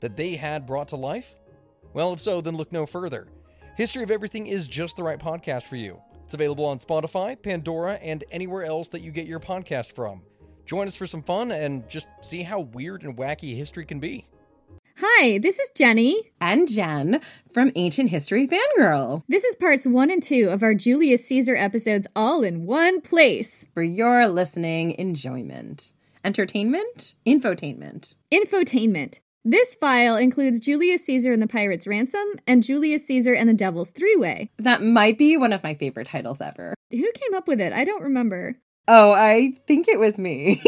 that they had brought to life? Well, if so, then look no further. History of Everything is just the right podcast for you. It's available on Spotify, Pandora, and anywhere else that you get your podcast from. Join us for some fun and just see how weird and wacky history can be. Hi, this is Jenny. and Jen from Ancient History Fangirl This is parts one and two of our Julius Caesar episodes all in one place. for your listening enjoyment. Entertainment? Infotainment. Infotainment. This file includes Julius Caesar and the Pirate's Ransom and Julius Caesar and the Devil's Three Way. That might be one of my favorite titles ever. Who came up with it? I don't remember. Oh, I think it was me.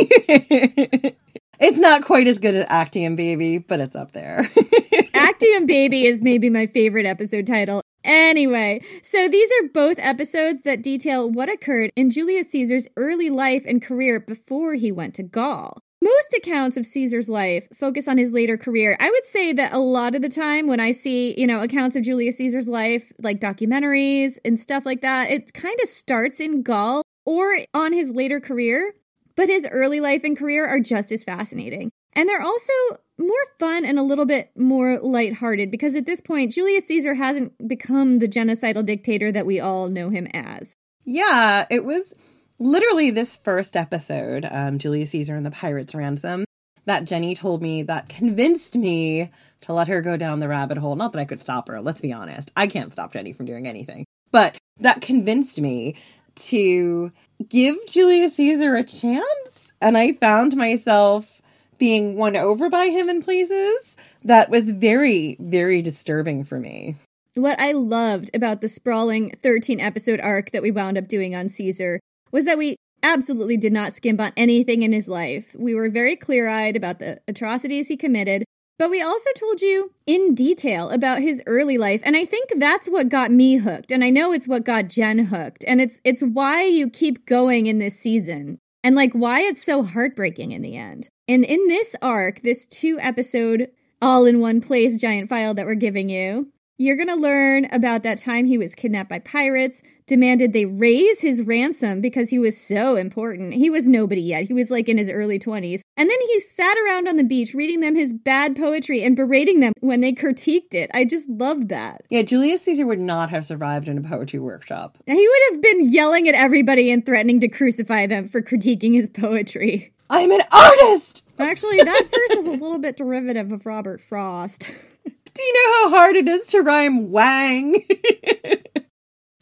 it's not quite as good as Actium Baby, but it's up there. Actium Baby is maybe my favorite episode title. Anyway, so these are both episodes that detail what occurred in Julius Caesar's early life and career before he went to Gaul. Most accounts of Caesar's life focus on his later career. I would say that a lot of the time when I see, you know, accounts of Julius Caesar's life, like documentaries and stuff like that, it kind of starts in Gaul or on his later career. But his early life and career are just as fascinating. And they're also more fun and a little bit more lighthearted because at this point, Julius Caesar hasn't become the genocidal dictator that we all know him as. yeah, it was literally this first episode, um, Julius Caesar and the Pirate's Ransom, that Jenny told me that convinced me to let her go down the rabbit hole. Not that I could stop her, let's be honest. I can't stop Jenny from doing anything. But that convinced me to give Julius Caesar a chance. And I found myself being won over by him in places that was very, very disturbing for me. What I loved about the sprawling 13 episode arc that we wound up doing on Caesar was that we absolutely did not skimp on anything in his life. We were very clear eyed about the atrocities he committed, but we also told you in detail about his early life. And I think that's what got me hooked. And I know it's what got Jen hooked. And it's it's why you keep going in this season. And like why it's so heartbreaking in the end. And in this arc, this two episode all in one place giant file that we're giving you, you're going to learn about that time he was kidnapped by pirates, demanded they raise his ransom because he was so important. He was nobody yet. He was like in his early 20s. And then he sat around on the beach reading them his bad poetry and berating them when they critiqued it. I just loved that. Yeah, Julius Caesar would not have survived in a poetry workshop. He would have been yelling at everybody and threatening to crucify them for critiquing his poetry. I'm an artist! Actually, that verse is a little bit derivative of Robert Frost. Do you know how hard it is to rhyme wang?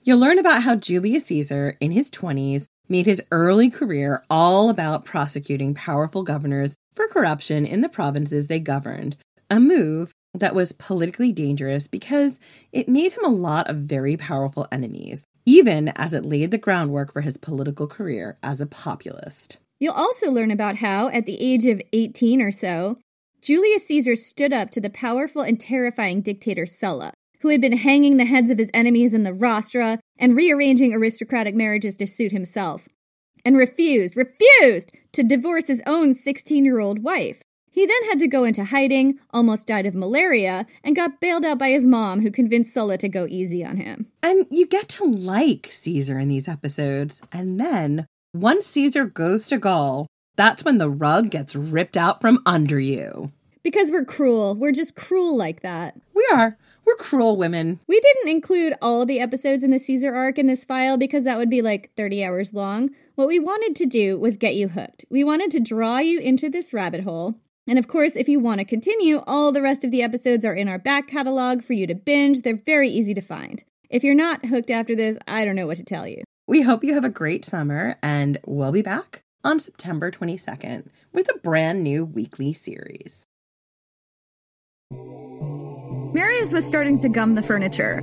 You'll learn about how Julius Caesar, in his 20s, made his early career all about prosecuting powerful governors for corruption in the provinces they governed, a move that was politically dangerous because it made him a lot of very powerful enemies, even as it laid the groundwork for his political career as a populist. You'll also learn about how, at the age of 18 or so, Julius Caesar stood up to the powerful and terrifying dictator Sulla, who had been hanging the heads of his enemies in the rostra and rearranging aristocratic marriages to suit himself, and refused, refused to divorce his own 16 year old wife. He then had to go into hiding, almost died of malaria, and got bailed out by his mom, who convinced Sulla to go easy on him. And you get to like Caesar in these episodes. And then, once Caesar goes to Gaul, that's when the rug gets ripped out from under you. Because we're cruel. We're just cruel like that. We are. We're cruel women. We didn't include all the episodes in the Caesar arc in this file because that would be like 30 hours long. What we wanted to do was get you hooked. We wanted to draw you into this rabbit hole. And of course, if you want to continue, all the rest of the episodes are in our back catalog for you to binge. They're very easy to find. If you're not hooked after this, I don't know what to tell you. We hope you have a great summer, and we'll be back on September 22nd with a brand new weekly series. Marius was starting to gum the furniture.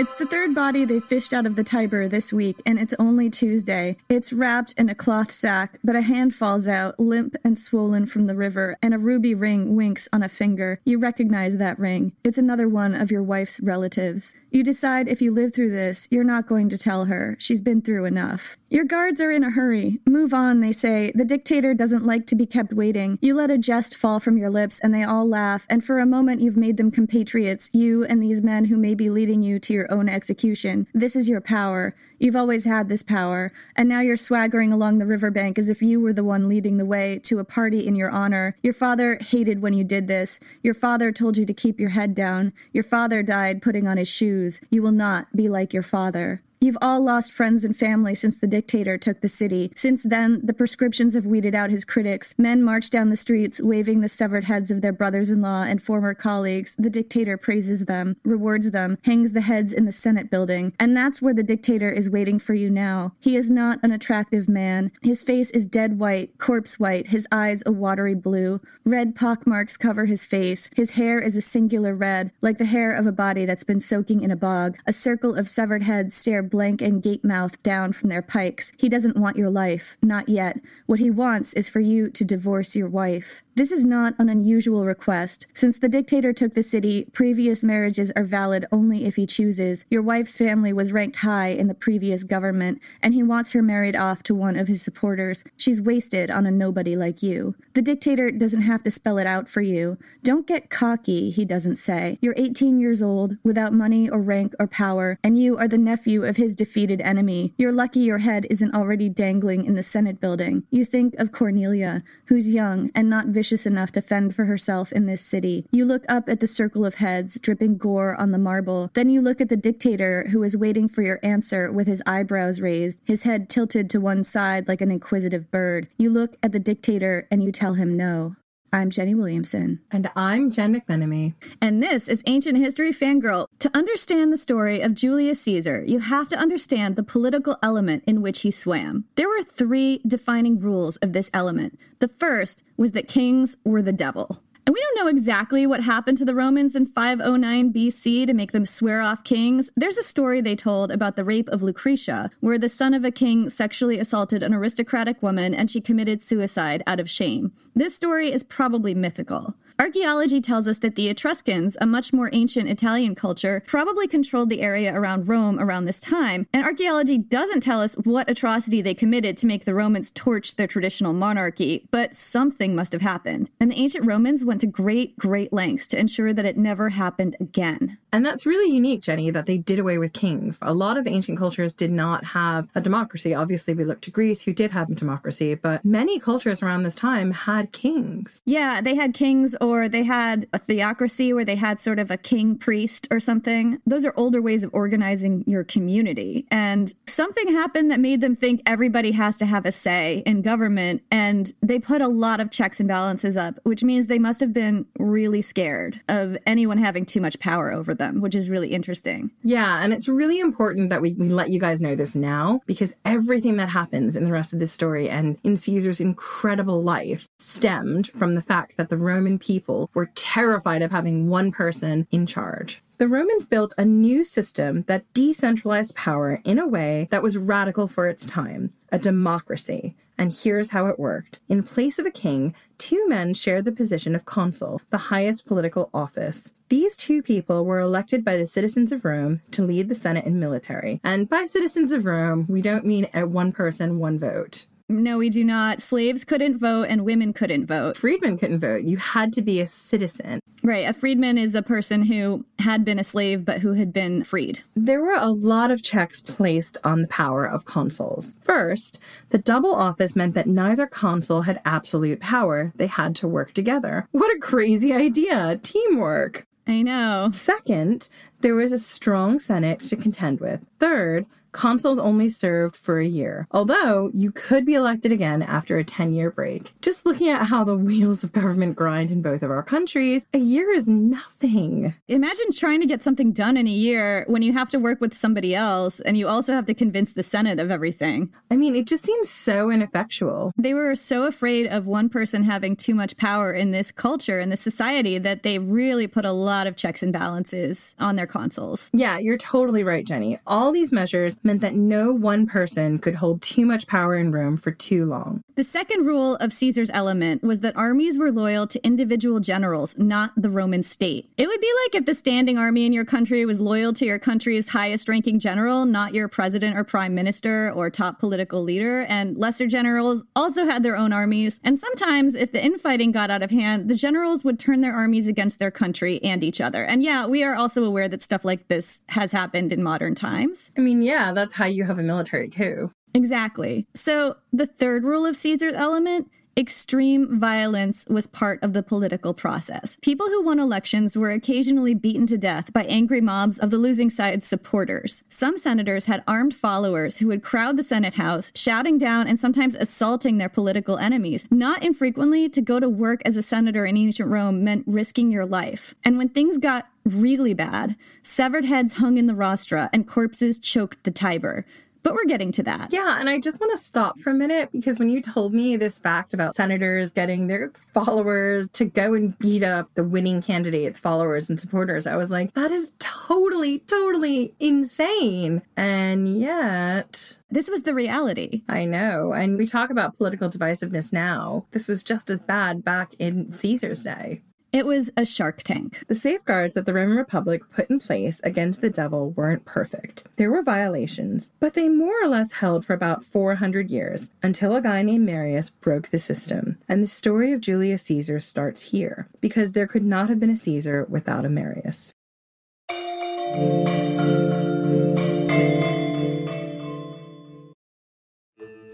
It's the third body they fished out of the Tiber this week, and it's only Tuesday. It's wrapped in a cloth sack, but a hand falls out, limp and swollen from the river, and a ruby ring winks on a finger. You recognize that ring. It's another one of your wife's relatives. You decide if you live through this, you're not going to tell her. She's been through enough. Your guards are in a hurry. Move on, they say. The dictator doesn't like to be kept waiting. You let a jest fall from your lips, and they all laugh, and for a moment you've made them compatriots, you and these men who may be leading you to your own execution. This is your power. You've always had this power, and now you're swaggering along the riverbank as if you were the one leading the way to a party in your honor. Your father hated when you did this. Your father told you to keep your head down. Your father died putting on his shoes. You will not be like your father. You've all lost friends and family since the dictator took the city. Since then, the proscriptions have weeded out his critics. Men march down the streets, waving the severed heads of their brothers in law and former colleagues. The dictator praises them, rewards them, hangs the heads in the Senate building. And that's where the dictator is waiting for you now. He is not an attractive man. His face is dead white, corpse white, his eyes a watery blue. Red pockmarks cover his face. His hair is a singular red, like the hair of a body that's been soaking in a bog. A circle of severed heads stare blank and gape mouthed down from their pikes. He doesn't want your life, not yet. What he wants is for you to divorce your wife. This is not an unusual request. Since the dictator took the city, previous marriages are valid only if he chooses. Your wife's family was ranked high in the previous government, and he wants her married off to one of his supporters. She's wasted on a nobody like you. The dictator doesn't have to spell it out for you. Don't get cocky, he doesn't say. You're 18 years old, without money or rank or power, and you are the nephew of his defeated enemy. You're lucky your head isn't already dangling in the Senate building. You think of Cornelia, who's young and not vicious enough to fend for herself in this city. You look up at the circle of heads, dripping gore on the marble. Then you look at the dictator who is waiting for your answer with his eyebrows raised, his head tilted to one side like an inquisitive bird. You look at the dictator and you tell him no. I'm Jenny Williamson. And I'm Jen McMenemy. And this is Ancient History Fangirl. To understand the story of Julius Caesar, you have to understand the political element in which he swam. There were three defining rules of this element. The first was that kings were the devil. And we don't know exactly what happened to the Romans in 509 BC to make them swear off kings. There's a story they told about the rape of Lucretia, where the son of a king sexually assaulted an aristocratic woman and she committed suicide out of shame. This story is probably mythical. Archaeology tells us that the Etruscans, a much more ancient Italian culture, probably controlled the area around Rome around this time, and archaeology doesn't tell us what atrocity they committed to make the Romans torch their traditional monarchy, but something must have happened. And the ancient Romans went to great, great lengths to ensure that it never happened again. And that's really unique, Jenny, that they did away with kings. A lot of ancient cultures did not have a democracy. Obviously, we look to Greece, who did have a democracy, but many cultures around this time had kings. Yeah, they had kings or they had a theocracy where they had sort of a king priest or something. Those are older ways of organizing your community. And something happened that made them think everybody has to have a say in government. And they put a lot of checks and balances up, which means they must have been really scared of anyone having too much power over them, which is really interesting. Yeah, and it's really important that we, we let you guys know this now because everything that happens in the rest of this story and in Caesar's incredible life stemmed from the fact that the Roman people were terrified of having one person in charge. The Romans built a new system that decentralized power in a way that was radical for its time a democracy. And here's how it worked. In place of a king, two men shared the position of consul, the highest political office. These two people were elected by the citizens of Rome to lead the Senate and military. And by citizens of Rome, we don't mean a one person, one vote. No, we do not. Slaves couldn't vote and women couldn't vote. Freedmen couldn't vote. You had to be a citizen. Right. A freedman is a person who had been a slave but who had been freed. There were a lot of checks placed on the power of consuls. First, the double office meant that neither consul had absolute power. They had to work together. What a crazy idea! Teamwork. I know. Second, there was a strong Senate to contend with. Third, consuls only served for a year, although you could be elected again after a 10 year break. Just looking at how the wheels of government grind in both of our countries, a year is nothing. Imagine trying to get something done in a year when you have to work with somebody else and you also have to convince the Senate of everything. I mean, it just seems so ineffectual. They were so afraid of one person having too much power in this culture and this society that they really put a lot of checks and balances on their consuls. Yeah, you're totally right, Jenny. All these measures meant that no one person could hold too much power in Rome for too long. The second rule of Caesar's element was that armies were loyal to individual generals, not the Roman state. It would be like if the standing army in your country was loyal to your country's highest ranking general, not your president or prime minister or top political leader, and lesser generals also had their own armies. And sometimes, if the infighting got out of hand, the generals would turn their armies against their country and each other. And yeah, we are also aware that stuff like this has happened in modern times. I mean, yeah, that's how you have a military coup. Exactly. So the third rule of Caesar's element Extreme violence was part of the political process. People who won elections were occasionally beaten to death by angry mobs of the losing side's supporters. Some senators had armed followers who would crowd the Senate House, shouting down and sometimes assaulting their political enemies. Not infrequently, to go to work as a senator in ancient Rome meant risking your life. And when things got really bad, severed heads hung in the rostra and corpses choked the Tiber. But we're getting to that. Yeah, and I just want to stop for a minute because when you told me this fact about senators getting their followers to go and beat up the winning candidate's followers and supporters, I was like, that is totally, totally insane. And yet. This was the reality. I know. And we talk about political divisiveness now. This was just as bad back in Caesar's day. It was a shark tank. The safeguards that the Roman Republic put in place against the devil weren't perfect. There were violations, but they more or less held for about 400 years until a guy named Marius broke the system. And the story of Julius Caesar starts here, because there could not have been a Caesar without a Marius.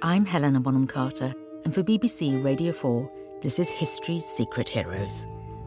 I'm Helena Bonham Carter, and for BBC Radio 4, this is History's Secret Heroes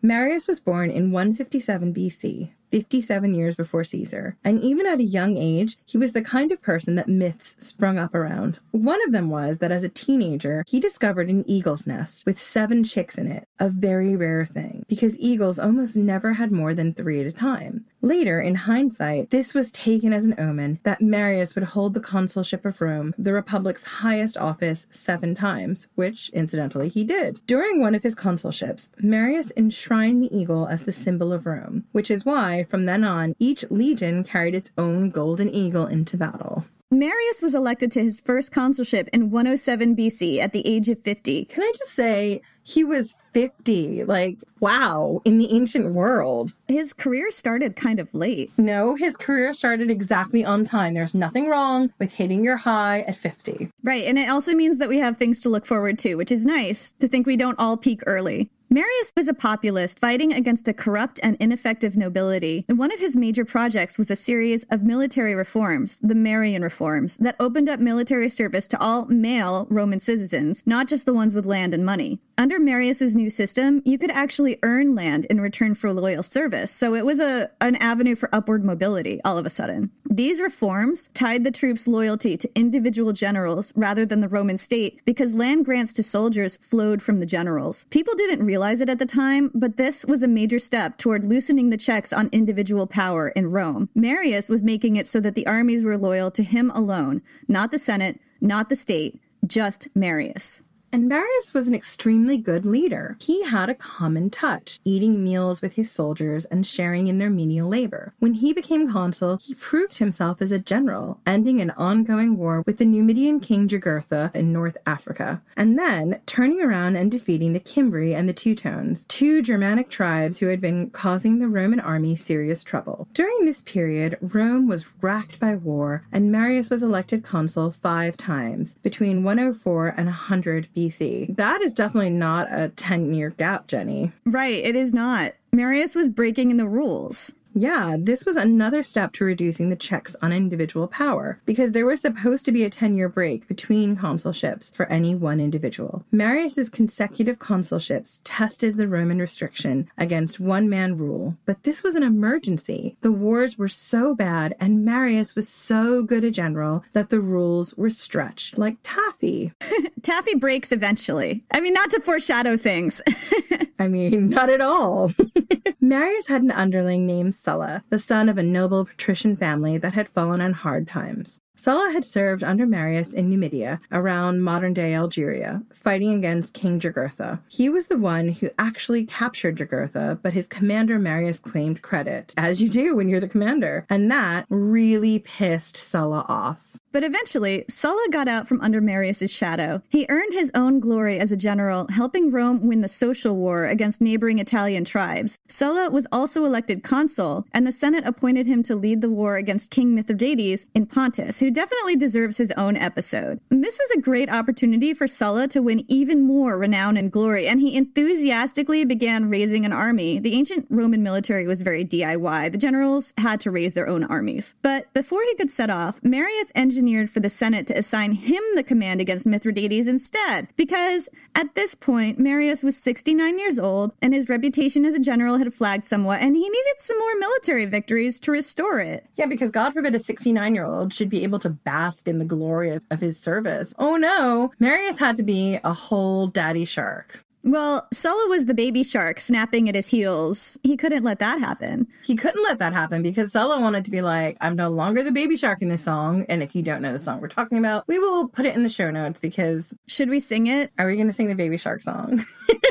Marius was born in 157 BC, 57 years before Caesar. And even at a young age, he was the kind of person that myths sprung up around. One of them was that as a teenager, he discovered an eagle's nest with seven chicks in it, a very rare thing, because eagles almost never had more than three at a time. Later, in hindsight, this was taken as an omen that Marius would hold the consulship of Rome, the Republic's highest office, seven times, which, incidentally, he did. During one of his consulships, Marius enshrined the eagle as the symbol of Rome, which is why from then on, each legion carried its own golden eagle into battle. Marius was elected to his first consulship in 107 BC at the age of 50. Can I just say, he was 50. Like, wow, in the ancient world. His career started kind of late. No, his career started exactly on time. There's nothing wrong with hitting your high at 50. Right. And it also means that we have things to look forward to, which is nice to think we don't all peak early. Marius was a populist fighting against a corrupt and ineffective nobility, and one of his major projects was a series of military reforms, the Marian Reforms, that opened up military service to all male Roman citizens, not just the ones with land and money. Under Marius's new system, you could actually earn land in return for loyal service, so it was a an avenue for upward mobility all of a sudden. These reforms tied the troops' loyalty to individual generals rather than the Roman state because land grants to soldiers flowed from the generals. People didn't realize realize it at the time, but this was a major step toward loosening the checks on individual power in Rome. Marius was making it so that the armies were loyal to him alone, not the Senate, not the state, just Marius. And Marius was an extremely good leader. He had a common touch, eating meals with his soldiers and sharing in their menial labor. When he became consul, he proved himself as a general, ending an ongoing war with the Numidian king Jugurtha in North Africa, and then turning around and defeating the Cimbri and the Teutones, two Germanic tribes who had been causing the Roman army serious trouble. During this period, Rome was racked by war, and Marius was elected consul five times, between 104 and 100 BC. That is definitely not a 10 year gap, Jenny. Right, it is not. Marius was breaking the rules. Yeah, this was another step to reducing the checks on individual power, because there was supposed to be a 10 year break between consulships for any one individual. Marius's consecutive consulships tested the Roman restriction against one man rule, but this was an emergency. The wars were so bad, and Marius was so good a general that the rules were stretched, like taffy. Taffy breaks eventually. I mean, not to foreshadow things. I mean, not at all. Marius had an underling named Sulla, the son of a noble patrician family that had fallen on hard times. Sulla had served under Marius in Numidia, around modern day Algeria, fighting against King Jugurtha. He was the one who actually captured Jugurtha, but his commander Marius claimed credit, as you do when you're the commander, and that really pissed Sulla off. But eventually, Sulla got out from under Marius's shadow. He earned his own glory as a general, helping Rome win the social war against neighboring Italian tribes. Sulla was also elected consul, and the Senate appointed him to lead the war against King Mithridates in Pontus, who definitely deserves his own episode. This was a great opportunity for Sulla to win even more renown and glory, and he enthusiastically began raising an army. The ancient Roman military was very DIY. The generals had to raise their own armies. But before he could set off, Marius engineered engineered for the Senate to assign him the command against Mithridates instead, because at this point, Marius was 69 years old and his reputation as a general had flagged somewhat, and he needed some more military victories to restore it. Yeah, because God forbid a 69 year old should be able to bask in the glory of, of his service. Oh no, Marius had to be a whole daddy shark. Well, Sulla was the baby shark snapping at his heels. He couldn't let that happen. He couldn't let that happen because Sulla wanted to be like, I'm no longer the baby shark in this song. And if you don't know the song we're talking about, we will put it in the show notes because. Should we sing it? Are we going to sing the baby shark song?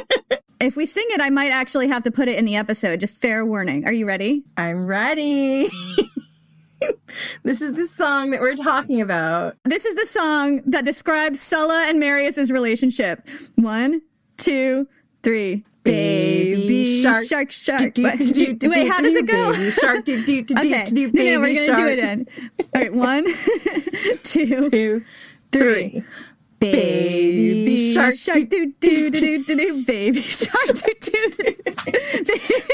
if we sing it, I might actually have to put it in the episode. Just fair warning. Are you ready? I'm ready. this is the song that we're talking about. This is the song that describes Sulla and Marius's relationship. One, two, three. Baby shark, shark, shark. Wait, how does it go? Baby shark, do, do, do, okay. do, no, no, we're gonna do it in. All right, one, two, two, three. Baby shark, shark, do do do do do do, baby shark, do do.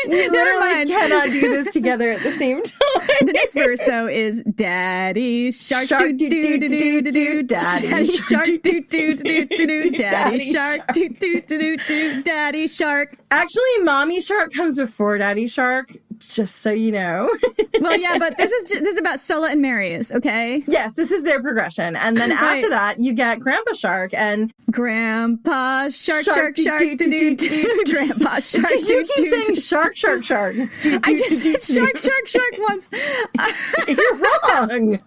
We literally cannot do this together at the same time. The next verse though is Daddy shark, do do do do do do do, Daddy shark, do do do do do, Daddy shark, do do do do do, Daddy shark. Actually, Mommy Shark comes before Daddy Shark just so you know. well, yeah, but this is just, this is about Sulla and Marius, okay? Yes, this is their progression, and then right. after that, you get Grandpa Shark and Grandpa Shark Shark Shark do do do Grandpa Shark. You keep saying Shark Shark Shark. It's do, do, I just said Shark Shark Shark once. You're wrong.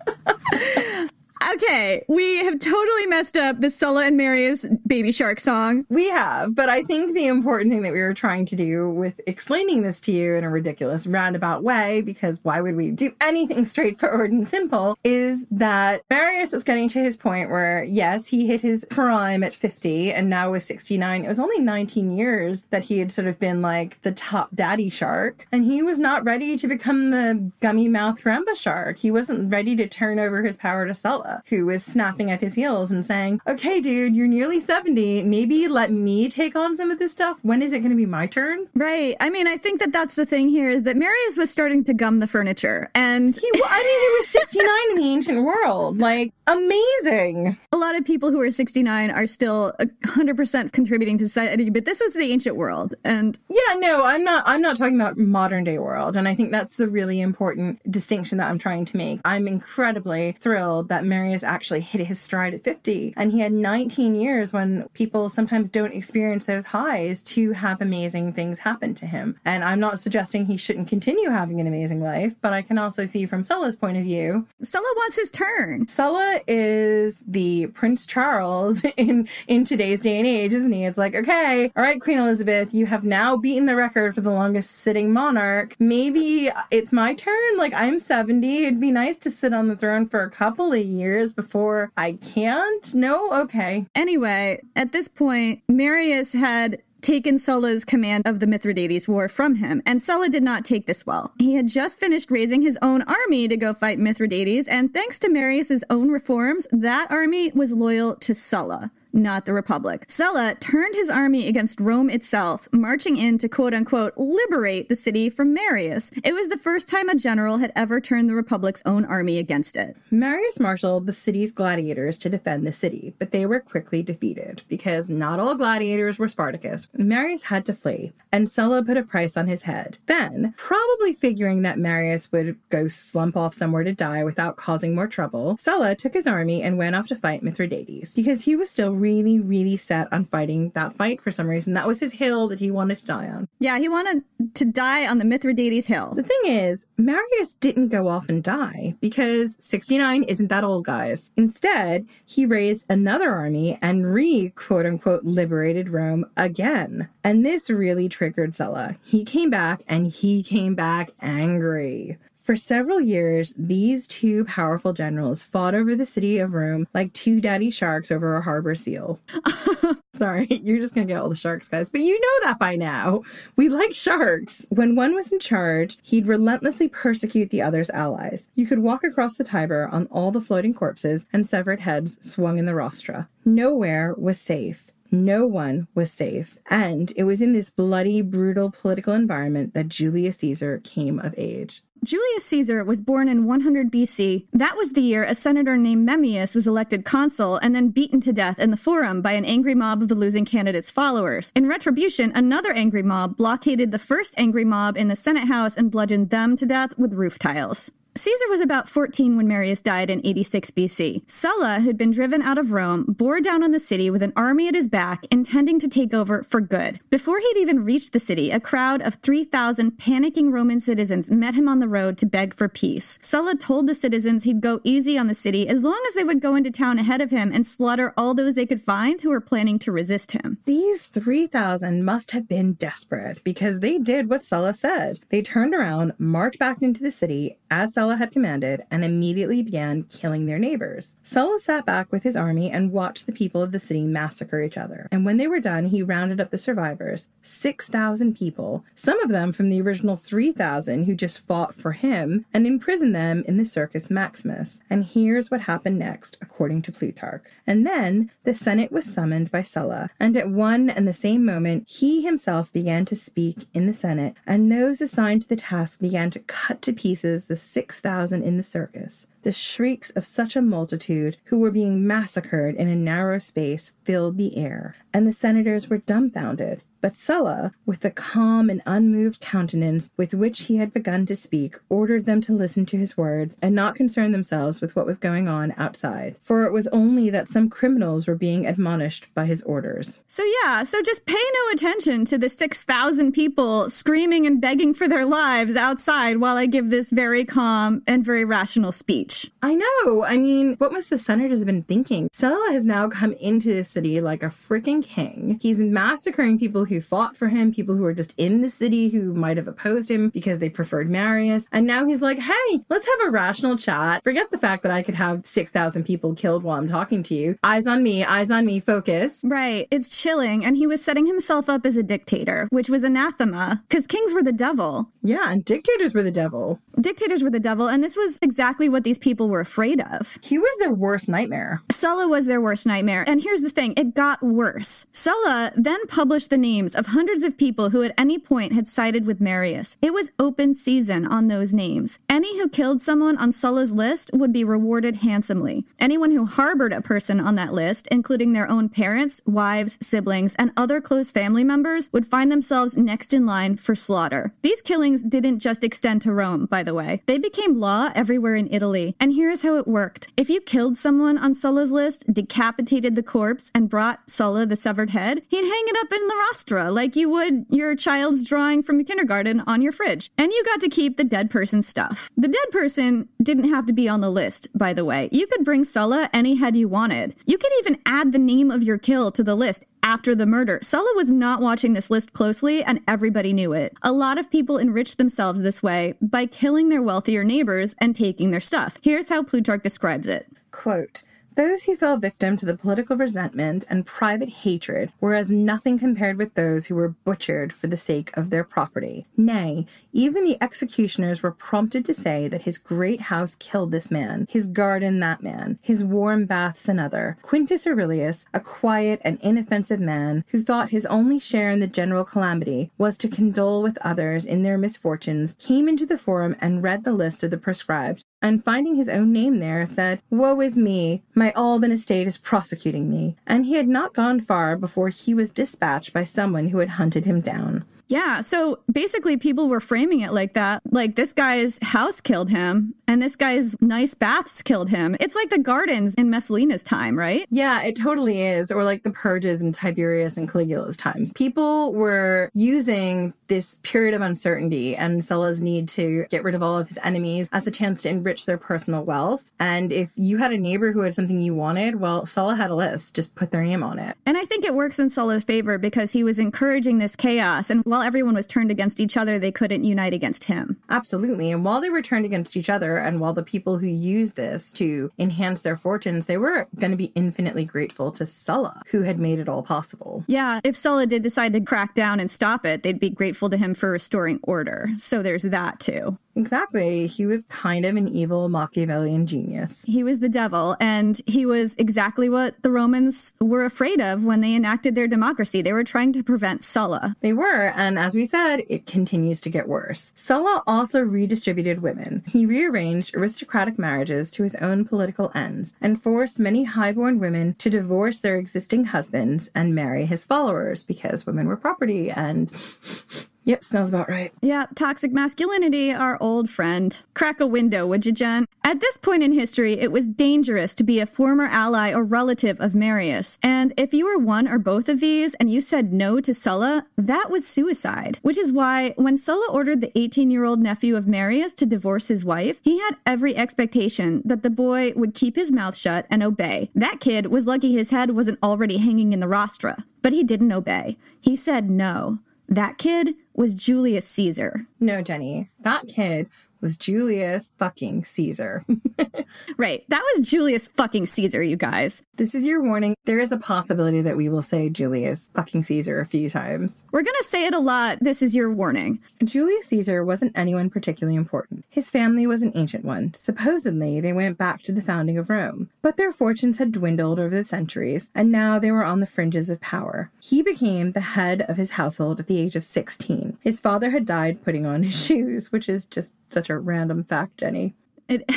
Okay, we have totally messed up the Sulla and Marius Baby Shark song. We have, but I think the important thing that we were trying to do with explaining this to you in a ridiculous roundabout way, because why would we do anything straightforward and simple, is that Marius is getting to his point where, yes, he hit his prime at 50 and now was 69. It was only 19 years that he had sort of been like the top daddy shark, and he was not ready to become the gummy mouth Grandpa shark. He wasn't ready to turn over his power to Sulla who was snapping at his heels and saying, Okay, dude, you're nearly 70. Maybe let me take on some of this stuff. When is it going to be my turn? Right. I mean, I think that that's the thing here is that Marius was starting to gum the furniture. And he, I mean, he was 69 in the ancient world. Like, amazing. A lot of people who are 69 are still 100% contributing to society, but this was the ancient world. And yeah, no, I'm not, I'm not talking about modern day world. And I think that's the really important distinction that I'm trying to make. I'm incredibly thrilled that Marius Marius actually hit his stride at 50. And he had 19 years when people sometimes don't experience those highs to have amazing things happen to him. And I'm not suggesting he shouldn't continue having an amazing life, but I can also see from Sulla's point of view. Sulla wants his turn. Sulla is the Prince Charles in in today's day and age, isn't he? It's like, okay, all right, Queen Elizabeth, you have now beaten the record for the longest sitting monarch. Maybe it's my turn. Like I'm 70. It'd be nice to sit on the throne for a couple of years before I can't. No, okay. Anyway, at this point, Marius had taken Sulla's command of the Mithridates War from him, and Sulla did not take this well. He had just finished raising his own army to go fight Mithridates, and thanks to Marius's own reforms, that army was loyal to Sulla not the Republic. Sulla turned his army against Rome itself, marching in to quote unquote liberate the city from Marius. It was the first time a general had ever turned the Republic's own army against it. Marius marshaled the city's gladiators to defend the city, but they were quickly defeated because not all gladiators were Spartacus. Marius had to flee, and Sulla put a price on his head. Then, probably figuring that Marius would go slump off somewhere to die without causing more trouble, Sulla took his army and went off to fight Mithridates because he was still really, really set on fighting that fight for some reason. That was his hill that he wanted to die on. Yeah, he wanted to die on the Mithridates hill. The thing is, Marius didn't go off and die because 69 isn't that old, guys. Instead, he raised another army and re quote unquote liberated Rome again. And this really triggered Sulla. He came back and he came back angry. For several years, these two powerful generals fought over the city of Rome like two daddy sharks over a harbor seal. Sorry, you're just gonna get all the sharks, guys. But you know that by now. We like sharks. When one was in charge, he'd relentlessly persecute the other's allies. You could walk across the Tiber on all the floating corpses and severed heads swung in the rostra. Nowhere was safe. No one was safe. And it was in this bloody, brutal political environment that Julius Caesar came of age. Julius Caesar was born in 100 BC. That was the year a senator named Memmius was elected consul and then beaten to death in the Forum by an angry mob of the losing candidate's followers. In retribution, another angry mob blockaded the first angry mob in the Senate House and bludgeoned them to death with roof tiles. Caesar was about 14 when Marius died in 86 BC. Sulla, who'd been driven out of Rome, bore down on the city with an army at his back, intending to take over for good. Before he'd even reached the city, a crowd of 3,000 panicking Roman citizens met him on the road to beg for peace. Sulla told the citizens he'd go easy on the city as long as they would go into town ahead of him and slaughter all those they could find who were planning to resist him. These 3,000 must have been desperate because they did what Sulla said. They turned around, marched back into the city as Sulla had commanded, and immediately began killing their neighbors. Sulla sat back with his army and watched the people of the city massacre each other. And when they were done, he rounded up the survivors 6,000 people, some of them from the original 3,000 who just fought for him, and imprisoned them in the Circus Maximus. And here's what happened next, according to Plutarch. And then the Senate was summoned by Sulla, and at one and the same moment, he himself began to speak in the Senate, and those assigned to the task began to cut to pieces the 6,000 in the circus. The shrieks of such a multitude who were being massacred in a narrow space filled the air, and the senators were dumbfounded. But Sulla, with the calm and unmoved countenance with which he had begun to speak, ordered them to listen to his words and not concern themselves with what was going on outside, for it was only that some criminals were being admonished by his orders. So, yeah, so just pay no attention to the 6,000 people screaming and begging for their lives outside while I give this very calm and very rational speech. I know. I mean, what must the senators have been thinking? Sulla has now come into the city like a freaking king. He's massacring people who fought for him, people who were just in the city who might have opposed him because they preferred Marius. And now he's like, hey, let's have a rational chat. Forget the fact that I could have 6,000 people killed while I'm talking to you. Eyes on me, eyes on me, focus. Right. It's chilling. And he was setting himself up as a dictator, which was anathema because kings were the devil. Yeah, and dictators were the devil. Dictators were the devil. And this was exactly what these people were afraid of. He was their worst nightmare. Sulla was their worst nightmare. And here's the thing it got worse. Sulla then published the names of hundreds of people who at any point had sided with Marius. It was open season on those names. Any who killed someone on Sulla's list would be rewarded handsomely. Anyone who harbored a person on that list, including their own parents, wives, siblings, and other close family members, would find themselves next in line for slaughter. These killings didn't just extend to Rome, by the way. They became law everywhere in Italy. And here's how it worked. If you killed someone on Sulla's list, decapitated the corpse, and brought Sulla the severed head, he'd hang it up in the rostra like you would your child's drawing from kindergarten on your fridge. And you got to keep the dead person's stuff. The dead person didn't have to be on the list, by the way. You could bring Sulla any head you wanted. You could even add the name of your kill to the list after the murder. Sulla was not watching this list closely, and everybody knew it. A lot of people enriched themselves this way by killing their wealthier neighbors and taking their stuff. Here's how Plutarch describes it. Quote, those who fell victim to the political resentment and private hatred were as nothing compared with those who were butchered for the sake of their property. Nay, even the executioners were prompted to say that his great house killed this man, his garden that man, his warm baths another. Quintus Aurelius, a quiet and inoffensive man who thought his only share in the general calamity was to condole with others in their misfortunes, came into the forum and read the list of the proscribed, and finding his own name there, said, Woe is me! My Alban estate is prosecuting me. And he had not gone far before he was dispatched by someone who had hunted him down. Yeah, so basically people were framing it like that. Like this guy's house killed him and this guy's nice baths killed him. It's like the gardens in Messalina's time, right? Yeah, it totally is. Or like the purges in Tiberius and Caligula's times. People were using this period of uncertainty and Sulla's need to get rid of all of his enemies as a chance to enrich their personal wealth. And if you had a neighbor who had something you wanted, well, Sulla had a list, just put their name on it. And I think it works in Sulla's favor because he was encouraging this chaos. And while everyone was turned against each other, they couldn't unite against him. Absolutely. And while they were turned against each other, and while the people who used this to enhance their fortunes, they were going to be infinitely grateful to Sulla, who had made it all possible. Yeah, if Sulla did decide to crack down and stop it, they'd be grateful to him for restoring order. So there's that too. Exactly. He was kind of an evil Machiavellian genius. He was the devil, and he was exactly what the Romans were afraid of when they enacted their democracy. They were trying to prevent Sulla. They were, and as we said, it continues to get worse. Sulla also redistributed women. He rearranged aristocratic marriages to his own political ends and forced many highborn women to divorce their existing husbands and marry his followers because women were property and Yep, smells about right. Yeah, toxic masculinity, our old friend. Crack a window, would you, Jen? At this point in history, it was dangerous to be a former ally or relative of Marius. And if you were one or both of these and you said no to Sulla, that was suicide. Which is why when Sulla ordered the 18 year old nephew of Marius to divorce his wife, he had every expectation that the boy would keep his mouth shut and obey. That kid was lucky his head wasn't already hanging in the rostra. But he didn't obey. He said no. That kid was Julius Caesar. No, Jenny. That kid was Julius fucking Caesar. right. That was Julius fucking Caesar, you guys. This is your warning. There is a possibility that we will say Julius fucking Caesar a few times. We're going to say it a lot. This is your warning. Julius Caesar wasn't anyone particularly important. His family was an ancient one. Supposedly, they went back to the founding of Rome. But their fortunes had dwindled over the centuries, and now they were on the fringes of power. He became the head of his household at the age of 16. His father had died putting on his shoes, which is just such a random fact, Jenny. It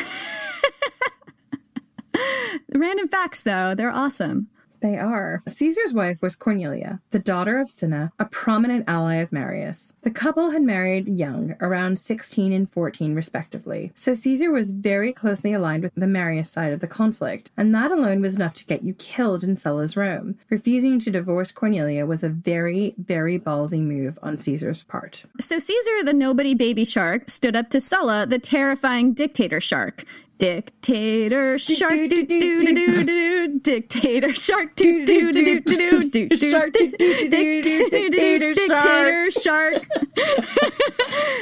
Random facts, though, they're awesome. They are. Caesar's wife was Cornelia, the daughter of Cinna, a prominent ally of Marius. The couple had married young, around 16 and 14 respectively, so Caesar was very closely aligned with the Marius side of the conflict, and that alone was enough to get you killed in Sulla's Rome. Refusing to divorce Cornelia was a very, very ballsy move on Caesar's part. So Caesar, the nobody baby shark, stood up to Sulla, the terrifying dictator shark. Dictator shark do do do do do dictator shark do do do do do do shark do do do do dictator shark.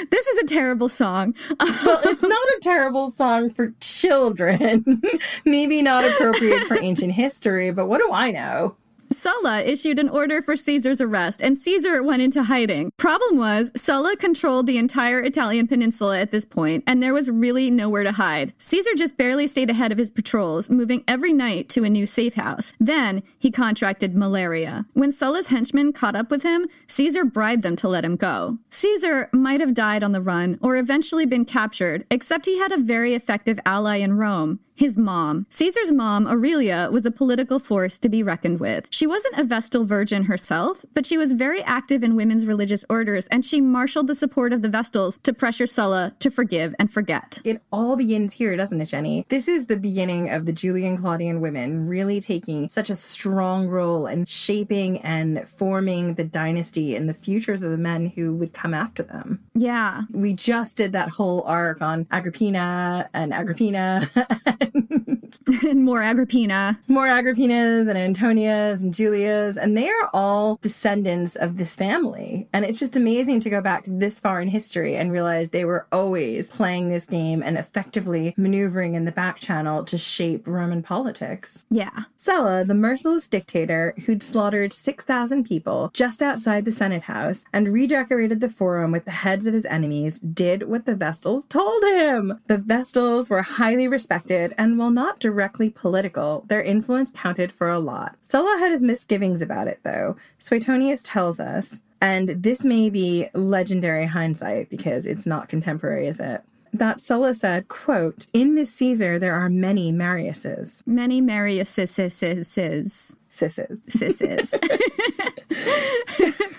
This is a terrible song. well, it's not a terrible song for children. Maybe not appropriate for ancient history, but what do I know? Sulla issued an order for Caesar's arrest, and Caesar went into hiding. Problem was, Sulla controlled the entire Italian peninsula at this point, and there was really nowhere to hide. Caesar just barely stayed ahead of his patrols, moving every night to a new safe house. Then he contracted malaria. When Sulla's henchmen caught up with him, Caesar bribed them to let him go. Caesar might have died on the run or eventually been captured, except he had a very effective ally in Rome his mom. Caesar's mom, Aurelia, was a political force to be reckoned with. She wasn't a Vestal virgin herself, but she was very active in women's religious orders, and she marshaled the support of the Vestals to pressure Sulla to forgive and forget. It all begins here, doesn't it, Jenny? This is the beginning of the Julio-Claudian women really taking such a strong role and shaping and forming the dynasty and the futures of the men who would come after them. Yeah. We just did that whole arc on Agrippina and Agrippina and, and more Agrippina. More Agrippinas and Antonias and Julias, and they are all descendants of this family. And it's just amazing to go back this far in history and realize they were always playing this game and effectively maneuvering in the back channel to shape Roman politics. Yeah. Sulla, the merciless dictator who'd slaughtered 6,000 people just outside the Senate House and redecorated the forum with the heads of his enemies, did what the Vestals told him. The Vestals were highly respected, and while not directly political, their influence counted for a lot. Sulla had his misgivings about it, though. Suetonius tells us, and this may be legendary hindsight because it's not contemporary, is it? that Sulla said, quote, In this Caesar there are many Mariuses. Many Mariuses. Sisses. Sisses.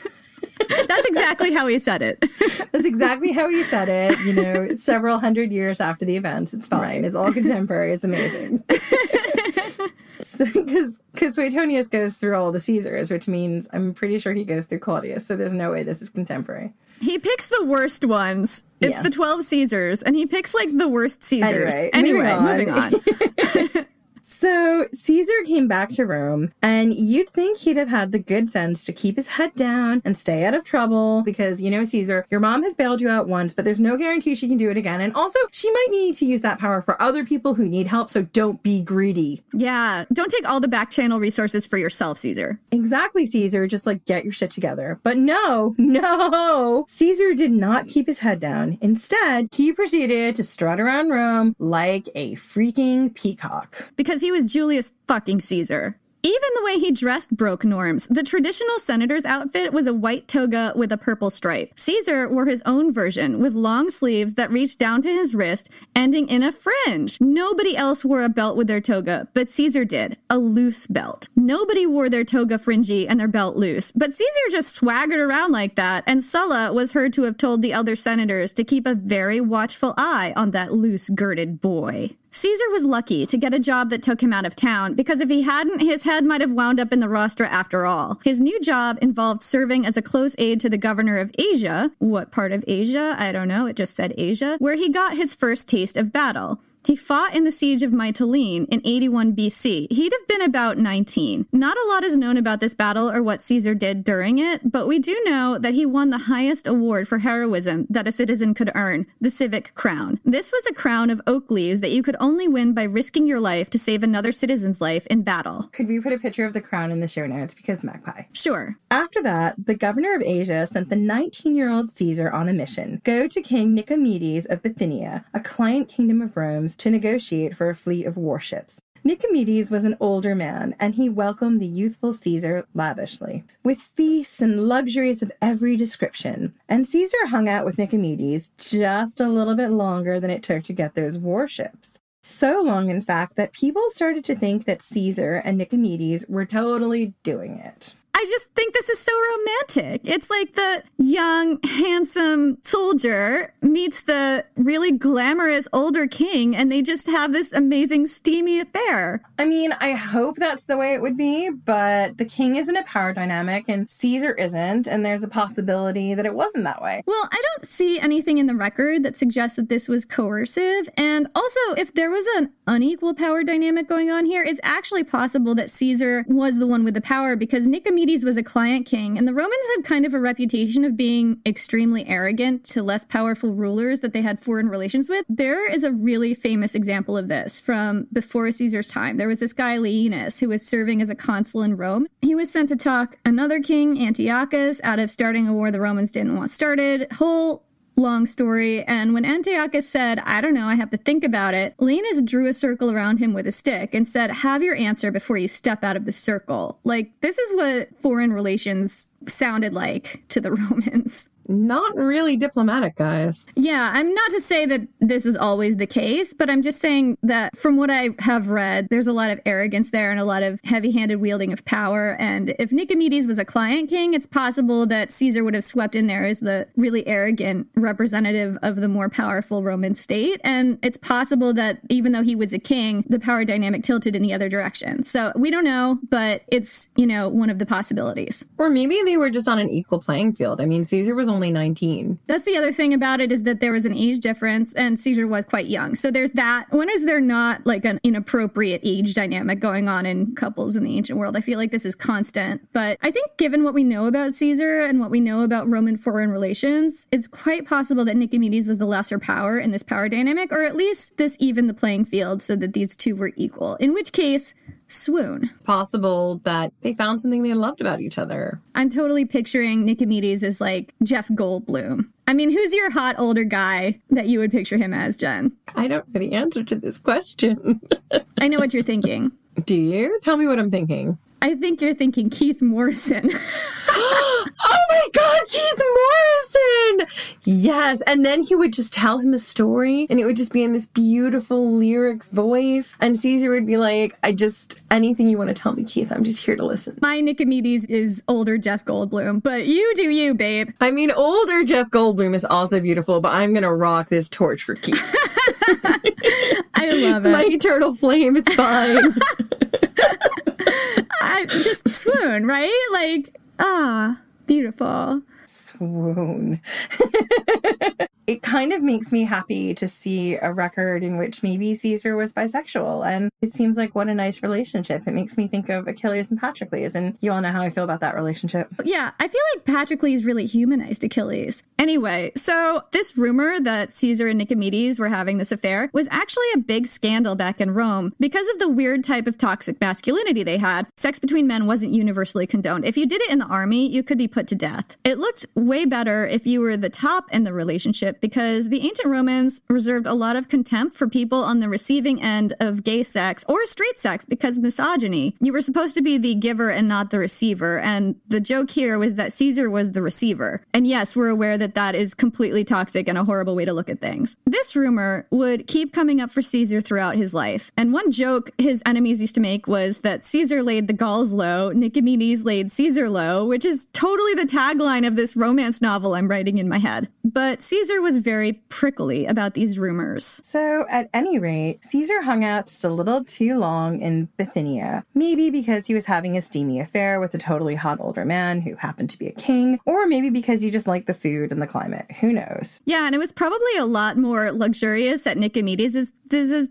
That's exactly how he said it. That's exactly how he said it, you know, several hundred years after the events. It's fine. Right. It's all contemporary. It's amazing. Because so, Suetonius goes through all the Caesars, which means I'm pretty sure he goes through Claudius. So there's no way this is contemporary. He picks the worst ones. It's yeah. the 12 Caesars, and he picks like the worst Caesars. Anyway, anyway moving on. Moving on. So Caesar came back to Rome, and you'd think he'd have had the good sense to keep his head down and stay out of trouble because, you know, Caesar, your mom has bailed you out once, but there's no guarantee she can do it again. And also, she might need to use that power for other people who need help, so don't be greedy. Yeah, don't take all the back channel resources for yourself, Caesar. Exactly, Caesar. Just like get your shit together. But no, no, Caesar did not keep his head down. Instead, he proceeded to strut around Rome like a freaking peacock. Because he he was Julius fucking Caesar. Even the way he dressed broke norms. The traditional senator's outfit was a white toga with a purple stripe. Caesar wore his own version with long sleeves that reached down to his wrist, ending in a fringe. Nobody else wore a belt with their toga, but Caesar did. A loose belt. Nobody wore their toga fringy and their belt loose, but Caesar just swaggered around like that, and Sulla was heard to have told the other senators to keep a very watchful eye on that loose girded boy. Caesar was lucky to get a job that took him out of town because if he hadn't, his head might have wound up in the rostra after all. His new job involved serving as a close aide to the governor of Asia. What part of Asia? I don't know. It just said Asia, where he got his first taste of battle. He fought in the siege of Mytilene in 81 BC. He'd have been about 19. Not a lot is known about this battle or what Caesar did during it, but we do know that he won the highest award for heroism that a citizen could earn, the Civic Crown. This was a crown of oak leaves that you could only win by risking your life to save another citizen's life in battle. Could we put a picture of the crown in the show notes because magpie? Sure. After that, the governor of Asia sent the 19 year old Caesar on a mission. Go to King Nicomedes of Bithynia, a client kingdom of Rome's to negotiate for a fleet of warships. Nicomedes was an older man, and he welcomed the youthful Caesar lavishly, with feasts and luxuries of every description. And Caesar hung out with Nicomedes just a little bit longer than it took to get those warships. So long, in fact, that people started to think that Caesar and Nicomedes were totally doing it. I just think this is so romantic. It's like the young, handsome soldier meets the really glamorous older king, and they just have this amazing, steamy affair. I mean, I hope that's the way it would be, but the king isn't a power dynamic, and Caesar isn't, and there's a possibility that it wasn't that way. Well, I don't see anything in the record that suggests that this was coercive. And also, if there was an unequal power dynamic going on here, it's actually possible that Caesar was the one with the power because Nicomedes was a client king, and the Romans had kind of a reputation of being extremely arrogant to less powerful rulers that they had foreign relations with. There is a really famous example of this from before Caesar's time. There was this guy, Laenas, who was serving as a consul in Rome. He was sent to talk another king, Antiochus, out of starting a war the Romans didn't want started. Whole long story. And when Antiochus said, I don't know, I have to think about it, Laenas drew a circle around him with a stick and said, Have your answer before you step out of the circle. Like, this is what foreign relations sounded like to the Romans. Not really diplomatic, guys. Yeah, I'm not to say that this was always the case, but I'm just saying that from what I have read, there's a lot of arrogance there and a lot of heavy handed wielding of power. And if Nicomedes was a client king, it's possible that Caesar would have swept in there as the really arrogant representative of the more powerful Roman state. And it's possible that even though he was a king, the power dynamic tilted in the other direction. So we don't know, but it's, you know, one of the possibilities. Or maybe they were just on an equal playing field. I mean, Caesar was only 19. That's the other thing about it is that there was an age difference and Caesar was quite young. So there's that. When is there not like an inappropriate age dynamic going on in couples in the ancient world? I feel like this is constant. But I think given what we know about Caesar and what we know about Roman foreign relations, it's quite possible that Nicomedes was the lesser power in this power dynamic, or at least this evened the playing field so that these two were equal. In which case, swoon. Possible that they found something they loved about each other. I'm totally picturing Nicomedes as like Jeff Goldblum. I mean, who's your hot older guy that you would picture him as, Jen? I don't know the answer to this question. I know what you're thinking. Do you? Tell me what I'm thinking. I think you're thinking Keith Morrison. oh my God, Keith Morrison! Yes. And then he would just tell him a story and it would just be in this beautiful lyric voice. And Caesar would be like, I just, anything you want to tell me, Keith, I'm just here to listen. My Nicomedes is older Jeff Goldblum, but you do you, babe. I mean, older Jeff Goldblum is also beautiful, but I'm going to rock this torch for Keith. I love it's it. my eternal flame. It's fine. I just swoon, right? Like, ah, beautiful. Swoon. it kind of makes me happy to see a record in which maybe Caesar was bisexual. And it seems like what a nice relationship. It makes me think of Achilles and Patroclus. And you all know how I feel about that relationship. Yeah, I feel like Patroclus really humanized Achilles. Anyway, so this rumor that Caesar and Nicomedes were having this affair was actually a big scandal back in Rome. Because of the weird type of toxic masculinity they had, sex between men wasn't universally condoned. If you did it in the army, you could be put to death. It looked way better if you were the top in the relationship because the ancient Romans reserved a lot of contempt for people on the receiving end of gay sex or straight sex because misogyny. You were supposed to be the giver and not the receiver. And the joke here was that Caesar was the receiver. And yes, we're aware that that is completely toxic and a horrible way to look at things. This rumor would keep coming up for Caesar throughout his life. And one joke his enemies used to make was that Caesar laid the Gauls low, Nicomedes laid Caesar low, which is totally the tagline of this romance novel I'm writing in my head. But Caesar was very prickly about these rumors. So, at any rate, Caesar hung out just a little too long in Bithynia. Maybe because he was having a steamy affair with a totally hot older man who happened to be a king, or maybe because you just liked the food and the climate. Who knows? Yeah, and it was probably a lot more luxurious at Nicomedes'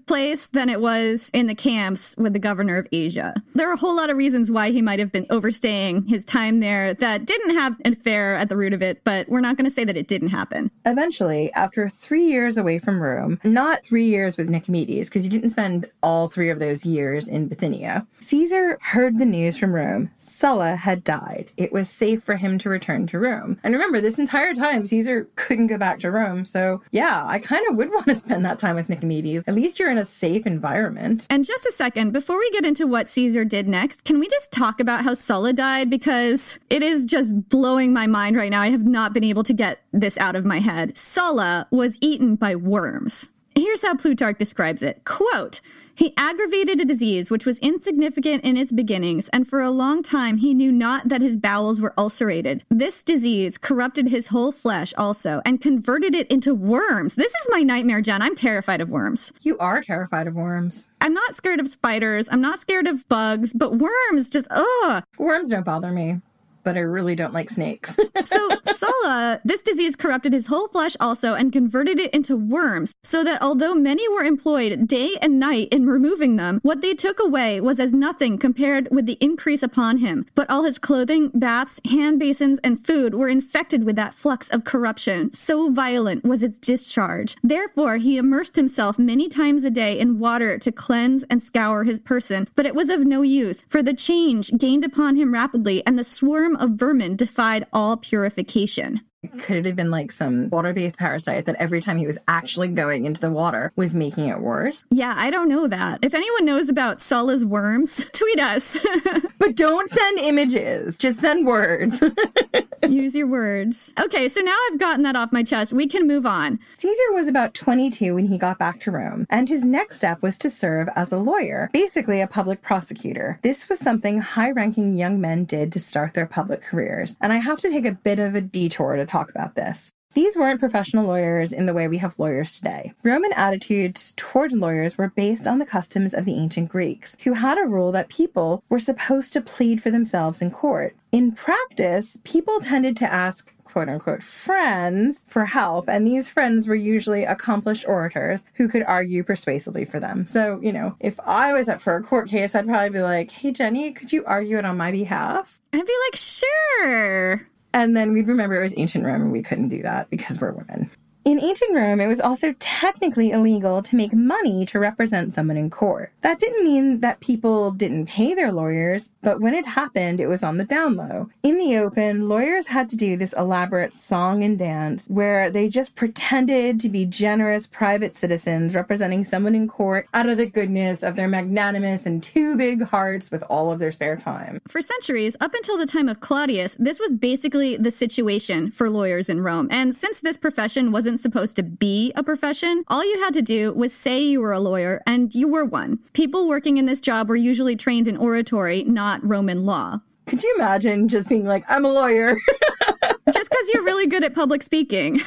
place than it was in the camps with the governor of Asia. There are a whole lot of reasons why he might have been overstaying his time there that didn't have an affair at the root of it, but we're not going to say that it didn't happen. Eventually, after three years away from Rome, not three years with Nicomedes, because he didn't spend all three of those years in Bithynia, Caesar heard the news from Rome. Sulla had died. It was safe for him to return to Rome. And remember, this entire time, Caesar couldn't go back to Rome. So, yeah, I kind of would want to spend that time with Nicomedes. At least you're in a safe environment. And just a second, before we get into what Caesar did next, can we just talk about how Sulla died? Because it is just blowing my mind right now. I have not been able to get this out of my head. Sulla was eaten by worms. Here's how Plutarch describes it. Quote, he aggravated a disease which was insignificant in its beginnings, and for a long time he knew not that his bowels were ulcerated. This disease corrupted his whole flesh also, and converted it into worms. This is my nightmare, Jen. I'm terrified of worms. You are terrified of worms. I'm not scared of spiders. I'm not scared of bugs, but worms just, ugh. Worms don't bother me but I really don't like snakes. so Sulla, this disease corrupted his whole flesh also and converted it into worms, so that although many were employed day and night in removing them, what they took away was as nothing compared with the increase upon him. But all his clothing, baths, hand basins, and food were infected with that flux of corruption. So violent was its discharge. Therefore, he immersed himself many times a day in water to cleanse and scour his person. But it was of no use, for the change gained upon him rapidly, and the swarm of vermin defied all purification. Could it have been like some water based parasite that every time he was actually going into the water was making it worse? Yeah, I don't know that. If anyone knows about Sulla's worms, tweet us. but don't send images, just send words. Use your words. Okay, so now I've gotten that off my chest. We can move on. Caesar was about 22 when he got back to Rome, and his next step was to serve as a lawyer, basically a public prosecutor. This was something high ranking young men did to start their public careers, and I have to take a bit of a detour to talk about this. These weren't professional lawyers in the way we have lawyers today. Roman attitudes towards lawyers were based on the customs of the ancient Greeks, who had a rule that people were supposed to plead for themselves in court. In practice, people tended to ask quote unquote friends for help, and these friends were usually accomplished orators who could argue persuasively for them. So, you know, if I was up for a court case, I'd probably be like, hey, Jenny, could you argue it on my behalf? I'd be like, sure. And then we'd remember it was ancient Rome and we couldn't do that because we're women. In ancient Rome, it was also technically illegal to make money to represent someone in court. That didn't mean that people didn't pay their lawyers, but when it happened, it was on the down low. In the open, lawyers had to do this elaborate song and dance where they just pretended to be generous private citizens representing someone in court out of the goodness of their magnanimous and too big hearts with all of their spare time. For centuries, up until the time of Claudius, this was basically the situation for lawyers in Rome. And since this profession wasn't supposed to be a profession, all you had to do was say you were a lawyer, and you were one. People working in this job were usually trained in oratory, not Roman law. Could you imagine just being like, I'm a lawyer? just because you're really good at public speaking.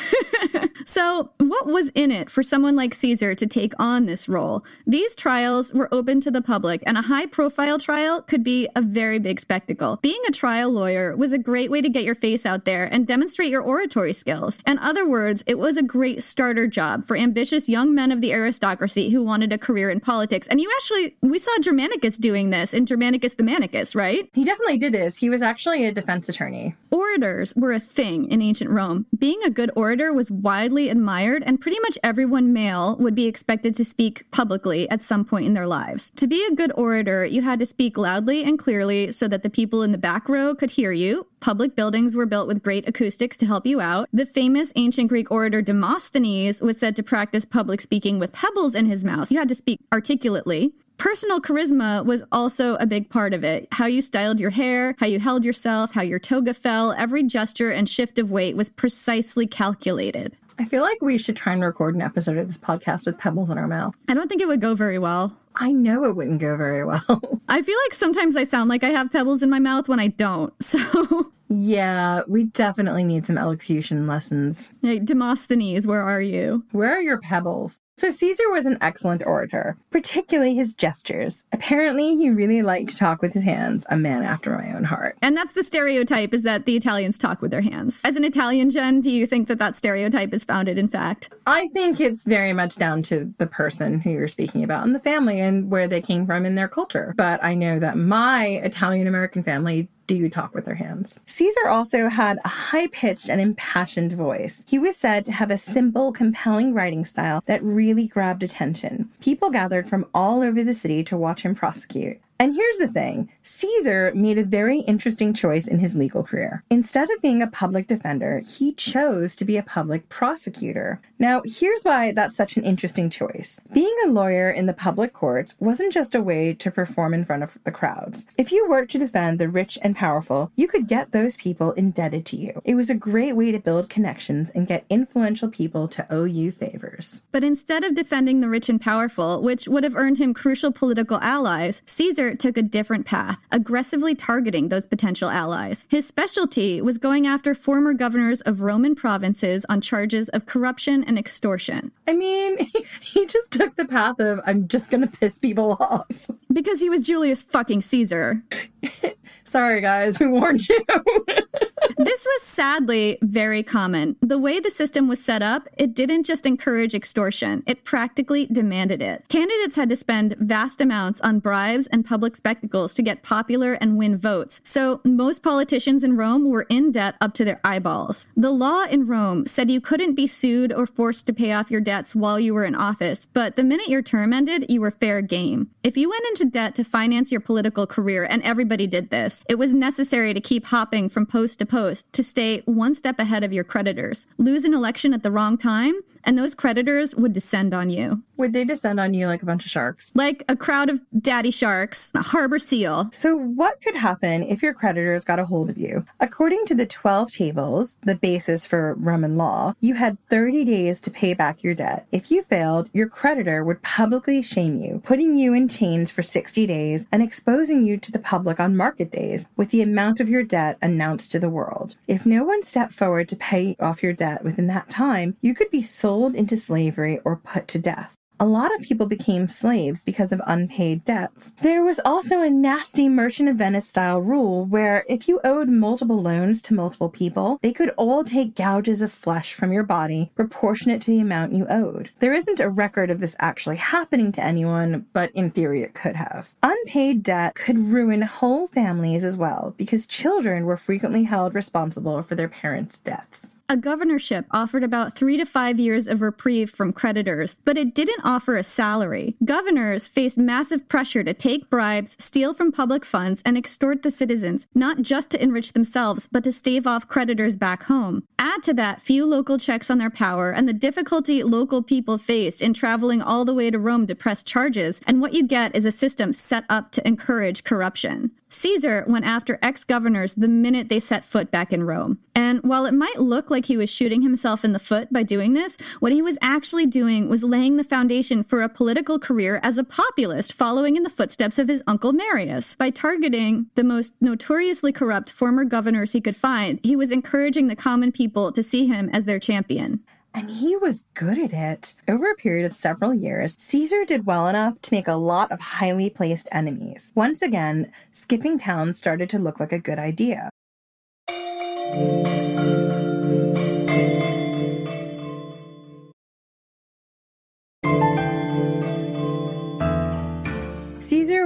so, what was in it for someone like Caesar to take on this role? These trials were open to the public, and a high profile trial could be a very big spectacle. Being a trial lawyer was a great way to get your face out there and demonstrate your oratory skills. In other words, it was a great starter job for ambitious young men of the aristocracy who wanted a career in politics. And you actually, we saw Germanicus doing this in Germanicus the Manicus, right? He definitely did this. He was actually a defense attorney. Orators were a thing in ancient Rome. Being a good orator was widely admired, and pretty much everyone male would be expected to speak publicly at some point in their lives. To be a good orator, you had to speak loudly and clearly so that the people in the back row could hear you. Public buildings were built with great acoustics to help you out. The famous ancient Greek orator Demosthenes was said to practice public speaking with pebbles in his mouth. You had to speak articulately. Personal charisma was also a big part of it. How you styled your hair, how you held yourself, how your toga fell, every gesture and shift of weight was precisely calculated. I feel like we should try and record an episode of this podcast with pebbles in our mouth. I don't think it would go very well. I know it wouldn't go very well. I feel like sometimes I sound like I have pebbles in my mouth when I don't. So Yeah, we definitely need some elocution lessons. Hey, Demosthenes, where are you? Where are your pebbles? So Caesar was an excellent orator, particularly his gestures. Apparently, he really liked to talk with his hands, a man after my own heart. And that's the stereotype is that the Italians talk with their hands. As an Italian, Jen, do you think that that stereotype is founded in fact? I think it's very much down to the person who you're speaking about and the family and where they came from in their culture. But I know that my Italian American family do you talk with their hands. Caesar also had a high pitched and impassioned voice. He was said to have a simple, compelling writing style that really grabbed attention. People gathered from all over the city to watch him prosecute. And here's the thing Caesar made a very interesting choice in his legal career. Instead of being a public defender, he chose to be a public prosecutor. Now, here's why that's such an interesting choice. Being a lawyer in the public courts wasn't just a way to perform in front of the crowds. If you worked to defend the rich and powerful, you could get those people indebted to you. It was a great way to build connections and get influential people to owe you favors. But instead of defending the rich and powerful, which would have earned him crucial political allies, Caesar took a different path, aggressively targeting those potential allies. His specialty was going after former governors of Roman provinces on charges of corruption and extortion. I mean, he just took the path of, I'm just gonna piss people off. Because he was Julius fucking Caesar. Sorry, guys, we warned you. this was sadly very common. The way the system was set up, it didn't just encourage extortion, it practically demanded it. Candidates had to spend vast amounts on bribes and public spectacles to get popular and win votes. So most politicians in Rome were in debt up to their eyeballs. The law in Rome said you couldn't be sued or forced to pay off your debts while you were in office, but the minute your term ended, you were fair game. If you went into debt to finance your political career, and everybody did this, it was necessary to keep hopping from post to post to stay one step ahead of your creditors. Lose an election at the wrong time, and those creditors would descend on you. Would they descend on you like a bunch of sharks? Like a crowd of daddy sharks, a harbor seal. So, what could happen if your creditors got a hold of you? According to the 12 tables, the basis for Roman law, you had 30 days to pay back your debt. If you failed, your creditor would publicly shame you, putting you in chains for 60 days and exposing you to the public on market days with the amount of your debt announced to the world. If no one stepped forward to pay off your debt within that time, you could be sold into slavery or put to death a lot of people became slaves because of unpaid debts. There was also a nasty Merchant of Venice style rule where if you owed multiple loans to multiple people, they could all take gouges of flesh from your body proportionate to the amount you owed. There isn't a record of this actually happening to anyone, but in theory it could have. Unpaid debt could ruin whole families as well because children were frequently held responsible for their parents' deaths. A governorship offered about three to five years of reprieve from creditors, but it didn't offer a salary. Governors faced massive pressure to take bribes, steal from public funds, and extort the citizens, not just to enrich themselves, but to stave off creditors back home. Add to that few local checks on their power and the difficulty local people faced in traveling all the way to Rome to press charges, and what you get is a system set up to encourage corruption. Caesar went after ex governors the minute they set foot back in Rome. And while it might look like he was shooting himself in the foot by doing this, what he was actually doing was laying the foundation for a political career as a populist, following in the footsteps of his uncle Marius. By targeting the most notoriously corrupt former governors he could find, he was encouraging the common people to see him as their champion. And he was good at it. Over a period of several years, Caesar did well enough to make a lot of highly placed enemies. Once again, skipping town started to look like a good idea.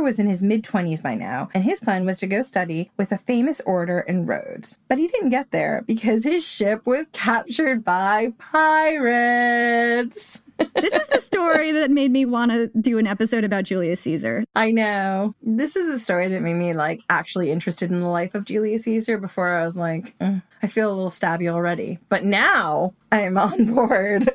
Was in his mid 20s by now, and his plan was to go study with a famous orator in Rhodes. But he didn't get there because his ship was captured by pirates. This is the story that made me want to do an episode about Julius Caesar. I know. This is the story that made me like actually interested in the life of Julius Caesar before I was like, mm, I feel a little stabby already. But now I am on board.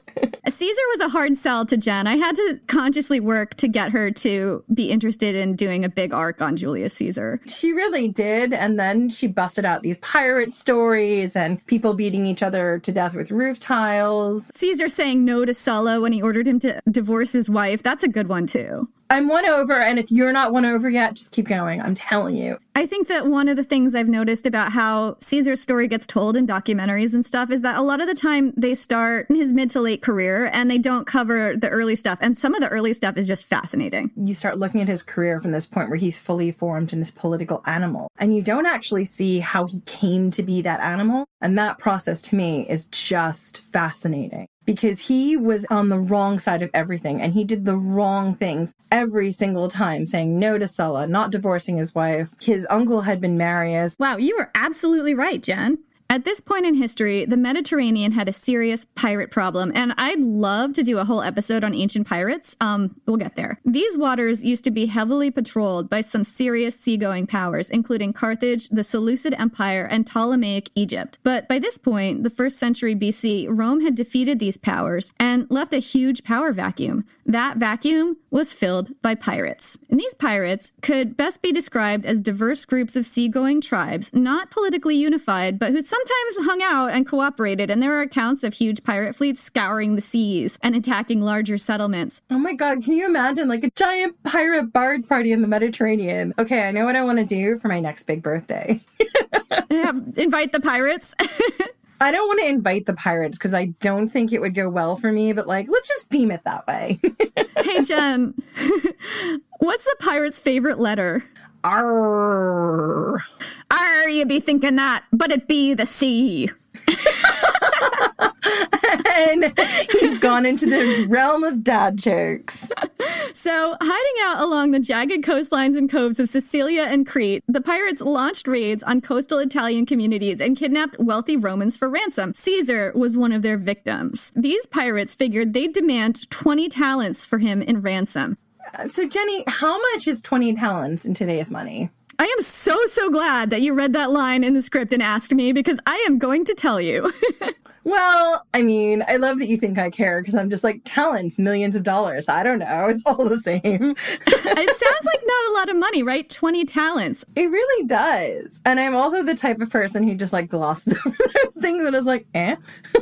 Caesar was a hard sell to Jen. I had to consciously work to get her to be interested in doing a big arc on Julius Caesar. She really did. And then she busted out these pirate stories and people beating each other to death with roof tiles. Caesar saying no to Sulla when he ordered him to divorce his wife. That's a good one, too. I'm won over, and if you're not won over yet, just keep going. I'm telling you. I think that one of the things I've noticed about how Caesar's story gets told in documentaries and stuff is that a lot of the time they start in his mid to late career and they don't cover the early stuff. And some of the early stuff is just fascinating. You start looking at his career from this point where he's fully formed in this political animal, and you don't actually see how he came to be that animal. And that process to me is just fascinating because he was on the wrong side of everything and he did the wrong things every single time, saying no to Sulla, not divorcing his wife. His uncle had been Marius. Wow, you were absolutely right, Jen. At this point in history, the Mediterranean had a serious pirate problem, and I'd love to do a whole episode on ancient pirates. Um, we'll get there. These waters used to be heavily patrolled by some serious seagoing powers, including Carthage, the Seleucid Empire, and Ptolemaic Egypt. But by this point, the first century BC, Rome had defeated these powers and left a huge power vacuum. That vacuum was filled by pirates. And these pirates could best be described as diverse groups of seagoing tribes, not politically unified, but who sometimes hung out and cooperated. And there are accounts of huge pirate fleets scouring the seas and attacking larger settlements. Oh my god, can you imagine like a giant pirate bard party in the Mediterranean? Okay, I know what I want to do for my next big birthday. yeah, invite the pirates. I don't want to invite the pirates because I don't think it would go well for me, but like, let's just theme it that way. hey, Jen, what's the pirate's favorite letter? R. R, you be thinking that, but it be the C. you've gone into the realm of dad jokes. So, hiding out along the jagged coastlines and coves of Cilicia and Crete, the pirates launched raids on coastal Italian communities and kidnapped wealthy Romans for ransom. Caesar was one of their victims. These pirates figured they'd demand 20 talents for him in ransom. Uh, so, Jenny, how much is 20 talents in today's money? I am so, so glad that you read that line in the script and asked me because I am going to tell you. Well, I mean, I love that you think I care because I'm just like talents, millions of dollars. I don't know. It's all the same. it sounds like not a lot of money, right? 20 talents. It really does. And I'm also the type of person who just like glosses over those things and is like, eh.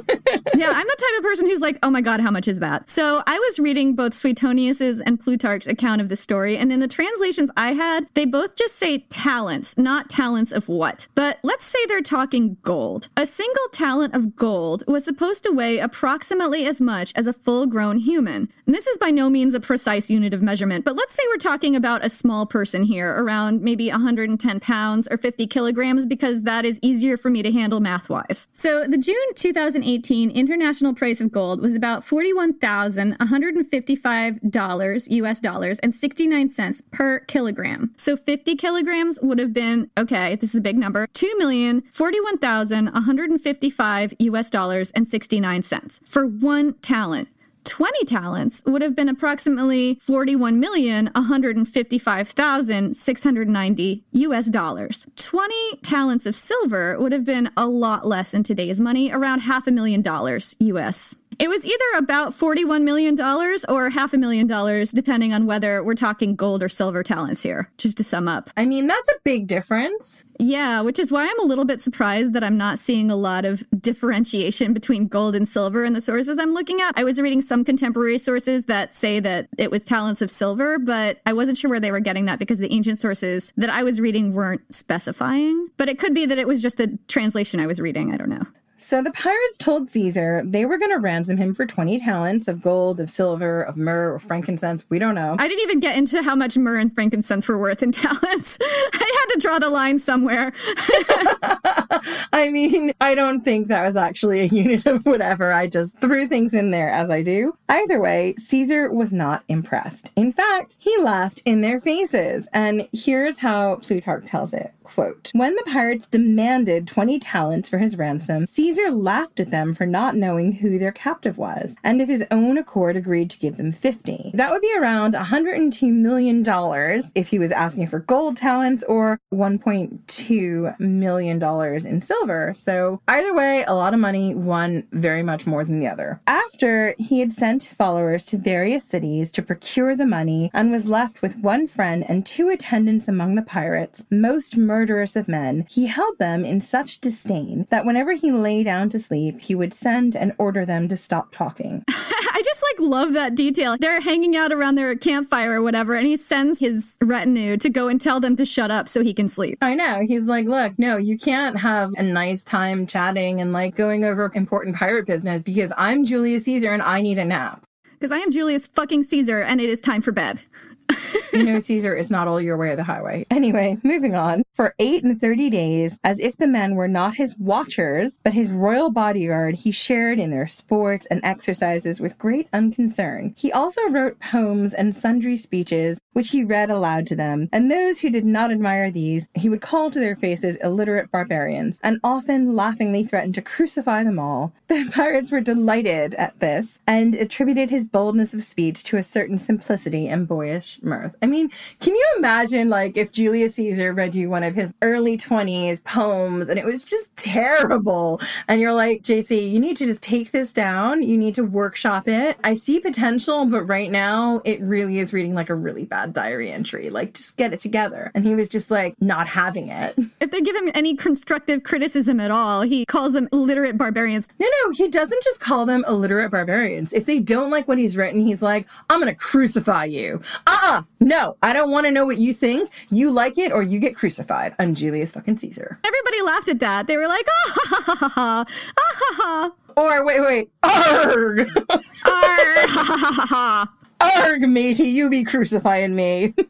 yeah, I'm the type of person who's like, oh my God, how much is that? So I was reading both Suetonius's and Plutarch's account of the story. And in the translations I had, they both just say talents, not talents of what. But let's say they're talking gold. A single talent of gold was supposed to weigh approximately as much as a full grown human. And this is by no means a precise unit of measurement, but let's say we're talking about a small person here, around maybe 110 pounds or 50 kilograms, because that is easier for me to handle math wise. So the June 2018 international price of gold was about $41,155 US dollars and 69 cents per kilogram. So 50 kilograms would have been, okay, this is a big number, 2,041,155 US dollars $69 for one talent. 20 talents would have been approximately 41,155,690 US dollars. 20 talents of silver would have been a lot less in today's money, around half a million dollars US. It was either about $41 million or half a million dollars, depending on whether we're talking gold or silver talents here, just to sum up. I mean, that's a big difference. Yeah, which is why I'm a little bit surprised that I'm not seeing a lot of differentiation between gold and silver in the sources I'm looking at. I was reading some contemporary sources that say that it was talents of silver, but I wasn't sure where they were getting that because the ancient sources that I was reading weren't specifying. But it could be that it was just the translation I was reading. I don't know. So the pirates told Caesar they were going to ransom him for 20 talents of gold, of silver, of myrrh, or frankincense. We don't know. I didn't even get into how much myrrh and frankincense were worth in talents. I had to draw the line somewhere. I mean, I don't think that was actually a unit of whatever. I just threw things in there as I do. Either way, Caesar was not impressed. In fact, he laughed in their faces. And here's how Plutarch tells it. Quote, when the pirates demanded 20 talents for his ransom, Caesar laughed at them for not knowing who their captive was, and of his own accord agreed to give them 50. That would be around $102 million if he was asking for gold talents or $1.2 million in silver. So either way, a lot of money, one very much more than the other. After he had sent followers to various cities to procure the money and was left with one friend and two attendants among the pirates, most murderous of men, he held them in such disdain that whenever he lay down to sleep, he would send and order them to stop talking. I just like love that detail. They're hanging out around their campfire or whatever, and he sends his retinue to go and tell them to shut up so he can sleep. I know. He's like, look, no, you can't have a nice time chatting and like going over important pirate business because I'm Julius Caesar and I need a nap. Because I am Julius fucking Caesar and it is time for bed. you know, Caesar is not all your way of the highway. Anyway, moving on. For eight and thirty days, as if the men were not his watchers, but his royal bodyguard, he shared in their sports and exercises with great unconcern. He also wrote poems and sundry speeches, which he read aloud to them, and those who did not admire these, he would call to their faces illiterate barbarians, and often laughingly threatened to crucify them all. The pirates were delighted at this, and attributed his boldness of speech to a certain simplicity and boyish mirth. I mean, can you imagine like if Julius Caesar read you one of his early 20s poems and it was just terrible and you're like, JC, you need to just take this down. You need to workshop it. I see potential, but right now it really is reading like a really bad diary entry. Like just get it together. And he was just like not having it. If they give him any constructive criticism at all, he calls them illiterate barbarians. No, no, he doesn't just call them illiterate barbarians. If they don't like what he's written, he's like, I'm going to crucify you. Uh-uh, Uh-uh. No, I don't want to know what you think. You like it or you get crucified. I'm Julius fucking Caesar. Everybody laughed at that. They were like, ah ha ha ha ha, ah ha ha. Or wait, wait, arg! Arg, ha ha ha ha. Arg, matey, you be crucifying me.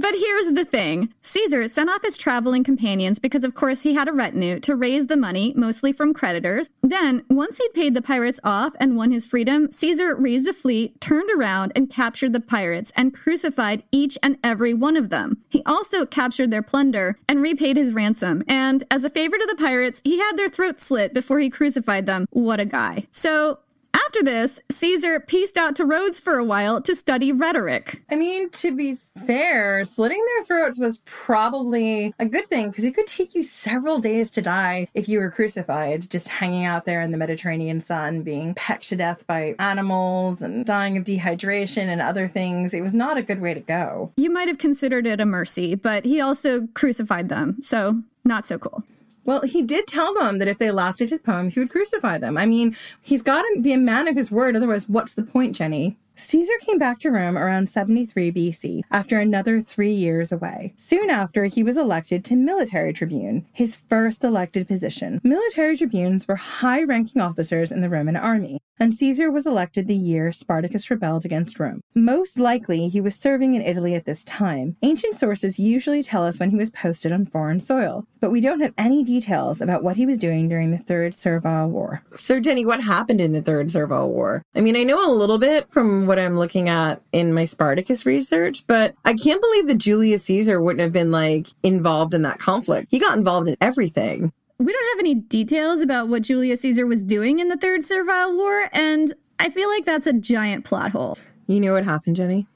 But here's the thing Caesar sent off his traveling companions because, of course, he had a retinue to raise the money, mostly from creditors. Then, once he'd paid the pirates off and won his freedom, Caesar raised a fleet, turned around, and captured the pirates and crucified each and every one of them. He also captured their plunder and repaid his ransom. And as a favor to the pirates, he had their throats slit before he crucified them. What a guy. So, After this, Caesar pieced out to Rhodes for a while to study rhetoric. I mean, to be fair, slitting their throats was probably a good thing because it could take you several days to die if you were crucified, just hanging out there in the Mediterranean sun, being pecked to death by animals and dying of dehydration and other things. It was not a good way to go. You might have considered it a mercy, but he also crucified them, so not so cool. Well, he did tell them that if they laughed at his poems, he would crucify them. I mean, he's got to be a man of his word, otherwise, what's the point, Jenny? Caesar came back to Rome around 73 BC after another three years away. Soon after, he was elected to military tribune, his first elected position. Military tribunes were high ranking officers in the Roman army, and Caesar was elected the year Spartacus rebelled against Rome. Most likely, he was serving in Italy at this time. Ancient sources usually tell us when he was posted on foreign soil, but we don't have any details about what he was doing during the Third Servile War. So, Jenny, what happened in the Third Servile War? I mean, I know a little bit from what I'm looking at in my Spartacus research, but I can't believe that Julius Caesar wouldn't have been like involved in that conflict. He got involved in everything. We don't have any details about what Julius Caesar was doing in the Third Servile War, and I feel like that's a giant plot hole. You know what happened, Jenny?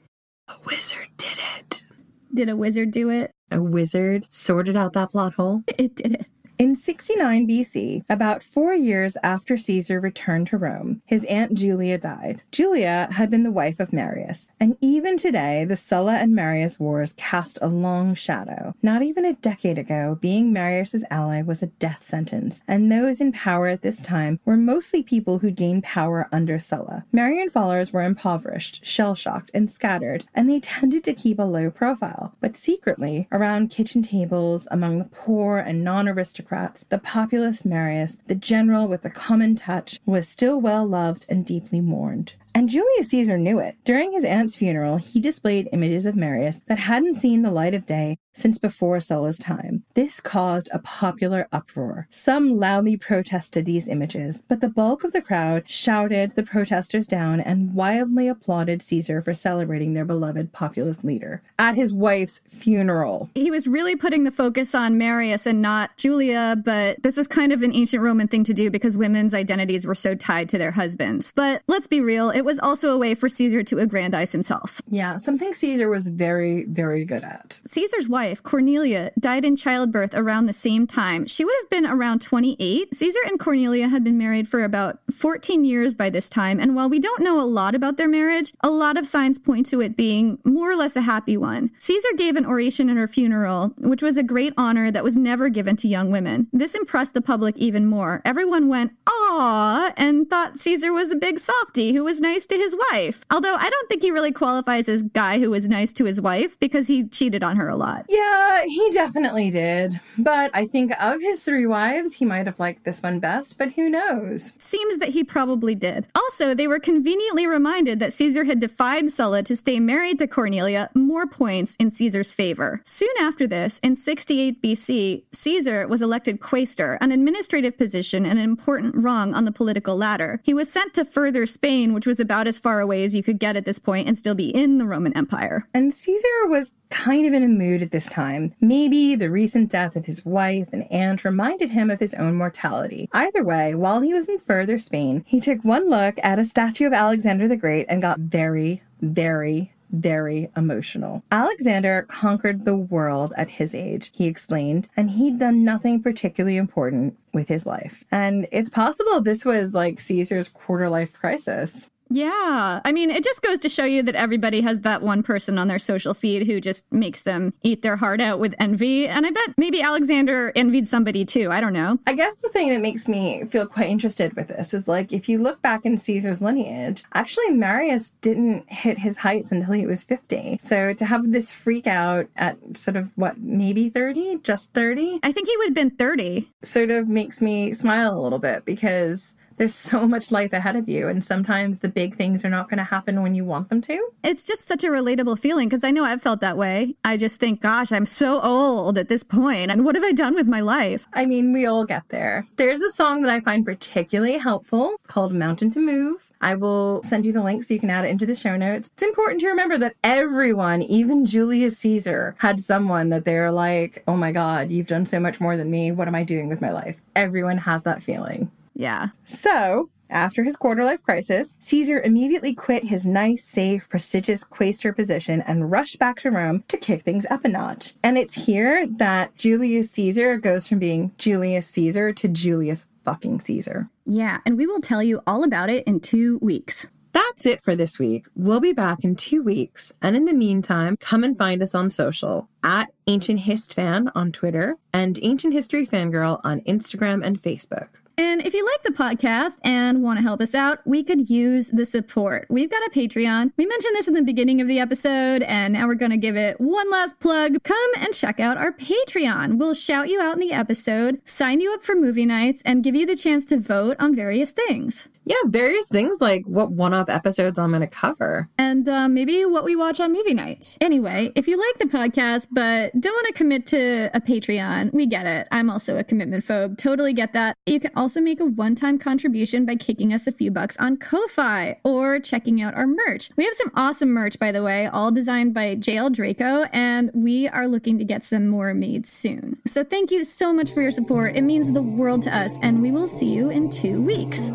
A wizard did it. Did a wizard do it? A wizard sorted out that plot hole. It did it. In 69 BC, about four years after Caesar returned to Rome, his aunt Julia died. Julia had been the wife of Marius, and even today, the Sulla and Marius wars cast a long shadow. Not even a decade ago, being Marius's ally was a death sentence, and those in power at this time were mostly people who gained power under Sulla. Marian followers were impoverished, shell shocked, and scattered, and they tended to keep a low profile. But secretly, around kitchen tables, among the poor and non aristocrats, the populous Marius, the general with the common touch, was still well loved and deeply mourned. And Julius Caesar knew it. During his aunt's funeral, he displayed images of Marius that hadn't seen the light of day since before Sulla's time. This caused a popular uproar. Some loudly protested these images, but the bulk of the crowd shouted the protesters down and wildly applauded Caesar for celebrating their beloved populist leader at his wife's funeral. He was really putting the focus on Marius and not Julia, but this was kind of an ancient Roman thing to do because women's identities were so tied to their husbands. But let's be real, it was also a way for Caesar to aggrandize himself. Yeah, something Caesar was very, very good at. Caesar's wife wife, Cornelia, died in childbirth around the same time. She would have been around 28. Caesar and Cornelia had been married for about 14 years by this time, and while we don't know a lot about their marriage, a lot of signs point to it being more or less a happy one. Caesar gave an oration at her funeral, which was a great honor that was never given to young women. This impressed the public even more. Everyone went, ah, and thought Caesar was a big softy who was nice to his wife. Although I don't think he really qualifies as guy who was nice to his wife because he cheated on her a lot. Yeah, he definitely did. But I think of his three wives, he might have liked this one best, but who knows? Seems that he probably did. Also, they were conveniently reminded that Caesar had defied Sulla to stay married to Cornelia, more points in Caesar's favor. Soon after this, in 68 BC, Caesar was elected quaestor, an administrative position and an important rung on the political ladder. He was sent to further Spain, which was about as far away as you could get at this point and still be in the Roman Empire. And Caesar was kind of in a mood at this time. Maybe the recent death of his wife and aunt reminded him of his own mortality. Either way, while he was in further Spain, he took one look at a statue of Alexander the Great and got very, very, very emotional. Alexander conquered the world at his age, he explained, and he'd done nothing particularly important with his life. And it's possible this was like Caesar's quarter life crisis. Yeah. I mean, it just goes to show you that everybody has that one person on their social feed who just makes them eat their heart out with envy. And I bet maybe Alexander envied somebody too. I don't know. I guess the thing that makes me feel quite interested with this is like if you look back in Caesar's lineage, actually Marius didn't hit his heights until he was 50. So to have this freak out at sort of what, maybe 30, just 30? I think he would have been 30. Sort of makes me smile a little bit because there's so much life ahead of you, and sometimes the big things are not going to happen when you want them to. It's just such a relatable feeling because I know I've felt that way. I just think, gosh, I'm so old at this point, and what have I done with my life? I mean, we all get there. There's a song that I find particularly helpful called Mountain to Move. I will send you the link so you can add it into the show notes. It's important to remember that everyone, even Julius Caesar, had someone that they're like, oh my God, you've done so much more than me. What am I doing with my life? Everyone has that feeling. Yeah. So, After his quarter life crisis, Caesar immediately quit his nice, safe, prestigious quaestor position and rushed back to Rome to kick things up a notch. And it's here that Julius Caesar goes from being Julius Caesar to Julius fucking Caesar. Yeah, and we will tell you all about it in two weeks. That's it for this week. We'll be back in two weeks. And in the meantime, come and find us on social at Ancient Hist Fan on Twitter and Ancient History Fangirl on Instagram and Facebook. And if you like the podcast and want to help us out, we could use the support. We've got a Patreon. We mentioned this in the beginning of the episode, and now we're going to give it one last plug. Come and check out our Patreon. We'll shout you out in the episode, sign you up for movie nights, and give you the chance to vote on various things. Yeah, various things like what one off episodes I'm going to cover. And uh, maybe what we watch on movie nights. Anyway, if you like the podcast but don't want to commit to a Patreon, we get it. I'm also a commitment phobe. Totally get that. You can also make a one time contribution by kicking us a few bucks on Ko-Fi or checking out our merch. We have some awesome merch, by the way, all designed by JL Draco, and we are looking to get some more made soon. So thank you so much for your support. It means the world to us, and we will see you in two weeks.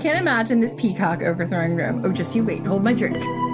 Can't imagine this peacock overthrowing Rome. Oh, just you wait. Hold my drink.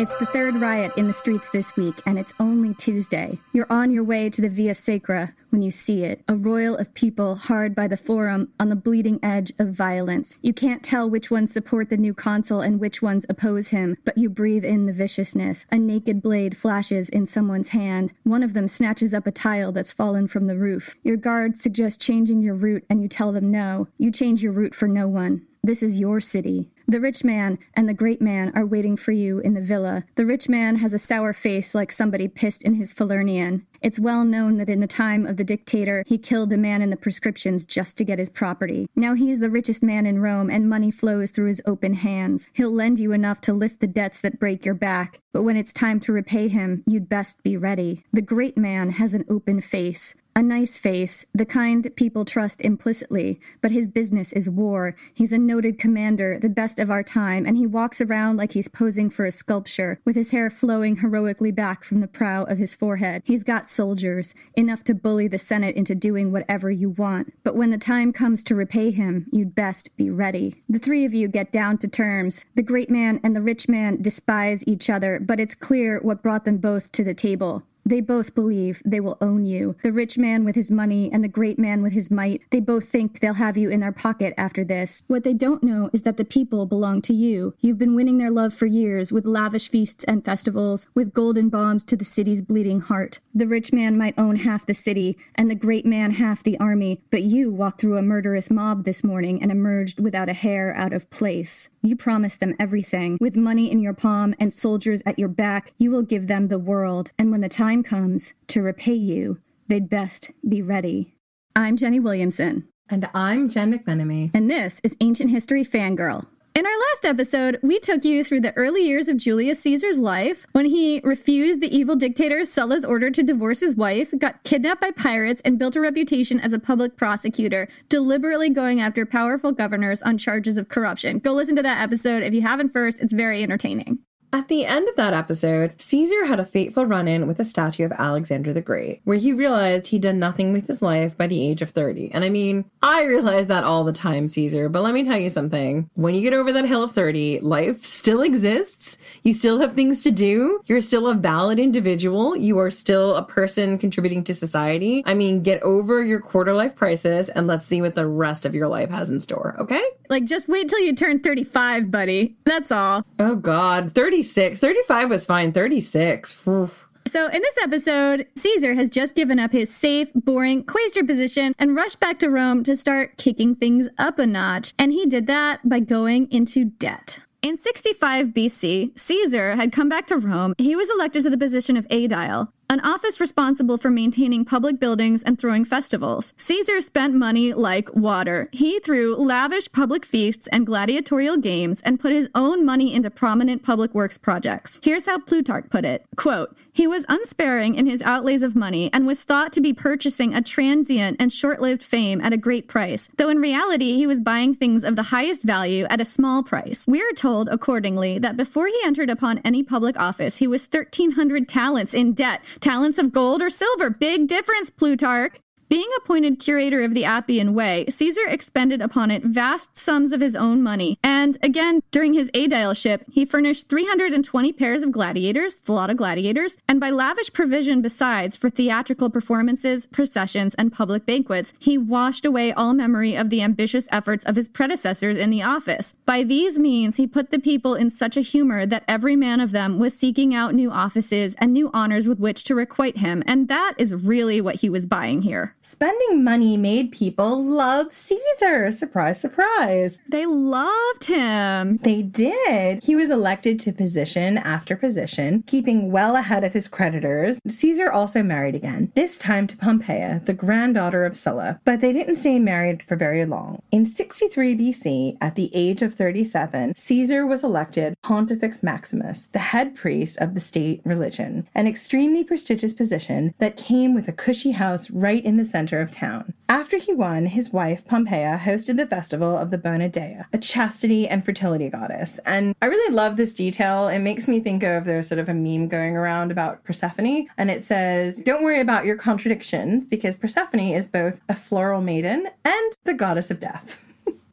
It's the third riot in the streets this week, and it's only Tuesday. You're on your way to the Via Sacra when you see it a royal of people hard by the Forum on the bleeding edge of violence. You can't tell which ones support the new consul and which ones oppose him, but you breathe in the viciousness. A naked blade flashes in someone's hand. One of them snatches up a tile that's fallen from the roof. Your guard suggests changing your route, and you tell them no. You change your route for no one. This is your city. The rich man and the great man are waiting for you in the villa. The rich man has a sour face like somebody pissed in his Falernian. It's well known that in the time of the dictator, he killed a man in the proscriptions just to get his property. Now he's the richest man in Rome, and money flows through his open hands. He'll lend you enough to lift the debts that break your back, but when it's time to repay him, you'd best be ready. The great man has an open face. A nice face, the kind people trust implicitly, but his business is war. He's a noted commander, the best of our time, and he walks around like he's posing for a sculpture, with his hair flowing heroically back from the prow of his forehead. He's got soldiers, enough to bully the Senate into doing whatever you want. But when the time comes to repay him, you'd best be ready. The three of you get down to terms. The great man and the rich man despise each other, but it's clear what brought them both to the table. They both believe they will own you. The rich man with his money and the great man with his might, they both think they'll have you in their pocket after this. What they don't know is that the people belong to you. You've been winning their love for years with lavish feasts and festivals, with golden bombs to the city's bleeding heart. The rich man might own half the city and the great man half the army, but you walked through a murderous mob this morning and emerged without a hair out of place. You promise them everything. With money in your palm and soldiers at your back, you will give them the world. And when the time comes to repay you, they'd best be ready. I'm Jenny Williamson. And I'm Jen McMenemy. And this is Ancient History Fangirl. In our last episode, we took you through the early years of Julius Caesar's life when he refused the evil dictator Sulla's order to divorce his wife, got kidnapped by pirates, and built a reputation as a public prosecutor, deliberately going after powerful governors on charges of corruption. Go listen to that episode if you haven't first, it's very entertaining. At the end of that episode, Caesar had a fateful run in with a statue of Alexander the Great, where he realized he'd done nothing with his life by the age of 30. And I mean, I realize that all the time, Caesar, but let me tell you something. When you get over that hill of 30, life still exists. You still have things to do. You're still a valid individual. You are still a person contributing to society. I mean, get over your quarter life crisis and let's see what the rest of your life has in store, okay? Like, just wait till you turn 35, buddy. That's all. Oh, God. 36. 35 was fine. 36. Oof. So, in this episode, Caesar has just given up his safe, boring quaestor position and rushed back to Rome to start kicking things up a notch. And he did that by going into debt. In 65 BC, Caesar had come back to Rome. He was elected to the position of aedile. An office responsible for maintaining public buildings and throwing festivals. Caesar spent money like water. He threw lavish public feasts and gladiatorial games and put his own money into prominent public works projects. Here's how Plutarch put it quote, He was unsparing in his outlays of money and was thought to be purchasing a transient and short lived fame at a great price, though in reality he was buying things of the highest value at a small price. We are told, accordingly, that before he entered upon any public office, he was 1,300 talents in debt. Talents of gold or silver. Big difference, Plutarch. Being appointed curator of the Appian Way, Caesar expended upon it vast sums of his own money. And again, during his aedileship, he furnished 320 pairs of gladiators, it's a lot of gladiators, and by lavish provision besides for theatrical performances, processions, and public banquets, he washed away all memory of the ambitious efforts of his predecessors in the office. By these means, he put the people in such a humor that every man of them was seeking out new offices and new honors with which to requite him, and that is really what he was buying here. Spending money made people love Caesar. Surprise, surprise. They loved him. They did. He was elected to position after position, keeping well ahead of his creditors. Caesar also married again, this time to Pompeia, the granddaughter of Sulla. But they didn't stay married for very long. In 63 BC, at the age of 37, Caesar was elected Pontifex Maximus, the head priest of the state religion, an extremely prestigious position that came with a cushy house right in the center of town. After he won, his wife, Pompeia, hosted the festival of the Bona Dea, a chastity and fertility goddess. And I really love this detail. It makes me think of there's sort of a meme going around about Persephone, and it says, Don't worry about your contradictions, because Persephone is both a floral maiden and the goddess of death.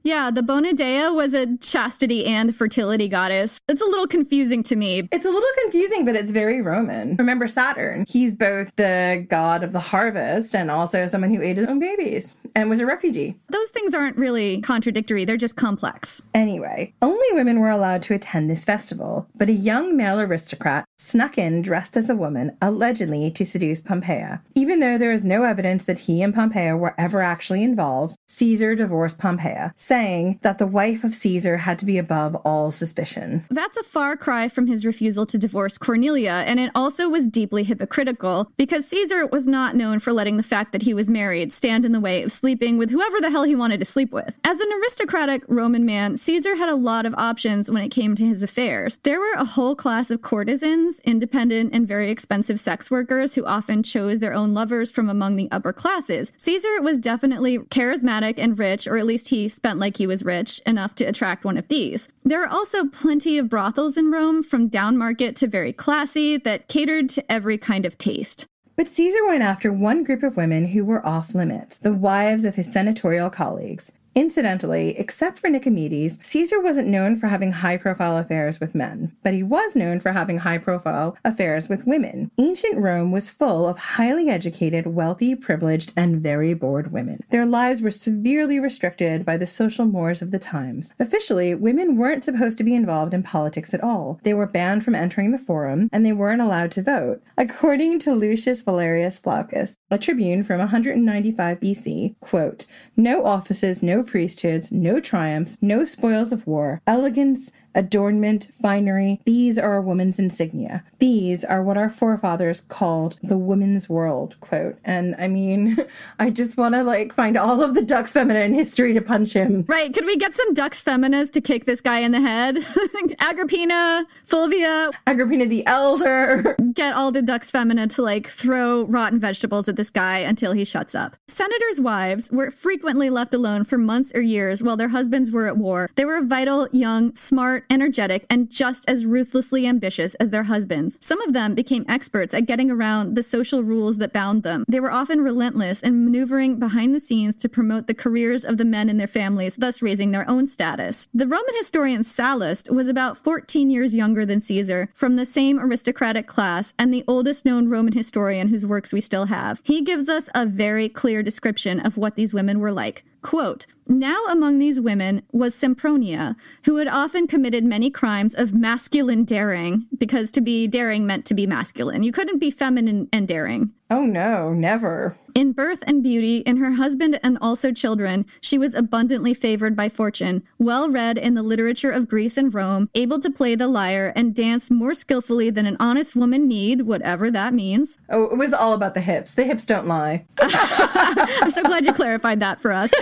Yeah, the Bona Dea was a chastity and fertility goddess. It's a little confusing to me. It's a little confusing, but it's very Roman. Remember Saturn? He's both the god of the harvest and also someone who ate his own babies and was a refugee. Those things aren't really contradictory, they're just complex. Anyway, only women were allowed to attend this festival, but a young male aristocrat snuck in dressed as a woman, allegedly to seduce Pompeia. Even though there is no evidence that he and Pompeia were ever actually involved, Caesar divorced Pompeia, saying that the wife of Caesar had to be above all suspicion. That's a far cry from his refusal to divorce Cornelia, and it also was deeply hypocritical because Caesar was not known for letting the fact that he was married stand in the way of sleeping with whoever the hell he wanted to sleep with. As an aristocratic Roman man, Caesar had a lot of options when it came to his affairs. There were a whole class of courtesans, independent and very expensive sex workers who often chose their own lovers from among the upper classes. Caesar was definitely charismatic and rich, or at least he spent like he was rich enough to attract one of these. There are also plenty of brothels in Rome, from down market to very classy, that catered to every kind of taste. But Caesar went after one group of women who were off limits, the wives of his senatorial colleagues. Incidentally, except for Nicomedes, Caesar wasn't known for having high profile affairs with men, but he was known for having high profile affairs with women. Ancient Rome was full of highly educated, wealthy, privileged, and very bored women. Their lives were severely restricted by the social mores of the times. Officially, women weren't supposed to be involved in politics at all. They were banned from entering the forum, and they weren't allowed to vote. According to Lucius Valerius Flaccus, a tribune from 195 BC, quote, no offices, no priesthoods, no triumphs, no spoils of war, elegance, adornment, finery. These are a woman's insignia. These are what our forefathers called the woman's world, quote. And I mean, I just want to like find all of the Dux Femina in history to punch him. Right. Could we get some Dux Feminas to kick this guy in the head? Agrippina, Fulvia. Agrippina the Elder. Get all the Dux Femina to like throw rotten vegetables at this guy until he shuts up. Senators' wives were frequently left alone for months or years while their husbands were at war. They were vital, young, smart, energetic, and just as ruthlessly ambitious as their husbands. Some of them became experts at getting around the social rules that bound them. They were often relentless in maneuvering behind the scenes to promote the careers of the men in their families, thus raising their own status. The Roman historian Sallust was about 14 years younger than Caesar, from the same aristocratic class, and the oldest known Roman historian whose works we still have. He gives us a very clear description of what these women were like. Quote, now among these women was Sempronia, who had often committed many crimes of masculine daring, because to be daring meant to be masculine. You couldn't be feminine and daring. Oh no, never. In birth and beauty, in her husband and also children, she was abundantly favored by fortune, well read in the literature of Greece and Rome, able to play the lyre and dance more skillfully than an honest woman need, whatever that means. Oh, it was all about the hips. The hips don't lie. I'm so glad you clarified that for us.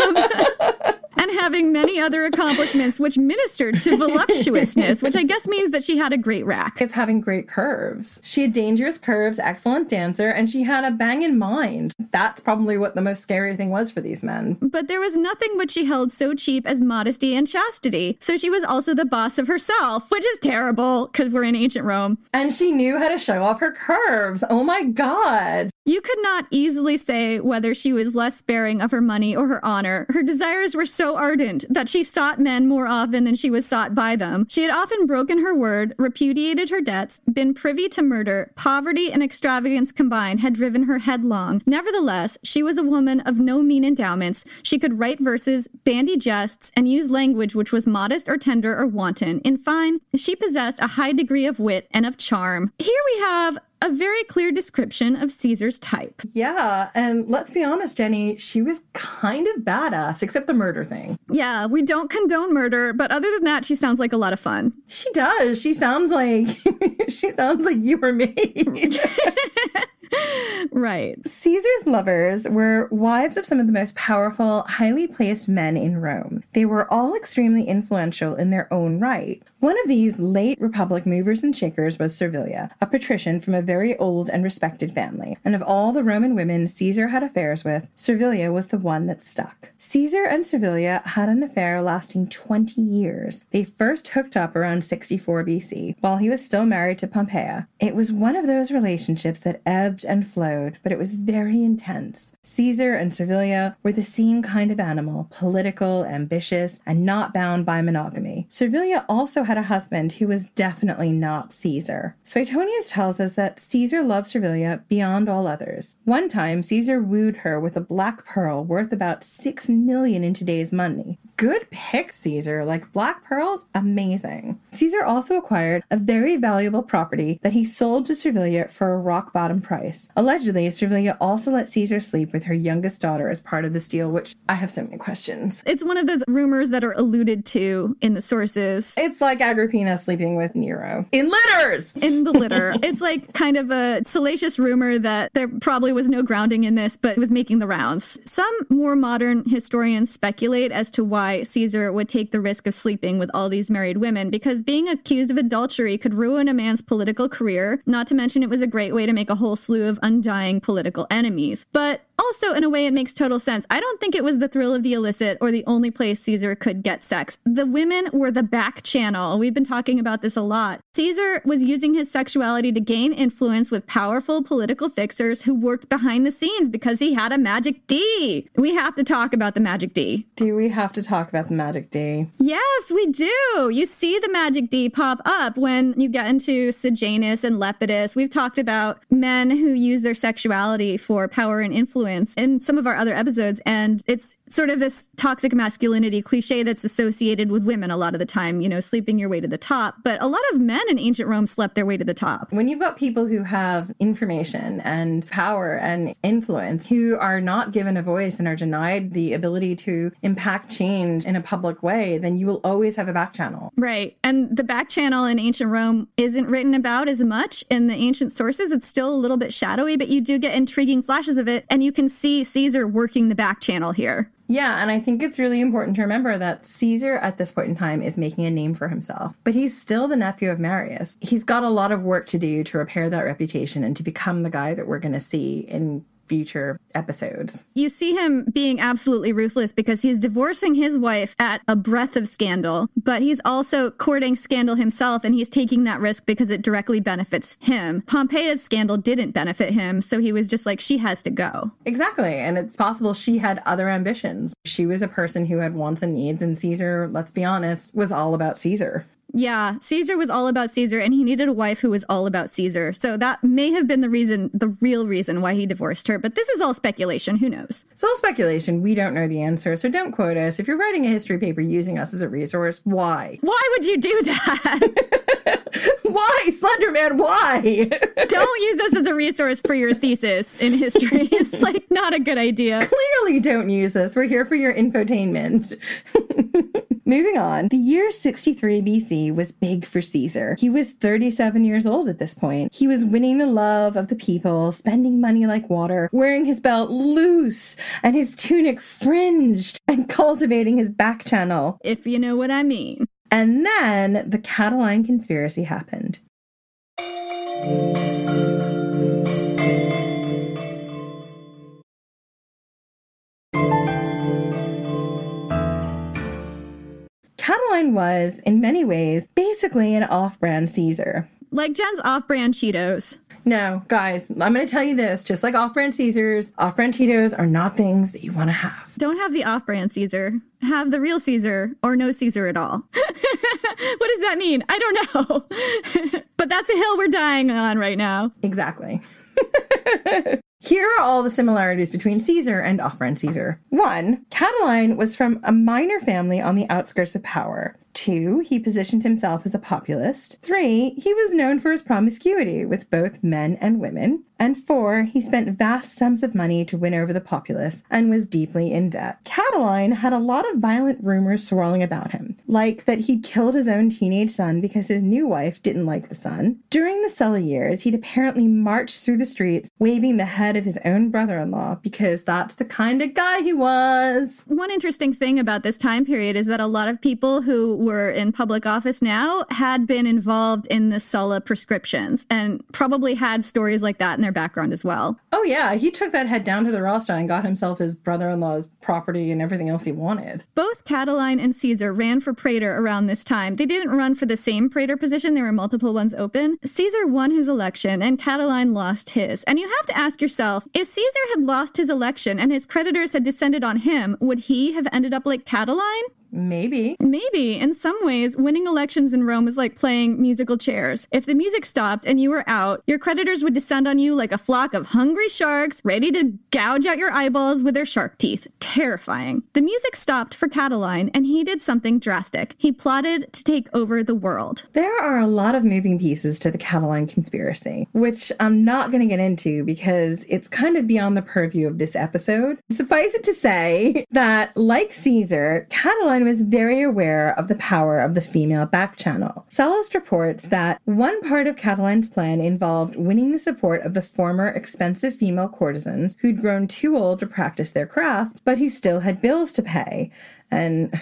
Um, and having many other accomplishments which ministered to voluptuousness, which I guess means that she had a great rack. It's having great curves. She had dangerous curves, excellent dancer, and she had a bang in mind. That's probably what the most scary thing was for these men. But there was nothing which she held so cheap as modesty and chastity. So she was also the boss of herself, which is terrible because we're in ancient Rome. And she knew how to show off her curves. Oh my God. You could not easily say whether she was less sparing of her money or her honor. Her desires were so ardent that she sought men more often than she was sought by them. She had often broken her word, repudiated her debts, been privy to murder. Poverty and extravagance combined had driven her headlong. Nevertheless, she was a woman of no mean endowments. She could write verses, bandy jests, and use language which was modest or tender or wanton. In fine, she possessed a high degree of wit and of charm. Here we have a very clear description of Caesar's type. Yeah, and let's be honest, Jenny, she was kind of badass, except the murder thing. Yeah, we don't condone murder, but other than that, she sounds like a lot of fun. She does. She sounds like she sounds like you or me. right. Caesar's lovers were wives of some of the most powerful, highly placed men in Rome. They were all extremely influential in their own right. One of these late Republic movers and shakers was Servilia, a patrician from a very old and respected family. And of all the Roman women Caesar had affairs with, Servilia was the one that stuck. Caesar and Servilia had an affair lasting 20 years. They first hooked up around 64 BC, while he was still married to Pompeia. It was one of those relationships that ebbed and flowed, but it was very intense. Caesar and Servilia were the same kind of animal, political, ambitious, and not bound by monogamy. Servilia also had a husband who was definitely not Caesar. Suetonius tells us that Caesar loved Servilia beyond all others. One time, Caesar wooed her with a black pearl worth about six million in today's money. Good pick, Caesar. Like black pearls, amazing. Caesar also acquired a very valuable property that he sold to Servilia for a rock bottom price. Allegedly, Servilia also let Caesar sleep with her youngest daughter as part of this deal, which I have so many questions. It's one of those rumors that are alluded to in the sources. It's like Agrippina sleeping with Nero in litters. In the litter. it's like kind of a salacious rumor that there probably was no grounding in this, but it was making the rounds. Some more modern historians speculate as to why Caesar would take the risk of sleeping with all these married women because being accused of adultery could ruin a man's political career, not to mention it was a great way to make a whole slew of undying political enemies. But also, in a way, it makes total sense. I don't think it was the thrill of the illicit or the only place Caesar could get sex. The women were the back channel. We've been talking about this a lot. Caesar was using his sexuality to gain influence with powerful political fixers who worked behind the scenes because he had a magic D. We have to talk about the magic D. Do we have to talk about the magic D? Yes, we do. You see the magic D pop up when you get into Sejanus and Lepidus. We've talked about men who use their sexuality for power and influence in some of our other episodes. And it's sort of this toxic masculinity cliche that's associated with women a lot of the time, you know, sleeping your way to the top. But a lot of men in ancient Rome slept their way to the top. When you've got people who have information and power and influence who are not given a voice and are denied the ability to impact change in a public way, then you will always have a back channel. Right. And the back channel in ancient Rome isn't written about as much in the ancient sources. It's still a little bit shadowy, but you do get intriguing flashes of it. And you can see Caesar working the back channel here. Yeah, and I think it's really important to remember that Caesar at this point in time is making a name for himself, but he's still the nephew of Marius. He's got a lot of work to do to repair that reputation and to become the guy that we're going to see in future episodes. You see him being absolutely ruthless because he's divorcing his wife at a breath of scandal, but he's also courting scandal himself and he's taking that risk because it directly benefits him. Pompeia's scandal didn't benefit him, so he was just like, she has to go. Exactly. And it's possible she had other ambitions. She was a person who had wants and needs, and Caesar, let's be honest, was all about Caesar. Yeah, Caesar was all about Caesar and he needed a wife who was all about Caesar. So that may have been the reason, the real reason why he divorced her. But this is all speculation. Who knows? It's all speculation. We don't know the answer. So don't quote us. If you're writing a history paper using us as a resource, why? Why would you do that? why, Slenderman? Why? don't use this as a resource for your thesis in history. It's like not a good idea. Clearly, don't use this. We're here for your infotainment. Moving on, the year 63 BC was big for Caesar. He was 37 years old at this point. He was winning the love of the people, spending money like water, wearing his belt loose and his tunic fringed, and cultivating his back channel. If you know what I mean. And then the Catiline conspiracy happened. Catiline was, in many ways, basically an off brand Caesar. Like Jen's off brand Cheetos. No, guys, I'm going to tell you this just like off brand Caesars, off brand Cheetos are not things that you want to have. Don't have the off brand Caesar. Have the real Caesar or no Caesar at all. what does that mean? I don't know. but that's a hill we're dying on right now. Exactly. Here are all the similarities between Caesar and off brand Caesar. One, Catiline was from a minor family on the outskirts of power. Two, he positioned himself as a populist. Three, he was known for his promiscuity with both men and women. And four, he spent vast sums of money to win over the populace and was deeply in debt. Catiline had a lot of violent rumors swirling about him, like that he'd killed his own teenage son because his new wife didn't like the son. During the Sulla years, he'd apparently marched through the streets waving the head of his own brother in law because that's the kind of guy he was. One interesting thing about this time period is that a lot of people who were in public office now had been involved in the Sulla proscriptions and probably had stories like that in their background as well. Oh, yeah. He took that head down to the Rostra and got himself his brother in law's property and everything else he wanted. Both Catiline and Caesar ran for praetor around this time. They didn't run for the same praetor position, there were multiple ones open. Caesar won his election and Catiline lost his. And you have to ask yourself if Caesar had lost his election and his creditors had descended on him, would he have ended up like Catiline? Maybe. Maybe. In some ways, winning elections in Rome is like playing musical chairs. If the music stopped and you were out, your creditors would descend on you like a flock of hungry sharks, ready to gouge out your eyeballs with their shark teeth. Terrifying. The music stopped for Catiline, and he did something drastic. He plotted to take over the world. There are a lot of moving pieces to the Catiline conspiracy, which I'm not going to get into because it's kind of beyond the purview of this episode. Suffice it to say that, like Caesar, Catiline was very aware of the power of the female back channel. Sallust reports that one part of Catiline's plan involved winning the support of the former expensive female courtesans who'd grown too old to practice their craft, but who still had bills to pay. And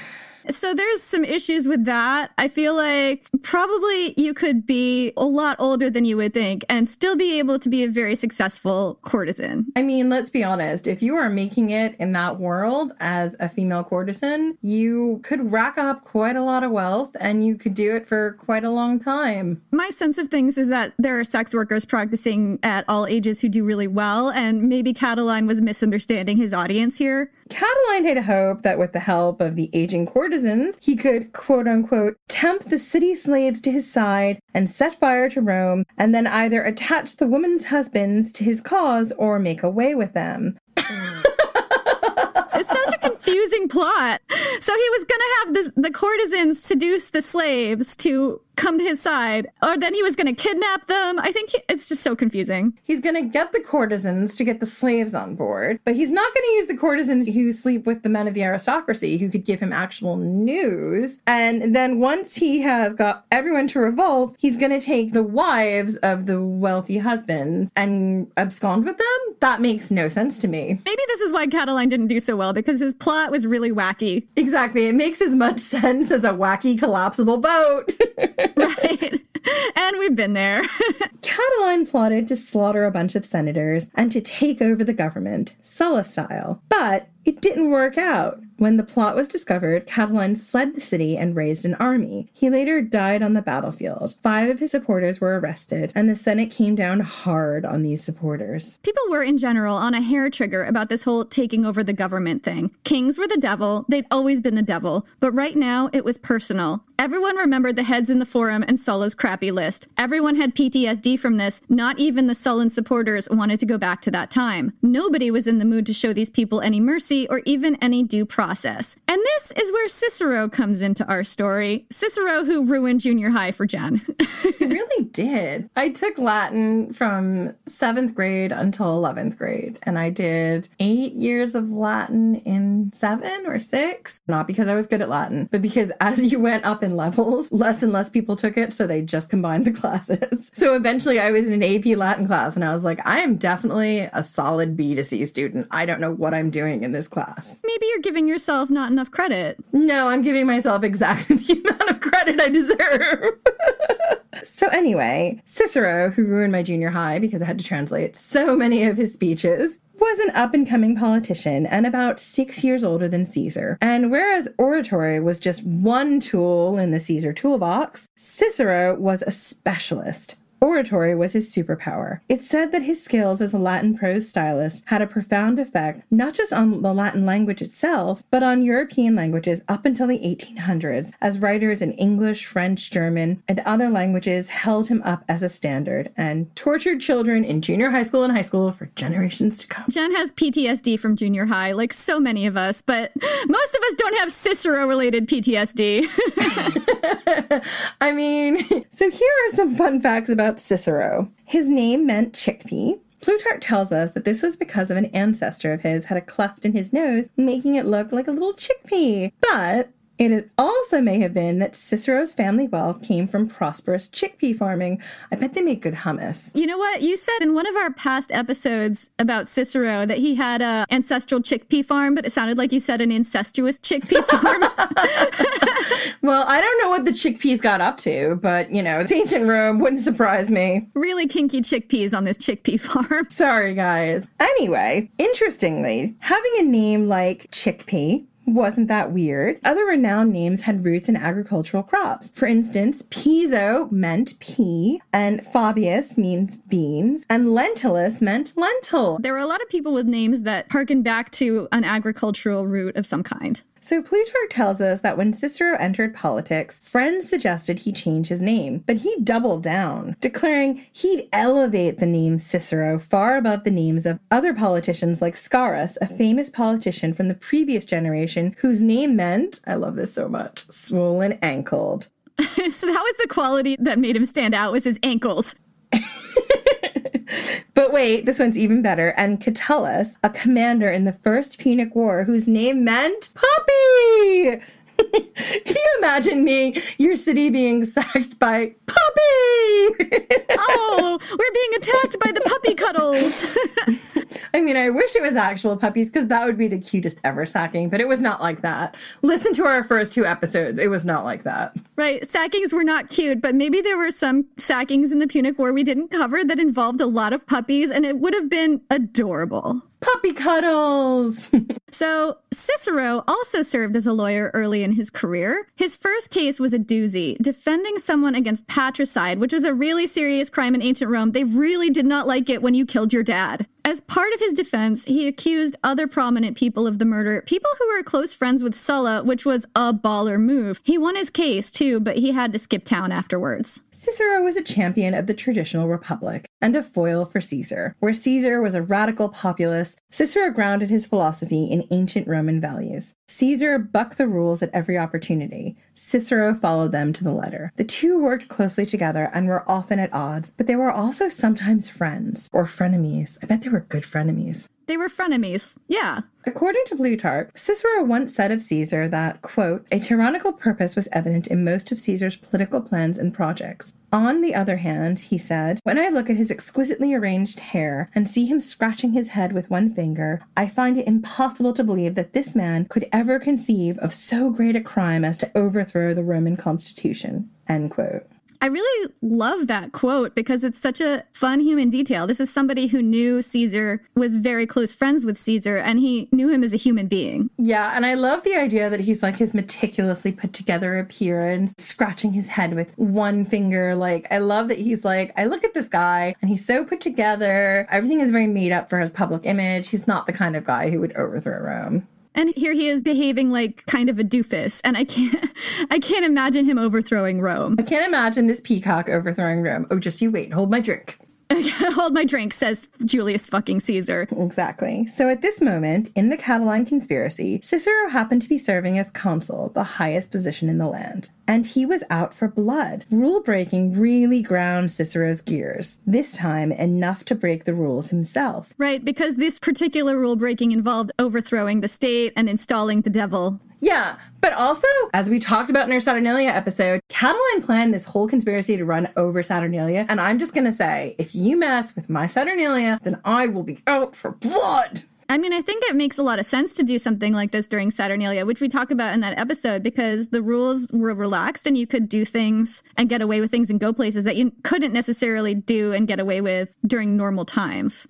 so there's some issues with that. I feel like probably you could be a lot older than you would think and still be able to be a very successful courtesan. I mean, let's be honest. If you are making it in that world as a female courtesan, you could rack up quite a lot of wealth and you could do it for quite a long time. My sense of things is that there are sex workers practicing at all ages who do really well, and maybe Catiline was misunderstanding his audience here. Catiline had hoped that with the help of the aging courtesans, he could, quote unquote, tempt the city slaves to his side and set fire to Rome, and then either attach the women's husbands to his cause or make away with them. it's such a confusing plot. So he was going to have the, the courtesans seduce the slaves to come to his side, or then he was going to kidnap them. I think he, it's just so confusing. He's going to get the courtesans to get the slaves on board, but he's not going to use the courtesans who sleep with the men of the aristocracy who could give him actual news. And then once he has got everyone to revolt, he's going to take the wives of the wealthy husbands and abscond with them. That makes no sense to me. Maybe this is why Catiline didn't do so well because his plot was really wacky. Exactly. It makes as much sense as a wacky collapsible boat. right. And we've been there. Catiline plotted to slaughter a bunch of senators and to take over the government, Sulla style. But it didn't work out. When the plot was discovered, Catiline fled the city and raised an army. He later died on the battlefield. Five of his supporters were arrested, and the Senate came down hard on these supporters. People were, in general, on a hair trigger about this whole taking over the government thing. Kings were the devil, they'd always been the devil, but right now it was personal. Everyone remembered the heads in the forum and Sulla's crappy list. Everyone had PTSD from this. Not even the Sullan supporters wanted to go back to that time. Nobody was in the mood to show these people any mercy or even any due process process. And this is where Cicero comes into our story. Cicero, who ruined junior high for Jen. he really did. I took Latin from seventh grade until 11th grade, and I did eight years of Latin in seven or six. Not because I was good at Latin, but because as you went up in levels, less and less people took it, so they just combined the classes. So eventually I was in an AP Latin class, and I was like, I am definitely a solid B to C student. I don't know what I'm doing in this class. Maybe you're giving yourself not enough credit. No, I'm giving myself exactly the amount of credit I deserve. so, anyway, Cicero, who ruined my junior high because I had to translate so many of his speeches, was an up and coming politician and about six years older than Caesar. And whereas oratory was just one tool in the Caesar toolbox, Cicero was a specialist. Oratory was his superpower. It's said that his skills as a Latin prose stylist had a profound effect not just on the Latin language itself, but on European languages up until the 1800s, as writers in English, French, German, and other languages held him up as a standard and tortured children in junior high school and high school for generations to come. Jen has PTSD from junior high, like so many of us, but most of us don't have Cicero related PTSD. I mean, so here are some fun facts about Cicero. His name meant chickpea. Plutarch tells us that this was because of an ancestor of his had a cleft in his nose, making it look like a little chickpea. But it also may have been that Cicero's family wealth came from prosperous chickpea farming. I bet they made good hummus. You know what? You said in one of our past episodes about Cicero that he had a ancestral chickpea farm, but it sounded like you said an incestuous chickpea farm. well, I don't know what the chickpeas got up to, but you know, it's ancient Rome wouldn't surprise me. Really kinky chickpeas on this chickpea farm. Sorry, guys. Anyway, interestingly, having a name like chickpea wasn't that weird. Other renowned names had roots in agricultural crops. For instance, Piso meant pea, and Fabius means beans, and Lentulus meant lentil. There were a lot of people with names that harken back to an agricultural root of some kind. So Plutarch tells us that when Cicero entered politics, friends suggested he change his name, but he doubled down, declaring he'd elevate the name Cicero far above the names of other politicians like Scaurus, a famous politician from the previous generation whose name meant, I love this so much, swollen ankled. so that was the quality that made him stand out was his ankles. But wait, this one's even better. And Catullus, a commander in the First Punic War, whose name meant puppy. Can you imagine me, your city being sacked by puppy? oh, we're being attacked by the puppy cuddles. I mean, I wish it was actual puppies because that would be the cutest ever sacking, but it was not like that. Listen to our first two episodes. It was not like that. Right. Sackings were not cute, but maybe there were some sackings in the Punic War we didn't cover that involved a lot of puppies, and it would have been adorable. Puppy cuddles. so, Cicero also served as a lawyer early in his career. His first case was a doozy, defending someone against patricide, which was a really serious crime in ancient Rome. They really did not like it when you killed your dad. As part of his defense, he accused other prominent people of the murder, people who were close friends with Sulla, which was a baller move. He won his case too, but he had to skip town afterwards. Cicero was a champion of the traditional republic and a foil for Caesar. Where Caesar was a radical populist, Cicero grounded his philosophy in ancient Roman values. Caesar bucked the rules at every opportunity. Cicero followed them to the letter. The two worked closely together and were often at odds, but they were also sometimes friends or frenemies. I bet they were good frenemies. They were frenemies. Yeah. According to Plutarch, Cicero once said of Caesar that, quote, a tyrannical purpose was evident in most of Caesar's political plans and projects. On the other hand, he said, when I look at his exquisitely arranged hair and see him scratching his head with one finger, I find it impossible to believe that this man could ever conceive of so great a crime as to overthrow the Roman constitution. End quote. I really love that quote because it's such a fun human detail. This is somebody who knew Caesar, was very close friends with Caesar, and he knew him as a human being. Yeah, and I love the idea that he's like his meticulously put together appearance, scratching his head with one finger. Like, I love that he's like, I look at this guy and he's so put together. Everything is very made up for his public image. He's not the kind of guy who would overthrow Rome. And here he is behaving like kind of a doofus, and I can't, I can't imagine him overthrowing Rome. I can't imagine this peacock overthrowing Rome. Oh, just you wait, hold my drink. hold my drink, says Julius fucking Caesar. Exactly. So at this moment, in the Catiline conspiracy, Cicero happened to be serving as consul, the highest position in the land. And he was out for blood. Rule breaking really ground Cicero's gears, this time enough to break the rules himself. Right, because this particular rule breaking involved overthrowing the state and installing the devil. Yeah, but also, as we talked about in our Saturnalia episode, Catiline planned this whole conspiracy to run over Saturnalia. And I'm just going to say, if you mess with my Saturnalia, then I will be out for blood. I mean, I think it makes a lot of sense to do something like this during Saturnalia, which we talk about in that episode, because the rules were relaxed and you could do things and get away with things and go places that you couldn't necessarily do and get away with during normal times.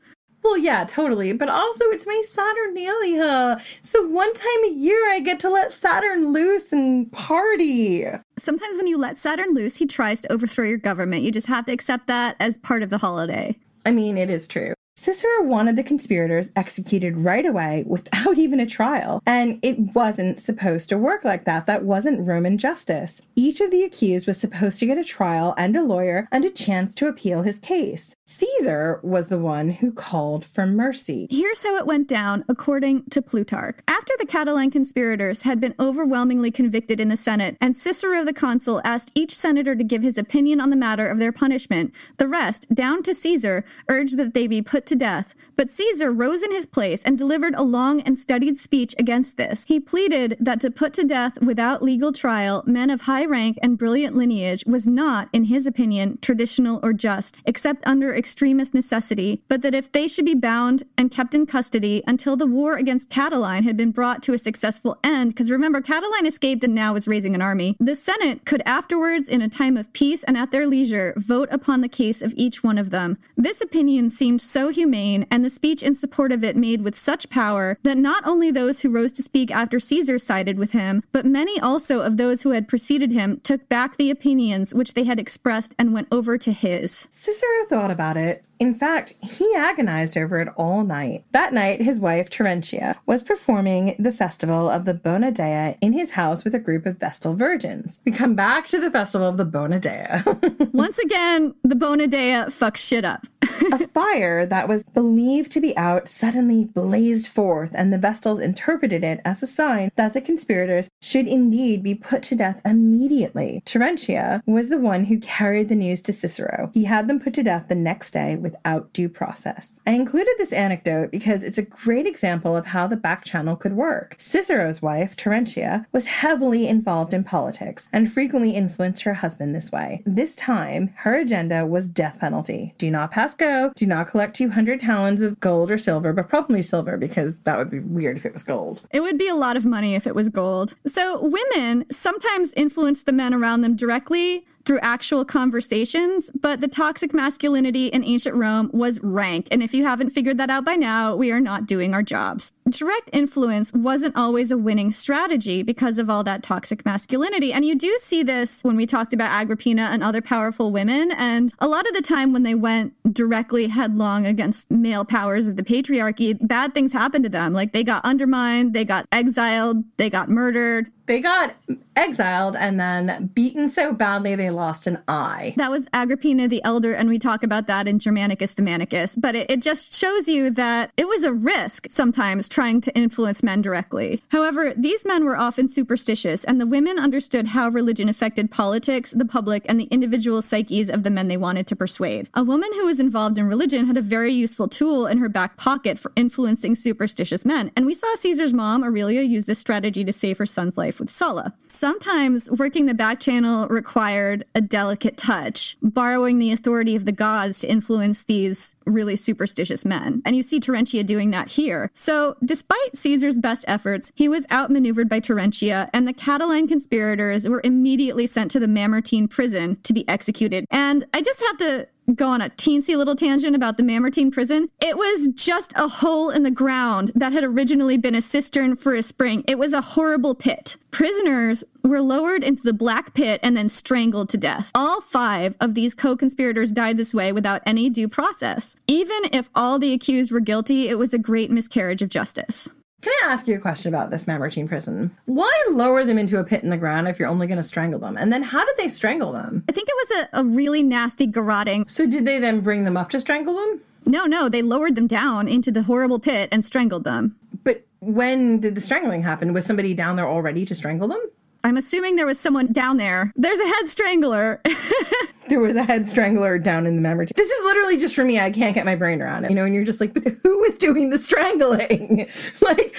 Well, yeah, totally. But also, it's my Saturnalia. So one time a year, I get to let Saturn loose and party. Sometimes when you let Saturn loose, he tries to overthrow your government. You just have to accept that as part of the holiday. I mean, it is true. Cicero wanted the conspirators executed right away without even a trial, and it wasn't supposed to work like that. That wasn't Roman justice. Each of the accused was supposed to get a trial and a lawyer and a chance to appeal his case. Caesar was the one who called for mercy. Here's how it went down, according to Plutarch. After the Catiline conspirators had been overwhelmingly convicted in the Senate, and Cicero the consul asked each senator to give his opinion on the matter of their punishment, the rest, down to Caesar, urged that they be put to death, but Caesar rose in his place and delivered a long and studied speech against this. He pleaded that to put to death without legal trial men of high rank and brilliant lineage was not, in his opinion, traditional or just, except under extremist necessity, but that if they should be bound and kept in custody until the war against Catiline had been brought to a successful end, because remember, Catiline escaped and now is raising an army, the Senate could afterwards, in a time of peace and at their leisure, vote upon the case of each one of them. This opinion seemed so humane, and the speech in support of it made with such power that not only those who rose to speak after Caesar sided with him, but many also of those who had preceded him took back the opinions which they had expressed and went over to his. Cicero thought about it in fact, he agonized over it all night. That night, his wife, Terentia, was performing the festival of the Bona Dea in his house with a group of Vestal virgins. We come back to the festival of the Bona Dea. Once again, the Bona Dea fucks shit up. a fire that was believed to be out suddenly blazed forth, and the Vestals interpreted it as a sign that the conspirators should indeed be put to death immediately. Terentia was the one who carried the news to Cicero. He had them put to death the next day without due process. I included this anecdote because it's a great example of how the back channel could work. Cicero's wife, Terentia, was heavily involved in politics and frequently influenced her husband this way. This time, her agenda was death penalty. Do not pass go, do not collect 200 talents of gold or silver, but probably silver because that would be weird if it was gold. It would be a lot of money if it was gold. So women sometimes influence the men around them directly through actual conversations, but the toxic masculinity in ancient Rome was rank. And if you haven't figured that out by now, we are not doing our jobs. Direct influence wasn't always a winning strategy because of all that toxic masculinity. And you do see this when we talked about Agrippina and other powerful women. And a lot of the time when they went directly headlong against male powers of the patriarchy, bad things happened to them. Like they got undermined, they got exiled, they got murdered. They got exiled and then beaten so badly they lost an eye. That was Agrippina the Elder, and we talk about that in Germanicus the Manicus. But it, it just shows you that it was a risk sometimes trying to influence men directly. However, these men were often superstitious, and the women understood how religion affected politics, the public, and the individual psyches of the men they wanted to persuade. A woman who was involved in religion had a very useful tool in her back pocket for influencing superstitious men, and we saw Caesar's mom, Aurelia, use this strategy to save her son's life with Sulla. Sometimes working the back channel required a delicate touch, borrowing the authority of the gods to influence these really superstitious men. And you see Terentia doing that here. So, despite Caesar's best efforts, he was outmaneuvered by Terentia, and the Catiline conspirators were immediately sent to the Mamertine prison to be executed. And I just have to go on a teensy little tangent about the Mamertine prison. It was just a hole in the ground that had originally been a cistern for a spring. It was a horrible pit. Prisoners were lowered into the black pit and then strangled to death. All five of these co conspirators died this way without any due process. Even if all the accused were guilty, it was a great miscarriage of justice. Can I ask you a question about this Mamertine prison? Why lower them into a pit in the ground if you're only going to strangle them? And then how did they strangle them? I think it was a, a really nasty garroting. So did they then bring them up to strangle them? No, no, they lowered them down into the horrible pit and strangled them. But when did the strangling happen? Was somebody down there already to strangle them? I'm assuming there was someone down there. There's a head strangler. there was a head strangler down in the memory. This is literally just for me. I can't get my brain around it. You know, and you're just like, but who is doing the strangling? like,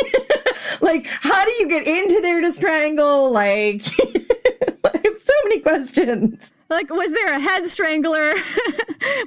like, how do you get into there to strangle? Like, I have so many questions. Like, was there a head strangler?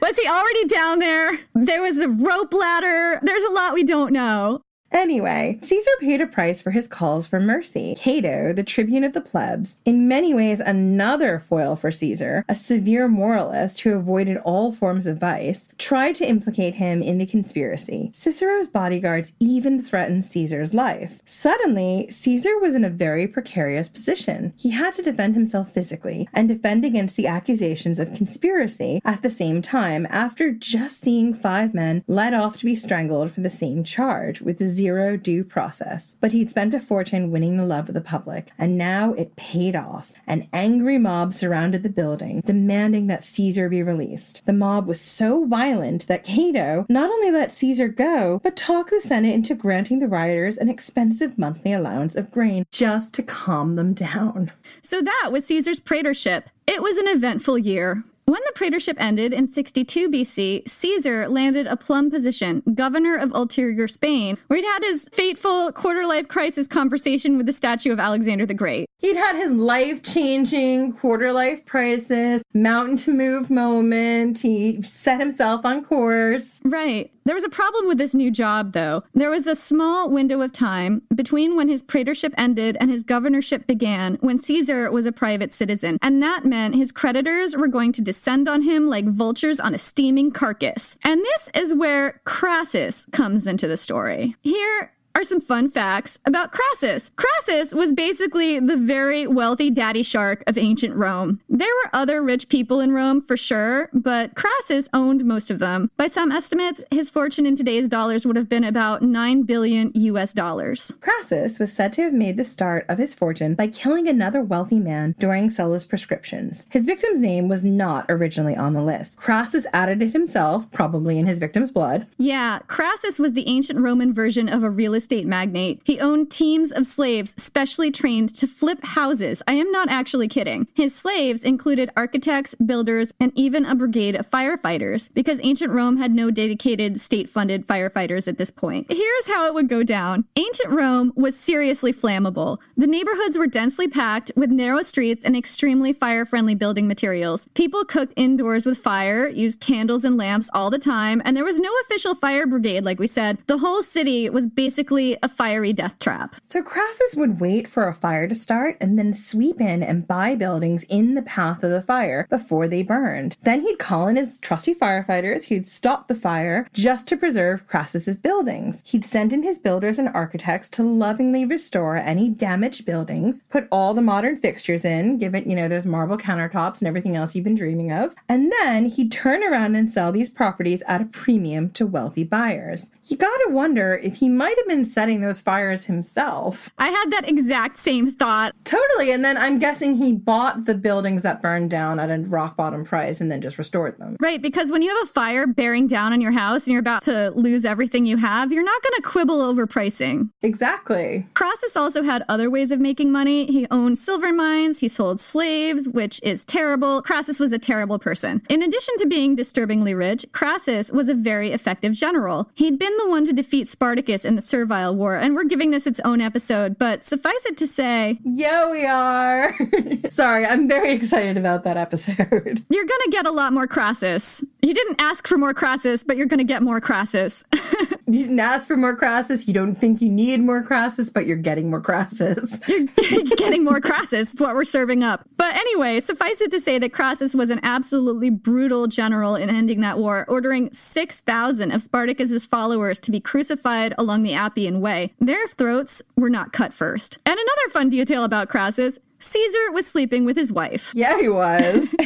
was he already down there? There was a rope ladder. There's a lot we don't know. Anyway, Caesar paid a price for his calls for mercy. Cato, the tribune of the plebs, in many ways another foil for Caesar, a severe moralist who avoided all forms of vice, tried to implicate him in the conspiracy. Cicero's bodyguards even threatened Caesar's life. Suddenly, Caesar was in a very precarious position. He had to defend himself physically and defend against the accusations of conspiracy at the same time after just seeing five men led off to be strangled for the same charge with zero due process. But he'd spent a fortune winning the love of the public, and now it paid off. An angry mob surrounded the building, demanding that Caesar be released. The mob was so violent that Cato not only let Caesar go, but talked the Senate into granting the rioters an expensive monthly allowance of grain just to calm them down. So that was Caesar's praetorship. It was an eventful year. When the praetorship ended in 62 BC, Caesar landed a plum position, governor of ulterior Spain, where he'd had his fateful quarter life crisis conversation with the statue of Alexander the Great. He'd had his life changing quarter life crisis, mountain to move moment. He set himself on course. Right. There was a problem with this new job, though. There was a small window of time between when his praetorship ended and his governorship began when Caesar was a private citizen. And that meant his creditors were going to descend on him like vultures on a steaming carcass. And this is where Crassus comes into the story. Here, are some fun facts about Crassus. Crassus was basically the very wealthy daddy shark of ancient Rome. There were other rich people in Rome for sure, but Crassus owned most of them. By some estimates, his fortune in today's dollars would have been about 9 billion US dollars. Crassus was said to have made the start of his fortune by killing another wealthy man during Sulla's proscriptions. His victim's name was not originally on the list. Crassus added it himself, probably in his victim's blood. Yeah, Crassus was the ancient Roman version of a real estate magnate. He owned teams of slaves specially trained to flip houses. I am not actually kidding. His slaves included architects, builders, and even a brigade of firefighters because ancient Rome had no dedicated state funded firefighters at this point. Here's how it would go down Ancient Rome was seriously flammable. The neighborhoods were densely packed with narrow streets and extremely fire friendly building materials. People cooked indoors with fire, used candles and lamps all the time, and there was no official fire brigade, like we said. The whole city was basically a fiery death trap. So Crassus would wait for a fire to start and then sweep in and buy buildings in the path of the fire before they burned. Then he'd call in his trusty firefighters who'd stop the fire just to preserve Crassus's buildings. He'd send in his builders and architects to lovingly restore any damaged buildings, put all the modern fixtures in, give it, you know, those marble countertops and everything else you've been dreaming of. And then he'd turn around and sell these properties at a premium to wealthy buyers. You gotta wonder if he might have been setting those fires himself. I had that exact same thought. Totally. And then I'm guessing he bought the buildings that burned down at a rock bottom price and then just restored them. Right. Because when you have a fire bearing down on your house and you're about to lose everything you have, you're not going to quibble over pricing. Exactly. Crassus also had other ways of making money. He owned silver mines, he sold slaves, which is terrible. Crassus was a terrible person. In addition to being disturbingly rich, Crassus was a very effective general. He'd been the one to defeat Spartacus in the Servile War, and we're giving this its own episode, but suffice it to say. Yeah, we are. Sorry, I'm very excited about that episode. You're gonna get a lot more Crassus. You didn't ask for more Crassus, but you're gonna get more Crassus. you didn't ask for more Crassus. You don't think you need more Crassus, but you're getting more Crassus. you're getting more Crassus. It's what we're serving up. But anyway, suffice it to say that Crassus was an absolutely brutal general in ending that war, ordering 6,000 of Spartacus's followers to be crucified along the Appian Way. Their throats were not cut first. And another fun detail about Crassus Caesar was sleeping with his wife. Yeah, he was.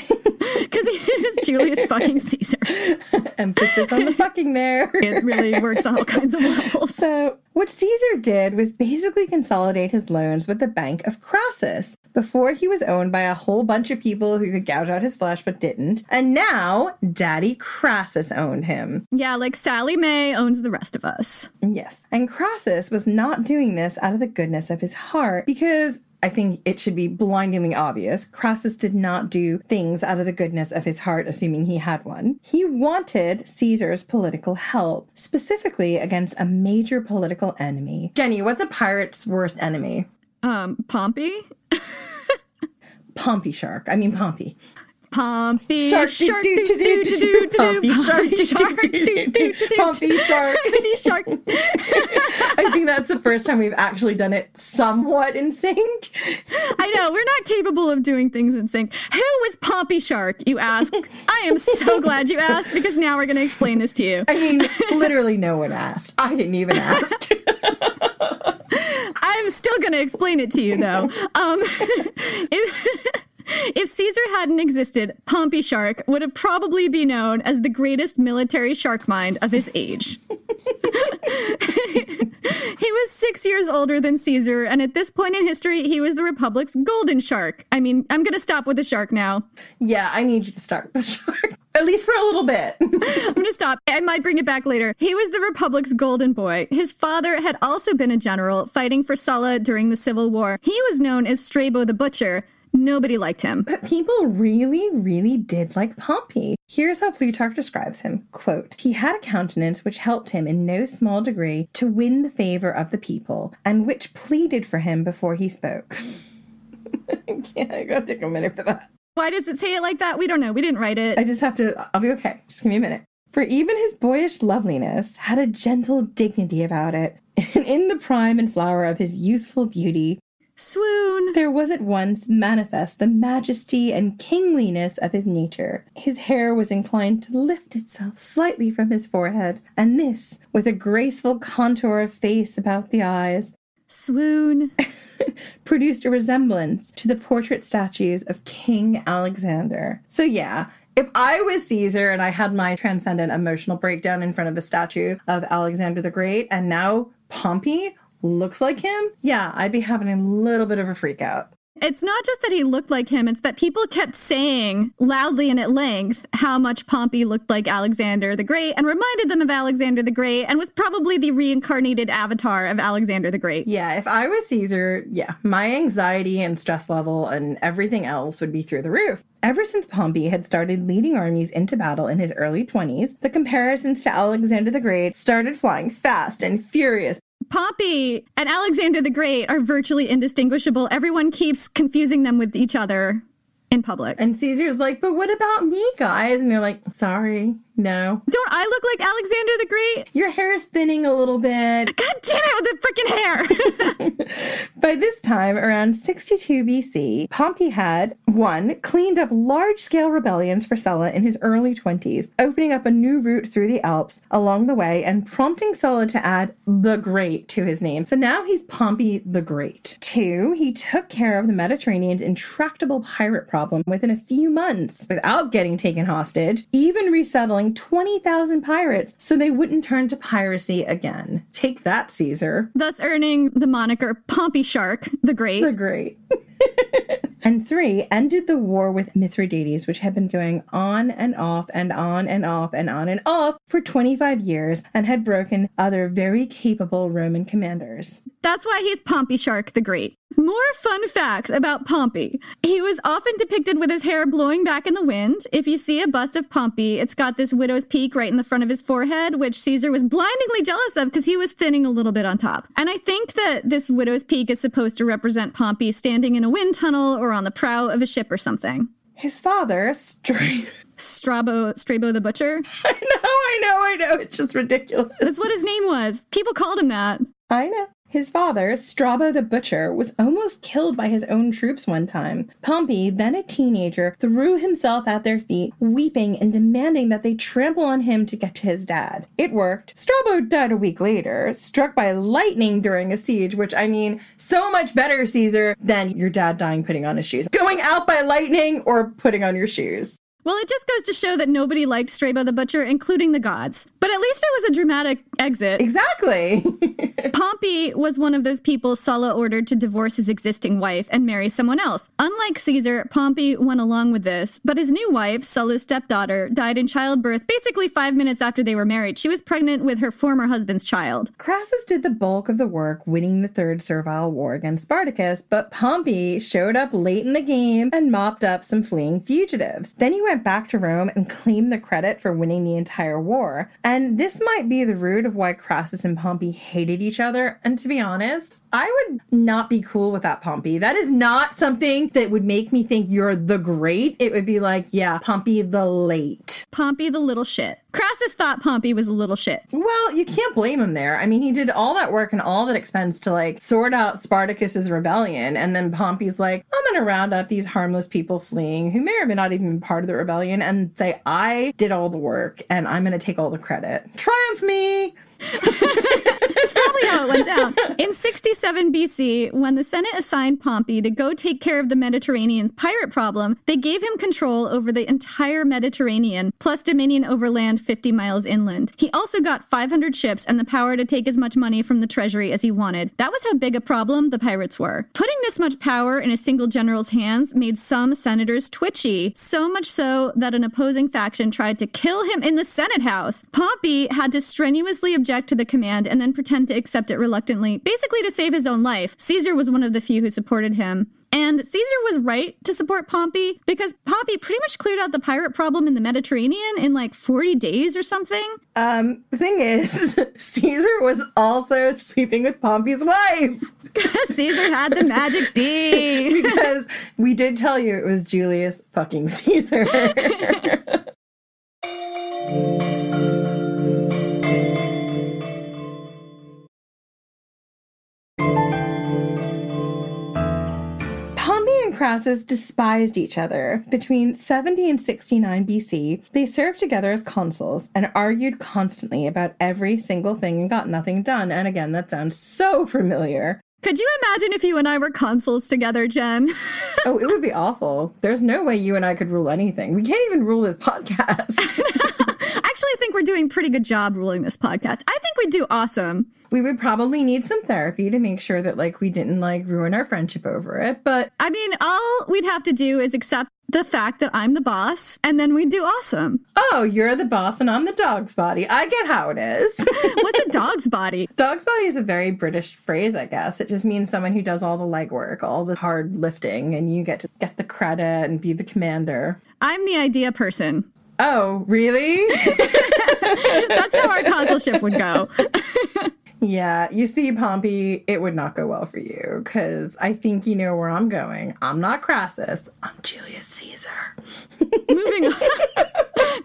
Because he is Julius fucking Caesar. Emphasis on the fucking there. It really works on all kinds of levels. So, what Caesar did was basically consolidate his loans with the Bank of Crassus. Before he was owned by a whole bunch of people who could gouge out his flesh but didn't. And now, Daddy Crassus owned him. Yeah, like Sallie Mae owns the rest of us. Yes. And Crassus was not doing this out of the goodness of his heart because I think it should be blindingly obvious. Crassus did not do things out of the goodness of his heart, assuming he had one. He wanted Caesar's political help, specifically against a major political enemy. Jenny, what's a pirate's worst enemy? Um, Pompey? Pompey Shark. I mean, Pompey. Pompey Shark, shark, Pompey shark, Pompey shark. Pompey shark. I think that's the first time we've actually done it somewhat in sync. I know we're not capable of doing things in sync. Who was Pompey Shark? You asked. I am so glad you asked because now we're going to explain this to you. I mean, literally no one asked. I didn't even ask. I'm still going to explain it to you though. Um, if, if Caesar hadn't existed, Pompey Shark would have probably be known as the greatest military shark mind of his age. he was six years older than Caesar, and at this point in history, he was the Republic's golden shark. I mean, I'm going to stop with the shark now. yeah, I need you to start with the shark. At least for a little bit. I'm going to stop. I might bring it back later. He was the Republic's golden boy. His father had also been a general fighting for Sulla during the Civil War. He was known as Strabo the Butcher. Nobody liked him. But people really, really did like Pompey. Here's how Plutarch describes him. Quote, he had a countenance which helped him in no small degree to win the favor of the people, and which pleaded for him before he spoke. yeah, I gotta take a minute for that. Why does it say it like that? We don't know. We didn't write it. I just have to, I'll be okay. Just give me a minute. For even his boyish loveliness had a gentle dignity about it. And in the prime and flower of his youthful beauty, Swoon. there was at once manifest the majesty and kingliness of his nature. His hair was inclined to lift itself slightly from his forehead, and this, with a graceful contour of face about the eyes, Swoon. produced a resemblance to the portrait statues of King Alexander. So, yeah, if I was Caesar and I had my transcendent emotional breakdown in front of a statue of Alexander the Great, and now Pompey looks like him, yeah, I'd be having a little bit of a freak out. It's not just that he looked like him, it's that people kept saying loudly and at length how much Pompey looked like Alexander the Great and reminded them of Alexander the Great and was probably the reincarnated avatar of Alexander the Great. Yeah, if I was Caesar, yeah, my anxiety and stress level and everything else would be through the roof. Ever since Pompey had started leading armies into battle in his early 20s, the comparisons to Alexander the Great started flying fast and furious. Pompey and Alexander the Great are virtually indistinguishable. Everyone keeps confusing them with each other in public. And Caesar's like, but what about me, guys? And they're like, sorry, no. Don't I look like Alexander the Great? Your hair is thinning a little bit. God damn it with the freaking hair! By this time, around 62 BC, Pompey had, one, cleaned up large scale rebellions for Sulla in his early 20s, opening up a new route through the Alps along the way and prompting Sulla to add the Great to his name. So now he's Pompey the Great. Two, he took care of the Mediterranean's intractable pirate problem within a few months without getting taken hostage, even resettling 20,000 pirates so they wouldn't turn to piracy again. Take that, Caesar. Thus earning the moniker Pompey Shark the Great. The Great. and three, ended the war with Mithridates, which had been going on and off and on and off and on and off for 25 years and had broken other very capable Roman commanders. That's why he's Pompey Shark the Great. More fun facts about Pompey. He was often depicted with his hair blowing back in the wind. If you see a bust of Pompey, it's got this widow's peak right in the front of his forehead, which Caesar was blindingly jealous of because he was thinning a little bit on top. And I think that this widow's peak is supposed to represent Pompey standing in a wind tunnel or on the prow of a ship or something. His father, Stra- Strabo, Strabo the Butcher. I know, I know, I know. It's just ridiculous. That's what his name was. People called him that. I know. His father, Strabo the Butcher, was almost killed by his own troops one time. Pompey, then a teenager, threw himself at their feet, weeping and demanding that they trample on him to get to his dad. It worked. Strabo died a week later, struck by lightning during a siege, which I mean, so much better, Caesar, than your dad dying putting on his shoes. Going out by lightning or putting on your shoes. Well, it just goes to show that nobody liked Strabo the Butcher, including the gods. But at least it was a dramatic exit. Exactly. Pompey was one of those people Sulla ordered to divorce his existing wife and marry someone else. Unlike Caesar, Pompey went along with this, but his new wife, Sulla's stepdaughter, died in childbirth basically five minutes after they were married. She was pregnant with her former husband's child. Crassus did the bulk of the work winning the Third Servile War against Spartacus, but Pompey showed up late in the game and mopped up some fleeing fugitives. Then he went back to Rome and claimed the credit for winning the entire war. And this might be the root of why Crassus and Pompey hated each other. And to be honest, I would not be cool with that, Pompey. That is not something that would make me think you're the great. It would be like, yeah, Pompey the late. Pompey the little shit. Crassus thought Pompey was a little shit. Well, you can't blame him there. I mean, he did all that work and all that expense to like sort out Spartacus's rebellion. And then Pompey's like, I'm going to round up these harmless people fleeing who may or may not even be part of the rebellion and say, I did all the work and I'm going to take all the credit. Triumph me. Probably how it went down. In 67 BC, when the Senate assigned Pompey to go take care of the Mediterranean's pirate problem, they gave him control over the entire Mediterranean, plus dominion over land 50 miles inland. He also got 500 ships and the power to take as much money from the treasury as he wanted. That was how big a problem the pirates were. Putting this much power in a single general's hands made some senators twitchy, so much so that an opposing faction tried to kill him in the Senate House. Pompey had to strenuously object to the command and then pretend to accept it reluctantly, basically to save his own life. Caesar was one of the few who supported him. And Caesar was right to support Pompey because Pompey pretty much cleared out the pirate problem in the Mediterranean in like 40 days or something. Um, the thing is, Caesar was also sleeping with Pompey's wife. Caesar had the magic D. because we did tell you it was Julius fucking Caesar. Crassus despised each other. Between 70 and 69 BC, they served together as consuls and argued constantly about every single thing and got nothing done. And again, that sounds so familiar. Could you imagine if you and I were consuls together, Jen? oh, it would be awful. There's no way you and I could rule anything. We can't even rule this podcast. Actually, think we're doing a pretty good job ruling this podcast. I think we do awesome. We would probably need some therapy to make sure that like we didn't like ruin our friendship over it, but I mean, all we'd have to do is accept the fact that I'm the boss and then we'd do awesome. Oh, you're the boss and I'm the dog's body. I get how it is. What's a dog's body? Dog's body is a very British phrase, I guess. It just means someone who does all the legwork, all the hard lifting, and you get to get the credit and be the commander. I'm the idea person. Oh, really? That's how our consulship would go. Yeah, you see, Pompey, it would not go well for you because I think you know where I'm going. I'm not Crassus. I'm Julius Caesar. Moving on.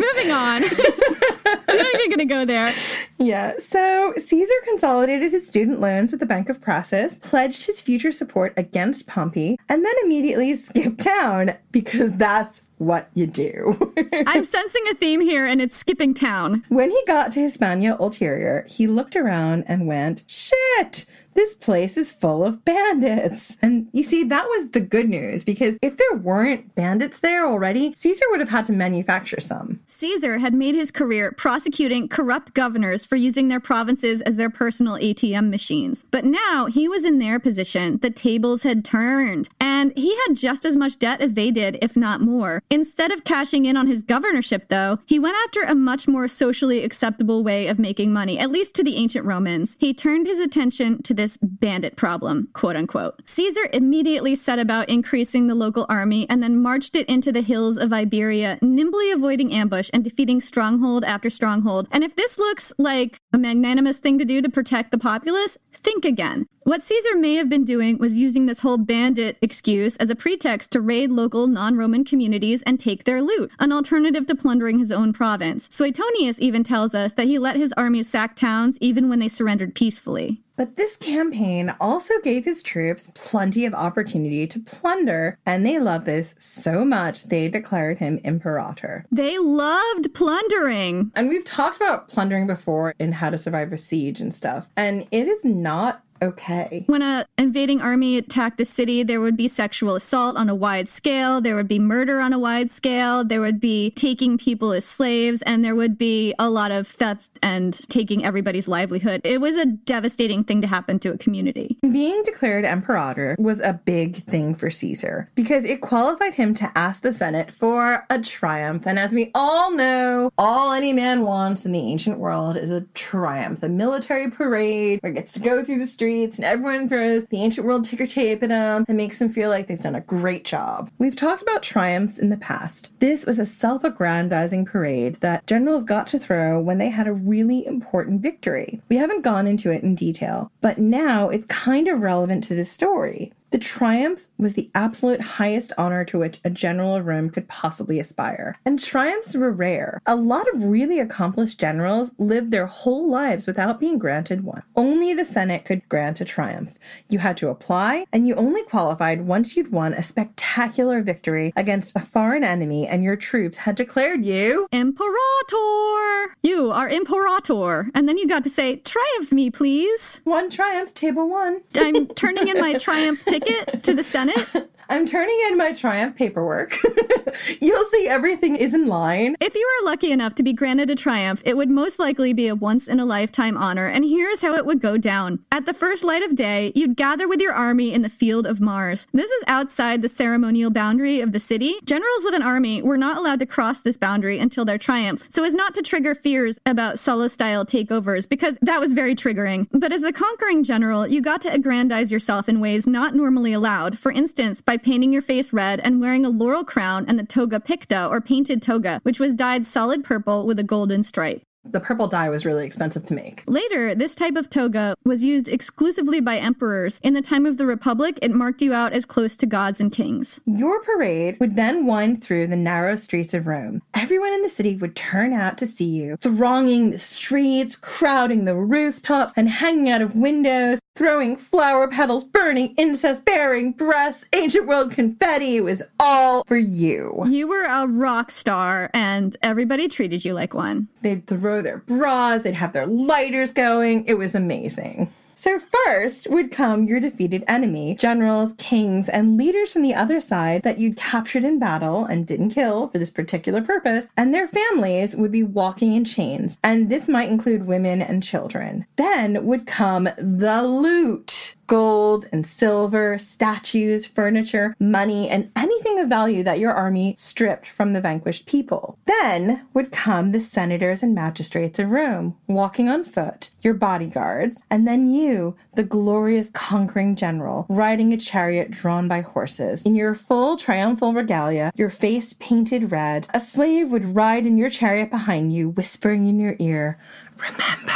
Moving on. I'm not even going to go there. Yeah, so Caesar consolidated his student loans with the Bank of Crassus, pledged his future support against Pompey, and then immediately skipped town because that's what you do. I'm sensing a theme here, and it's skipping town. When he got to Hispania Ulterior, he looked around and went, shit! This place is full of bandits. And you see, that was the good news because if there weren't bandits there already, Caesar would have had to manufacture some. Caesar had made his career prosecuting corrupt governors for using their provinces as their personal ATM machines. But now he was in their position. The tables had turned, and he had just as much debt as they did, if not more. Instead of cashing in on his governorship, though, he went after a much more socially acceptable way of making money, at least to the ancient Romans. He turned his attention to this bandit problem, quote unquote. Caesar immediately set about increasing the local army and then marched it into the hills of Iberia, nimbly avoiding ambush and defeating stronghold after stronghold. And if this looks like a magnanimous thing to do to protect the populace, think again. What Caesar may have been doing was using this whole bandit excuse as a pretext to raid local non Roman communities and take their loot, an alternative to plundering his own province. Suetonius even tells us that he let his armies sack towns even when they surrendered peacefully. But this campaign also gave his troops plenty of opportunity to plunder, and they loved this so much they declared him imperator. They loved plundering. And we've talked about plundering before in How to Survive a Siege and stuff, and it is not okay. When a invading army attacked a city, there would be sexual assault on a wide scale, there would be murder on a wide scale, there would be taking people as slaves, and there would be a lot of theft and taking everybody's livelihood. It was a devastating thing to happen to a community. Being declared imperator was a big thing for Caesar because it qualified him to ask the Senate for a triumph. And as we all know, all any man wants in the ancient world is a triumph, a military parade where he gets to go through the streets and everyone throws the ancient world ticker tape at him and makes them feel like they've done a great job. We've talked about triumphs in the past. This was a self aggrandizing parade that generals got to throw when they had a really important victory. We haven't gone into it in detail, but now it's kind of relevant to this story. The triumph was the absolute highest honor to which a general of Rome could possibly aspire. And triumphs were rare. A lot of really accomplished generals lived their whole lives without being granted one. Only the Senate could grant a triumph. You had to apply, and you only qualified once you'd won a spectacular victory against a foreign enemy and your troops had declared you Imperator! You are Imperator. And then you got to say, Triumph me, please. one triumph, table one. I'm turning in my Triumph ticket to the Senate. I'm turning in my triumph paperwork. You'll see everything is in line. If you were lucky enough to be granted a triumph, it would most likely be a once in a lifetime honor, and here's how it would go down. At the first light of day, you'd gather with your army in the field of Mars. This is outside the ceremonial boundary of the city. Generals with an army were not allowed to cross this boundary until their triumph, so as not to trigger fears about Sulla style takeovers, because that was very triggering. But as the conquering general, you got to aggrandize yourself in ways not normally allowed. For instance, by painting your face red and wearing a laurel crown and the toga picta or painted toga, which was dyed solid purple with a golden stripe. The purple dye was really expensive to make. Later, this type of toga was used exclusively by emperors. In the time of the Republic, it marked you out as close to gods and kings. Your parade would then wind through the narrow streets of Rome. Everyone in the city would turn out to see you, thronging the streets, crowding the rooftops, and hanging out of windows, throwing flower petals, burning incense, bearing breasts, ancient world confetti. It was all for you. You were a rock star, and everybody treated you like one. They'd throw their bras, they'd have their lighters going. It was amazing. So, first would come your defeated enemy, generals, kings, and leaders from the other side that you'd captured in battle and didn't kill for this particular purpose, and their families would be walking in chains, and this might include women and children. Then would come the loot gold and silver, statues, furniture, money, and anything of value that your army stripped from the vanquished people. Then would come the senators and magistrates of Rome, walking on foot, your bodyguards, and then you, the glorious conquering general, riding a chariot drawn by horses. In your full triumphal regalia, your face painted red, a slave would ride in your chariot behind you, whispering in your ear, Remember,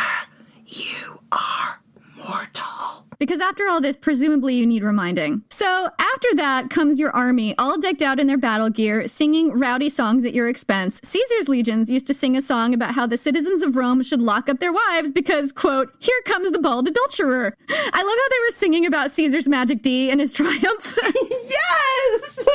you are mortal. Because after all this, presumably you need reminding. So after that comes your army, all decked out in their battle gear, singing rowdy songs at your expense. Caesar's legions used to sing a song about how the citizens of Rome should lock up their wives because, quote, here comes the bald adulterer. I love how they were singing about Caesar's magic D and his triumph. yes!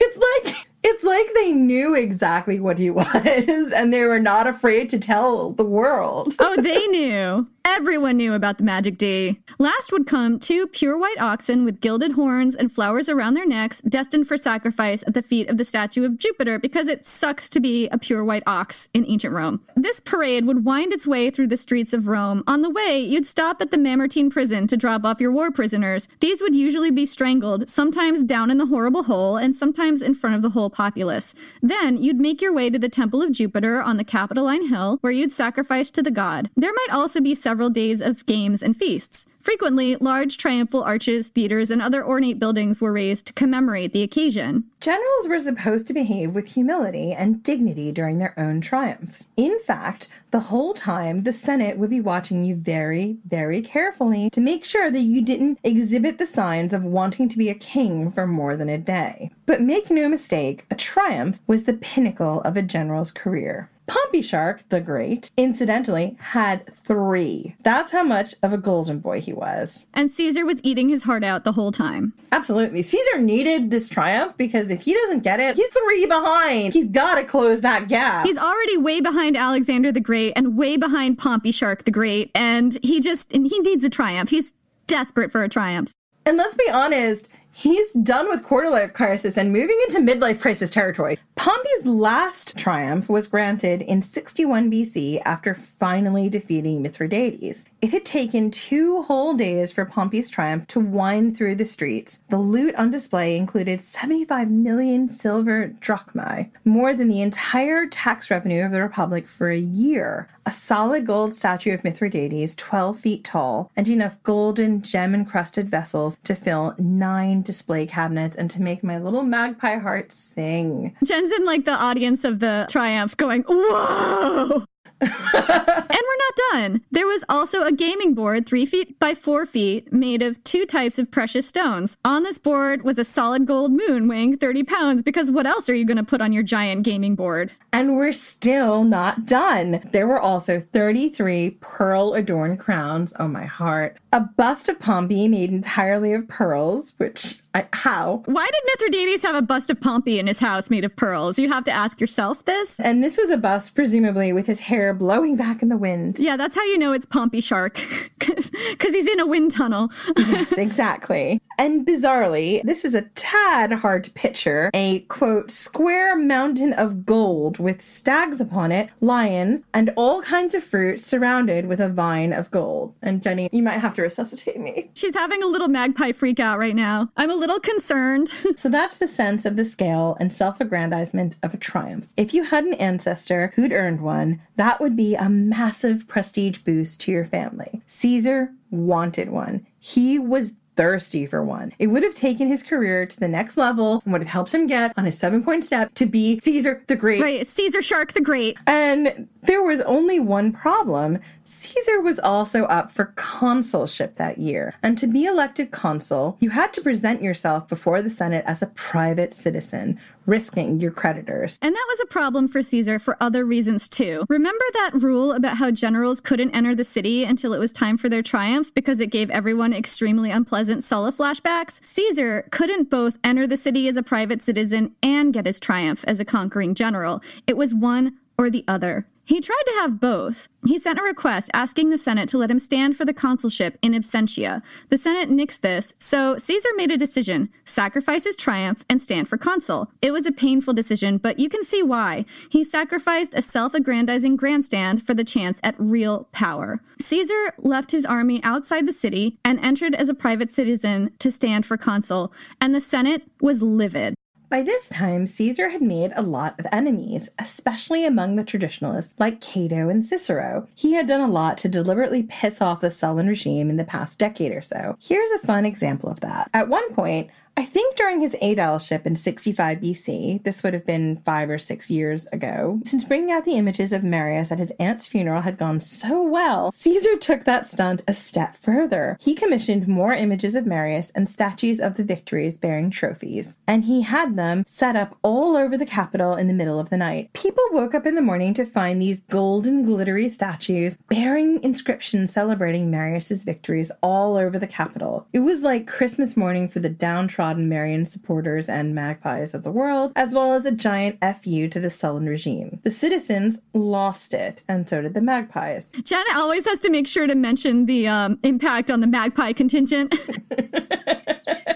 It's like it's like they knew exactly what he was and they were not afraid to tell the world. oh, they knew. Everyone knew about the magic D. Last would come two pure white oxen with gilded horns and flowers around their necks, destined for sacrifice at the feet of the statue of Jupiter because it sucks to be a pure white ox in ancient Rome. This parade would wind its way through the streets of Rome. On the way, you'd stop at the Mamertine prison to drop off your war prisoners. These would usually be strangled, sometimes down in the horrible hole and sometimes in front of the whole populace. Then you'd make your way to the Temple of Jupiter on the Capitoline Hill, where you'd sacrifice to the god. There might also be several days of games and feasts. Frequently, large triumphal arches, theaters, and other ornate buildings were raised to commemorate the occasion. Generals were supposed to behave with humility and dignity during their own triumphs. In fact, the whole time, the Senate would be watching you very, very carefully to make sure that you didn't exhibit the signs of wanting to be a king for more than a day. But make no mistake, a triumph was the pinnacle of a general's career. Pompey Shark, the Great, incidentally, had three. That's how much of a golden boy he was. And Caesar was eating his heart out the whole time. Absolutely. Caesar needed this triumph because if he doesn't get it, he's three behind. He's got to close that gap. He's already way behind Alexander the Great and way behind Pompey Shark the Great, and he just and he needs a triumph. He's desperate for a triumph. And let's be honest, he's done with quarter life crisis and moving into midlife crisis territory. Pompey's last triumph was granted in 61 BC after finally defeating Mithridates. It had taken two whole days for Pompey's triumph to wind through the streets. The loot on display included 75 million silver drachmae, more than the entire tax revenue of the Republic for a year. A solid gold statue of Mithridates, 12 feet tall, and enough golden, gem encrusted vessels to fill nine display cabinets and to make my little magpie heart sing. Jen's in like the audience of the triumph going, whoa! And we're not done. There was also a gaming board, three feet by four feet, made of two types of precious stones. On this board was a solid gold moon weighing 30 pounds, because what else are you going to put on your giant gaming board? And we're still not done. There were also 33 pearl adorned crowns. Oh, my heart. A bust of Pompey made entirely of pearls, which I, how? Why did Mithridates have a bust of Pompey in his house made of pearls? You have to ask yourself this. And this was a bust, presumably, with his hair blowing back in the wind. Yeah, that's how you know it's Pompey Shark, because he's in a wind tunnel. yes, exactly. And bizarrely, this is a tad hard to picture a quote, square mountain of gold with stags upon it, lions, and all kinds of fruit surrounded with a vine of gold. And Jenny, you might have to resuscitate me. She's having a little magpie freak out right now. I'm a little concerned. so that's the sense of the scale and self aggrandizement of a triumph. If you had an ancestor who'd earned one, that would be a massive prestige boost to your family. Caesar wanted one. He was thirsty for one. It would have taken his career to the next level and would have helped him get on his seven point step to be Caesar the Great. Right, Caesar Shark the Great. And there was only one problem. Caesar was also up for consulship that year. And to be elected consul, you had to present yourself before the Senate as a private citizen, risking your creditors. And that was a problem for Caesar for other reasons too. Remember that rule about how generals couldn't enter the city until it was time for their triumph because it gave everyone extremely unpleasant Sulla flashbacks? Caesar couldn't both enter the city as a private citizen and get his triumph as a conquering general. It was one or the other. He tried to have both. He sent a request asking the Senate to let him stand for the consulship in absentia. The Senate nixed this, so Caesar made a decision sacrifice his triumph and stand for consul. It was a painful decision, but you can see why. He sacrificed a self aggrandizing grandstand for the chance at real power. Caesar left his army outside the city and entered as a private citizen to stand for consul, and the Senate was livid. By this time, Caesar had made a lot of enemies, especially among the traditionalists like Cato and Cicero. He had done a lot to deliberately piss off the Sullan regime in the past decade or so. Here's a fun example of that. At one point, I think during his aedileship in 65 BC, this would have been five or six years ago, since bringing out the images of Marius at his aunt's funeral had gone so well, Caesar took that stunt a step further. He commissioned more images of Marius and statues of the victories bearing trophies, and he had them set up all over the capital in the middle of the night. People woke up in the morning to find these golden, glittery statues bearing inscriptions celebrating Marius's victories all over the capital. It was like Christmas morning for the downtrodden Marian supporters and magpies of the world, as well as a giant FU to the Sullan regime. The citizens lost it, and so did the magpies. Jen always has to make sure to mention the um, impact on the magpie contingent.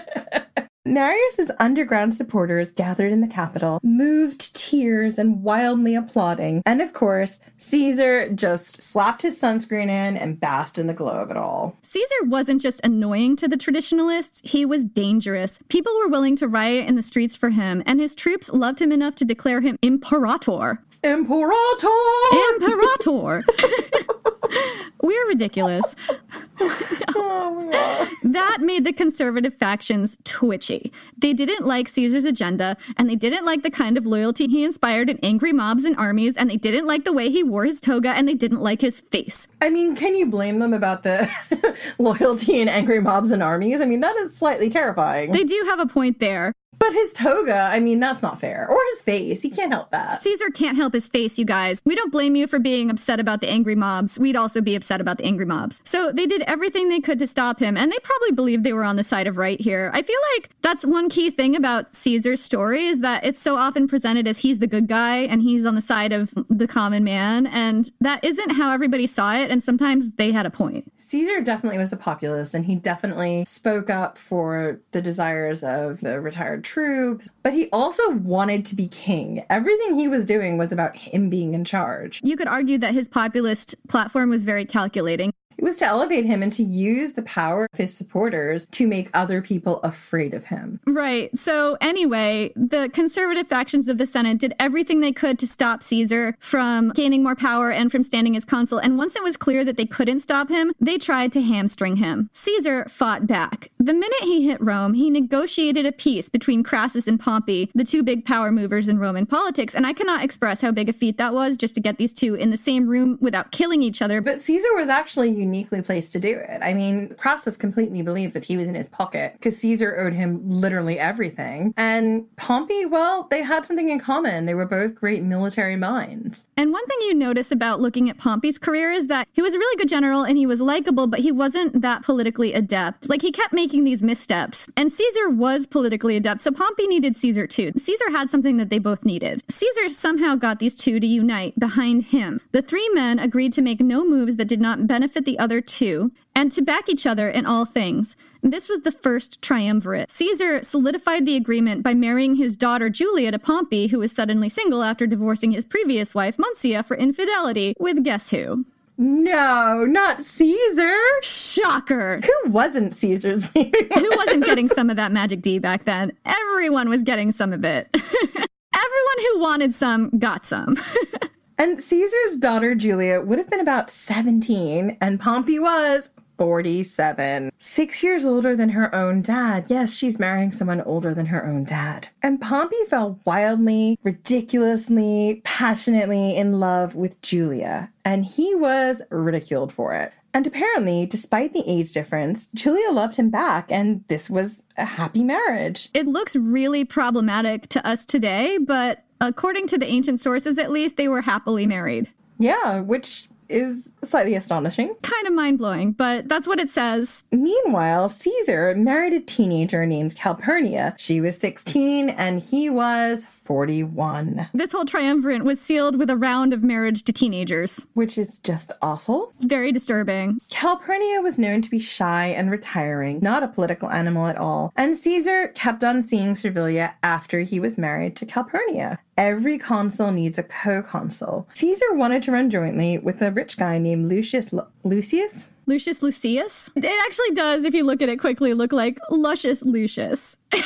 Marius's underground supporters gathered in the capital, moved tears and wildly applauding. And of course, Caesar just slapped his sunscreen in and basked in the glow of it all. Caesar wasn't just annoying to the traditionalists, he was dangerous. People were willing to riot in the streets for him, and his troops loved him enough to declare him imperator. Imperator! Imperator! We're ridiculous. oh, that made the conservative factions twitchy. They didn't like Caesar's agenda, and they didn't like the kind of loyalty he inspired in angry mobs and armies, and they didn't like the way he wore his toga, and they didn't like his face. I mean, can you blame them about the loyalty in angry mobs and armies? I mean, that is slightly terrifying. They do have a point there. But his toga, I mean, that's not fair. Or his face. He can't help that. Caesar can't help his face, you guys. We don't blame you for being upset about the angry mobs. We'd also be upset about the angry mobs. So they did everything they could to stop him, and they probably believed they were on the side of right here. I feel like that's one key thing about Caesar's story is that it's so often presented as he's the good guy and he's on the side of the common man, and that isn't how everybody saw it, and sometimes they had a point. Caesar definitely was a populist, and he definitely spoke up for the desires of the retired troops, but he also wanted to be king. Everything he was doing was about him being in charge. You could argue that his populist platform was very calculating. It was to elevate him and to use the power of his supporters to make other people afraid of him. Right. So, anyway, the conservative factions of the Senate did everything they could to stop Caesar from gaining more power and from standing as consul. And once it was clear that they couldn't stop him, they tried to hamstring him. Caesar fought back. The minute he hit Rome, he negotiated a peace between Crassus and Pompey, the two big power movers in Roman politics. And I cannot express how big a feat that was just to get these two in the same room without killing each other. But Caesar was actually uniquely placed to do it. I mean, Crassus completely believed that he was in his pocket because Caesar owed him literally everything. And Pompey, well, they had something in common. They were both great military minds. And one thing you notice about looking at Pompey's career is that he was a really good general and he was likable, but he wasn't that politically adept. Like he kept making these missteps. And Caesar was politically adept, so Pompey needed Caesar too. Caesar had something that they both needed. Caesar somehow got these two to unite behind him. The three men agreed to make no moves that did not benefit the other two and to back each other in all things. This was the first triumvirate. Caesar solidified the agreement by marrying his daughter Julia to Pompey, who was suddenly single after divorcing his previous wife Muncia for infidelity, with guess who? No, not Caesar. Shocker. Who wasn't Caesar's? Who wasn't getting some of that magic D back then? Everyone was getting some of it. Everyone who wanted some got some. And Caesar's daughter Julia would have been about 17, and Pompey was 47. Six years older than her own dad. Yes, she's marrying someone older than her own dad. And Pompey fell wildly, ridiculously, passionately in love with Julia, and he was ridiculed for it. And apparently, despite the age difference, Julia loved him back, and this was a happy marriage. It looks really problematic to us today, but according to the ancient sources at least, they were happily married. Yeah, which is slightly astonishing. Kind of mind blowing, but that's what it says. Meanwhile, Caesar married a teenager named Calpurnia. She was 16 and he was 41. This whole triumvirate was sealed with a round of marriage to teenagers, which is just awful. Very disturbing. Calpurnia was known to be shy and retiring, not a political animal at all, and Caesar kept on seeing Servilia after he was married to Calpurnia. Every consul needs a co-consul. Caesar wanted to run jointly with a rich guy named Lucius Lu- Lucius. Lucius Lucius? It actually does, if you look at it quickly, look like Luscious Lucius.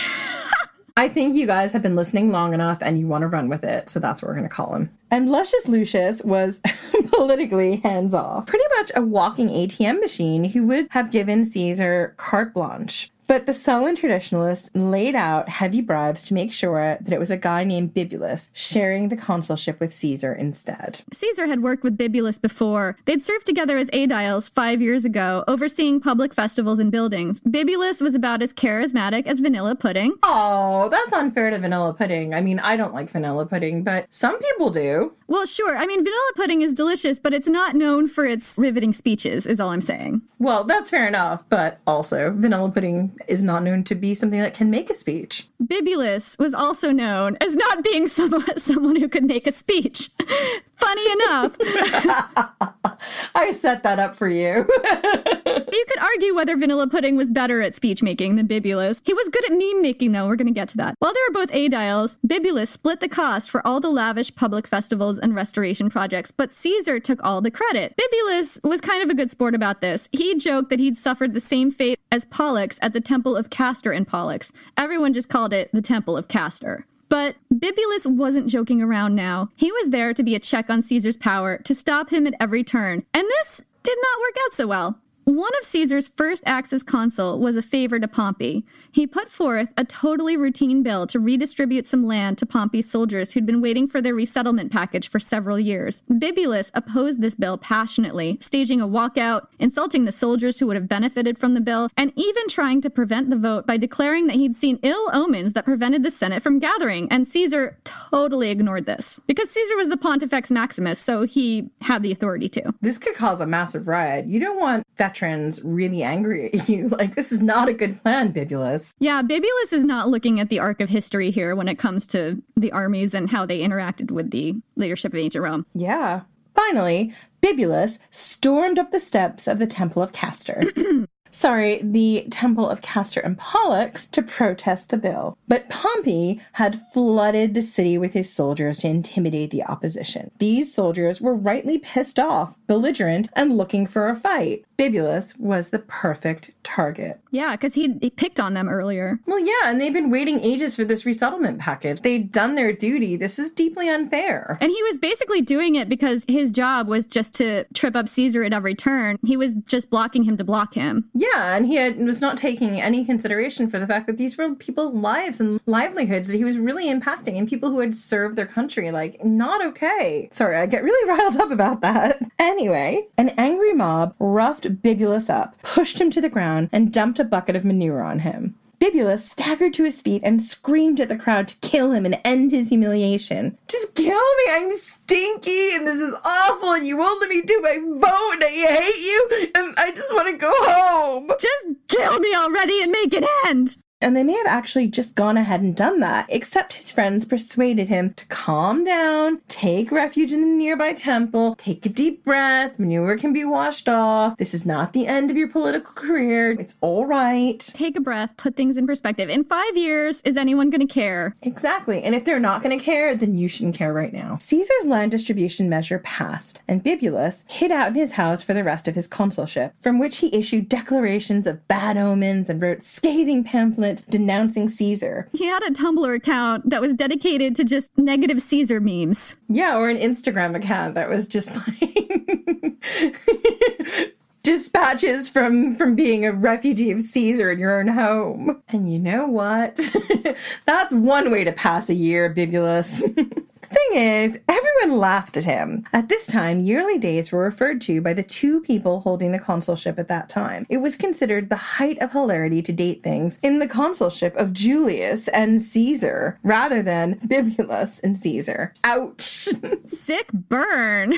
I think you guys have been listening long enough and you want to run with it, so that's what we're going to call him. And Luscious Lucius was politically hands off, pretty much a walking ATM machine who would have given Caesar carte blanche. But the Sullan traditionalists laid out heavy bribes to make sure that it was a guy named Bibulus sharing the consulship with Caesar instead. Caesar had worked with Bibulus before. They'd served together as aediles five years ago, overseeing public festivals and buildings. Bibulus was about as charismatic as vanilla pudding. Oh, that's unfair to vanilla pudding. I mean, I don't like vanilla pudding, but some people do. Well, sure. I mean, vanilla pudding is delicious, but it's not known for its riveting speeches, is all I'm saying. Well, that's fair enough, but also, vanilla pudding is not known to be something that can make a speech. Bibulus was also known as not being someone, someone who could make a speech. Funny enough. I set that up for you. you could argue whether vanilla pudding was better at speech making than Bibulus. He was good at meme making, though. We're going to get to that. While they were both aediles, Bibulus split the cost for all the lavish public festivals and restoration projects, but Caesar took all the credit. Bibulus was kind of a good sport about this. He joked that he'd suffered the same fate as Pollux at the Temple of Castor and Pollux. Everyone just called it the Temple of Castor. But Bibulus wasn't joking around now. He was there to be a check on Caesar's power, to stop him at every turn. And this did not work out so well. One of Caesar's first acts as consul was a favor to Pompey. He put forth a totally routine bill to redistribute some land to Pompey's soldiers who'd been waiting for their resettlement package for several years. Bibulus opposed this bill passionately, staging a walkout, insulting the soldiers who would have benefited from the bill, and even trying to prevent the vote by declaring that he'd seen ill omens that prevented the Senate from gathering. And Caesar totally ignored this because Caesar was the Pontifex Maximus, so he had the authority to. This could cause a massive riot. You don't want veterans really angry at you. Like, this is not a good plan, Bibulus. Yeah, Bibulus is not looking at the arc of history here when it comes to the armies and how they interacted with the leadership of ancient Rome. Yeah. Finally, Bibulus stormed up the steps of the Temple of Castor. sorry, the Temple of Castor and Pollux to protest the bill. But Pompey had flooded the city with his soldiers to intimidate the opposition. These soldiers were rightly pissed off, belligerent, and looking for a fight. Bibulus was the perfect target. Yeah, because he, he picked on them earlier. Well, yeah, and they've been waiting ages for this resettlement package. They'd done their duty. This is deeply unfair. And he was basically doing it because his job was just to trip up Caesar at every turn. He was just blocking him to block him. Yeah, and he had, was not taking any consideration for the fact that these were people's lives and livelihoods that he was really impacting and people who had served their country. Like, not okay. Sorry, I get really riled up about that. Anyway, an angry mob roughed Bibulus up, pushed him to the ground, and dumped a bucket of manure on him. Bibulus staggered to his feet and screamed at the crowd to kill him and end his humiliation. Just kill me! I'm stinky and this is awful and you won't let me do my vote and I hate you and I just want to go home. Just kill me already and make it end! And they may have actually just gone ahead and done that, except his friends persuaded him to calm down, take refuge in the nearby temple, take a deep breath, manure can be washed off. This is not the end of your political career. It's all right. Take a breath, put things in perspective. In five years, is anyone going to care? Exactly. And if they're not going to care, then you shouldn't care right now. Caesar's land distribution measure passed, and Bibulus hid out in his house for the rest of his consulship, from which he issued declarations of bad omens and wrote scathing pamphlets denouncing Caesar. He had a Tumblr account that was dedicated to just negative Caesar memes. Yeah, or an Instagram account that was just like dispatches from from being a refugee of Caesar in your own home. And you know what? That's one way to pass a year, Bibulus. thing is, everyone laughed at him. At this time, yearly days were referred to by the two people holding the consulship at that time. It was considered the height of hilarity to date things in the consulship of Julius and Caesar rather than Bibulus and Caesar. Ouch. Sick burn.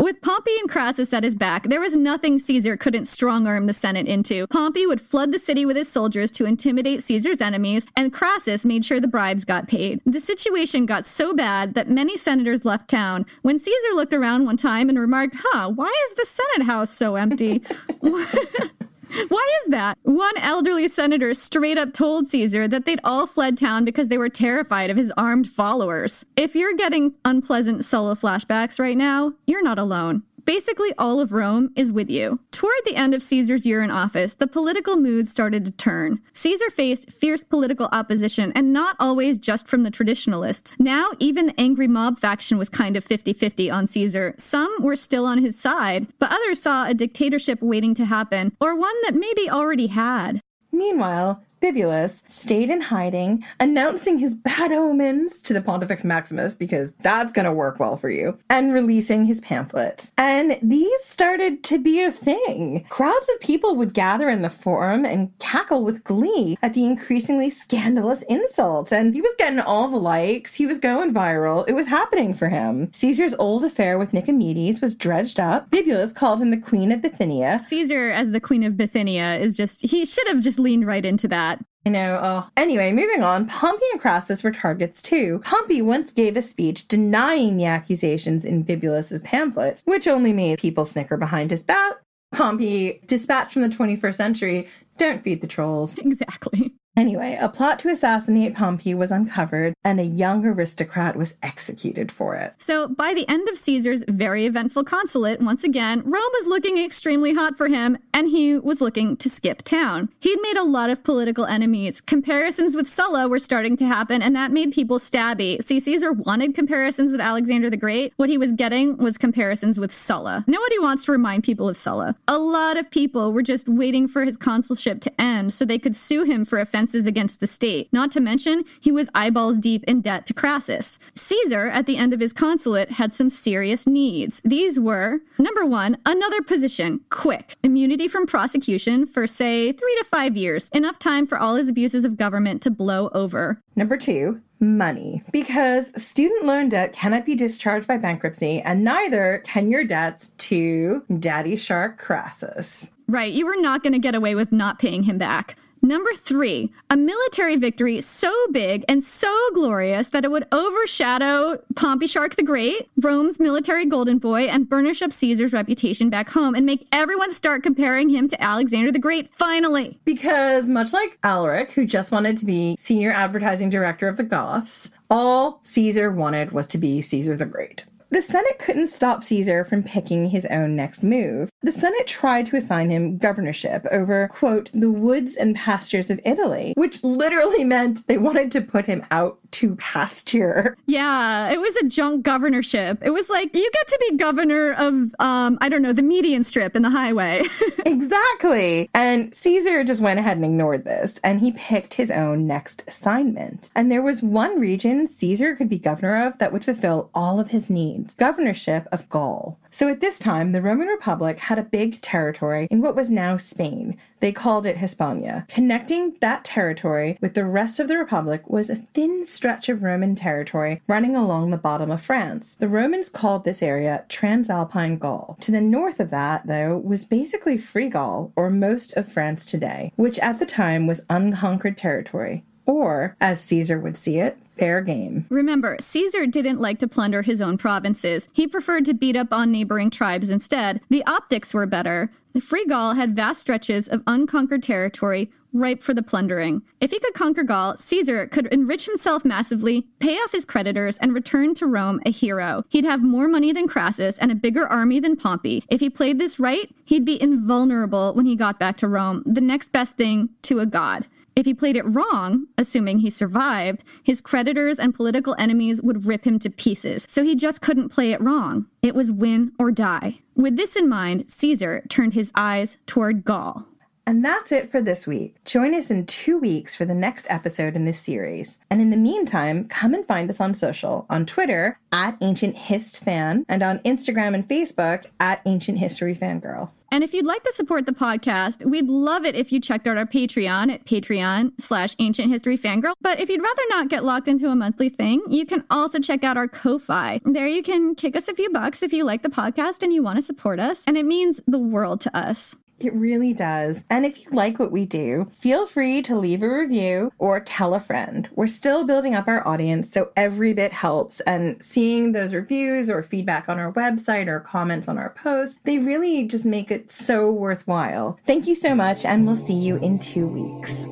With Pompey and Crassus at his back, there was nothing Caesar couldn't strong arm the Senate into. Pompey would flood the city with his soldiers to intimidate Caesar's enemies, and Crassus made sure the bribes got paid. The situation got so bad that many senators left town. When Caesar looked around one time and remarked, Huh, why is the Senate house so empty? Why is that? One elderly senator straight up told Caesar that they'd all fled town because they were terrified of his armed followers. If you're getting unpleasant Sulla flashbacks right now, you're not alone. Basically, all of Rome is with you. Toward the end of Caesar's year in office, the political mood started to turn. Caesar faced fierce political opposition, and not always just from the traditionalists. Now, even the angry mob faction was kind of 50 50 on Caesar. Some were still on his side, but others saw a dictatorship waiting to happen, or one that maybe already had. Meanwhile, Bibulus stayed in hiding, announcing his bad omens to the Pontifex Maximus because that's going to work well for you, and releasing his pamphlets. And these started to be a thing. Crowds of people would gather in the forum and cackle with glee at the increasingly scandalous insults. And he was getting all the likes, he was going viral, it was happening for him. Caesar's old affair with Nicomedes was dredged up. Bibulus called him the Queen of Bithynia. Caesar, as the Queen of Bithynia, is just, he should have just leaned right into that. I know. Oh. Anyway, moving on. Pompey and Crassus were targets too. Pompey once gave a speech denying the accusations in Bibulus's pamphlets, which only made people snicker behind his back. Pompey, dispatched from the 21st century, don't feed the trolls. Exactly. Anyway, a plot to assassinate Pompey was uncovered, and a young aristocrat was executed for it. So, by the end of Caesar's very eventful consulate, once again, Rome was looking extremely hot for him, and he was looking to skip town. He'd made a lot of political enemies. Comparisons with Sulla were starting to happen, and that made people stabby. See, Caesar wanted comparisons with Alexander the Great. What he was getting was comparisons with Sulla. Nobody wants to remind people of Sulla. A lot of people were just waiting for his consulship to end so they could sue him for offenses against the state. Not to mention, he was eyeballs deep in debt to Crassus. Caesar, at the end of his consulate, had some serious needs. These were number one, another position, quick, immunity from prosecution for, say, three to five years, enough time for all his abuses of government to blow over. Number two, money. Because student loan debt cannot be discharged by bankruptcy, and neither can your debts to Daddy Shark Crassus. Right, you were not going to get away with not paying him back. Number three, a military victory so big and so glorious that it would overshadow Pompey Shark the Great, Rome's military golden boy, and burnish up Caesar's reputation back home and make everyone start comparing him to Alexander the Great finally. Because much like Alaric, who just wanted to be senior advertising director of the Goths, all Caesar wanted was to be Caesar the Great. The Senate couldn't stop Caesar from picking his own next move. The Senate tried to assign him governorship over, quote, the woods and pastures of Italy, which literally meant they wanted to put him out to pasture. Yeah, it was a junk governorship. It was like you get to be governor of um I don't know, the median strip in the highway. exactly. And Caesar just went ahead and ignored this and he picked his own next assignment. And there was one region Caesar could be governor of that would fulfill all of his needs. Governorship of Gaul. So at this time, the Roman Republic had a big territory in what was now Spain. They called it Hispania. Connecting that territory with the rest of the Republic was a thin stretch of Roman territory running along the bottom of France. The Romans called this area Transalpine Gaul. To the north of that, though, was basically Free Gaul, or most of France today, which at the time was unconquered territory. Or, as Caesar would see it, fair game. Remember, Caesar didn't like to plunder his own provinces. He preferred to beat up on neighboring tribes instead. The optics were better. The Free Gaul had vast stretches of unconquered territory ripe for the plundering. If he could conquer Gaul, Caesar could enrich himself massively, pay off his creditors, and return to Rome a hero. He'd have more money than Crassus and a bigger army than Pompey. If he played this right, he'd be invulnerable when he got back to Rome, the next best thing to a god. If he played it wrong, assuming he survived, his creditors and political enemies would rip him to pieces. So he just couldn't play it wrong. It was win or die. With this in mind, Caesar turned his eyes toward Gaul. And that's it for this week. Join us in two weeks for the next episode in this series. And in the meantime, come and find us on social on Twitter at Ancient Hist Fan and on Instagram and Facebook at Ancient History Fangirl. And if you'd like to support the podcast, we'd love it if you checked out our Patreon at Patreon slash Ancient History Fangirl. But if you'd rather not get locked into a monthly thing, you can also check out our Ko-Fi. There you can kick us a few bucks if you like the podcast and you want to support us. And it means the world to us. It really does. And if you like what we do, feel free to leave a review or tell a friend. We're still building up our audience, so every bit helps. And seeing those reviews or feedback on our website or comments on our posts, they really just make it so worthwhile. Thank you so much, and we'll see you in two weeks.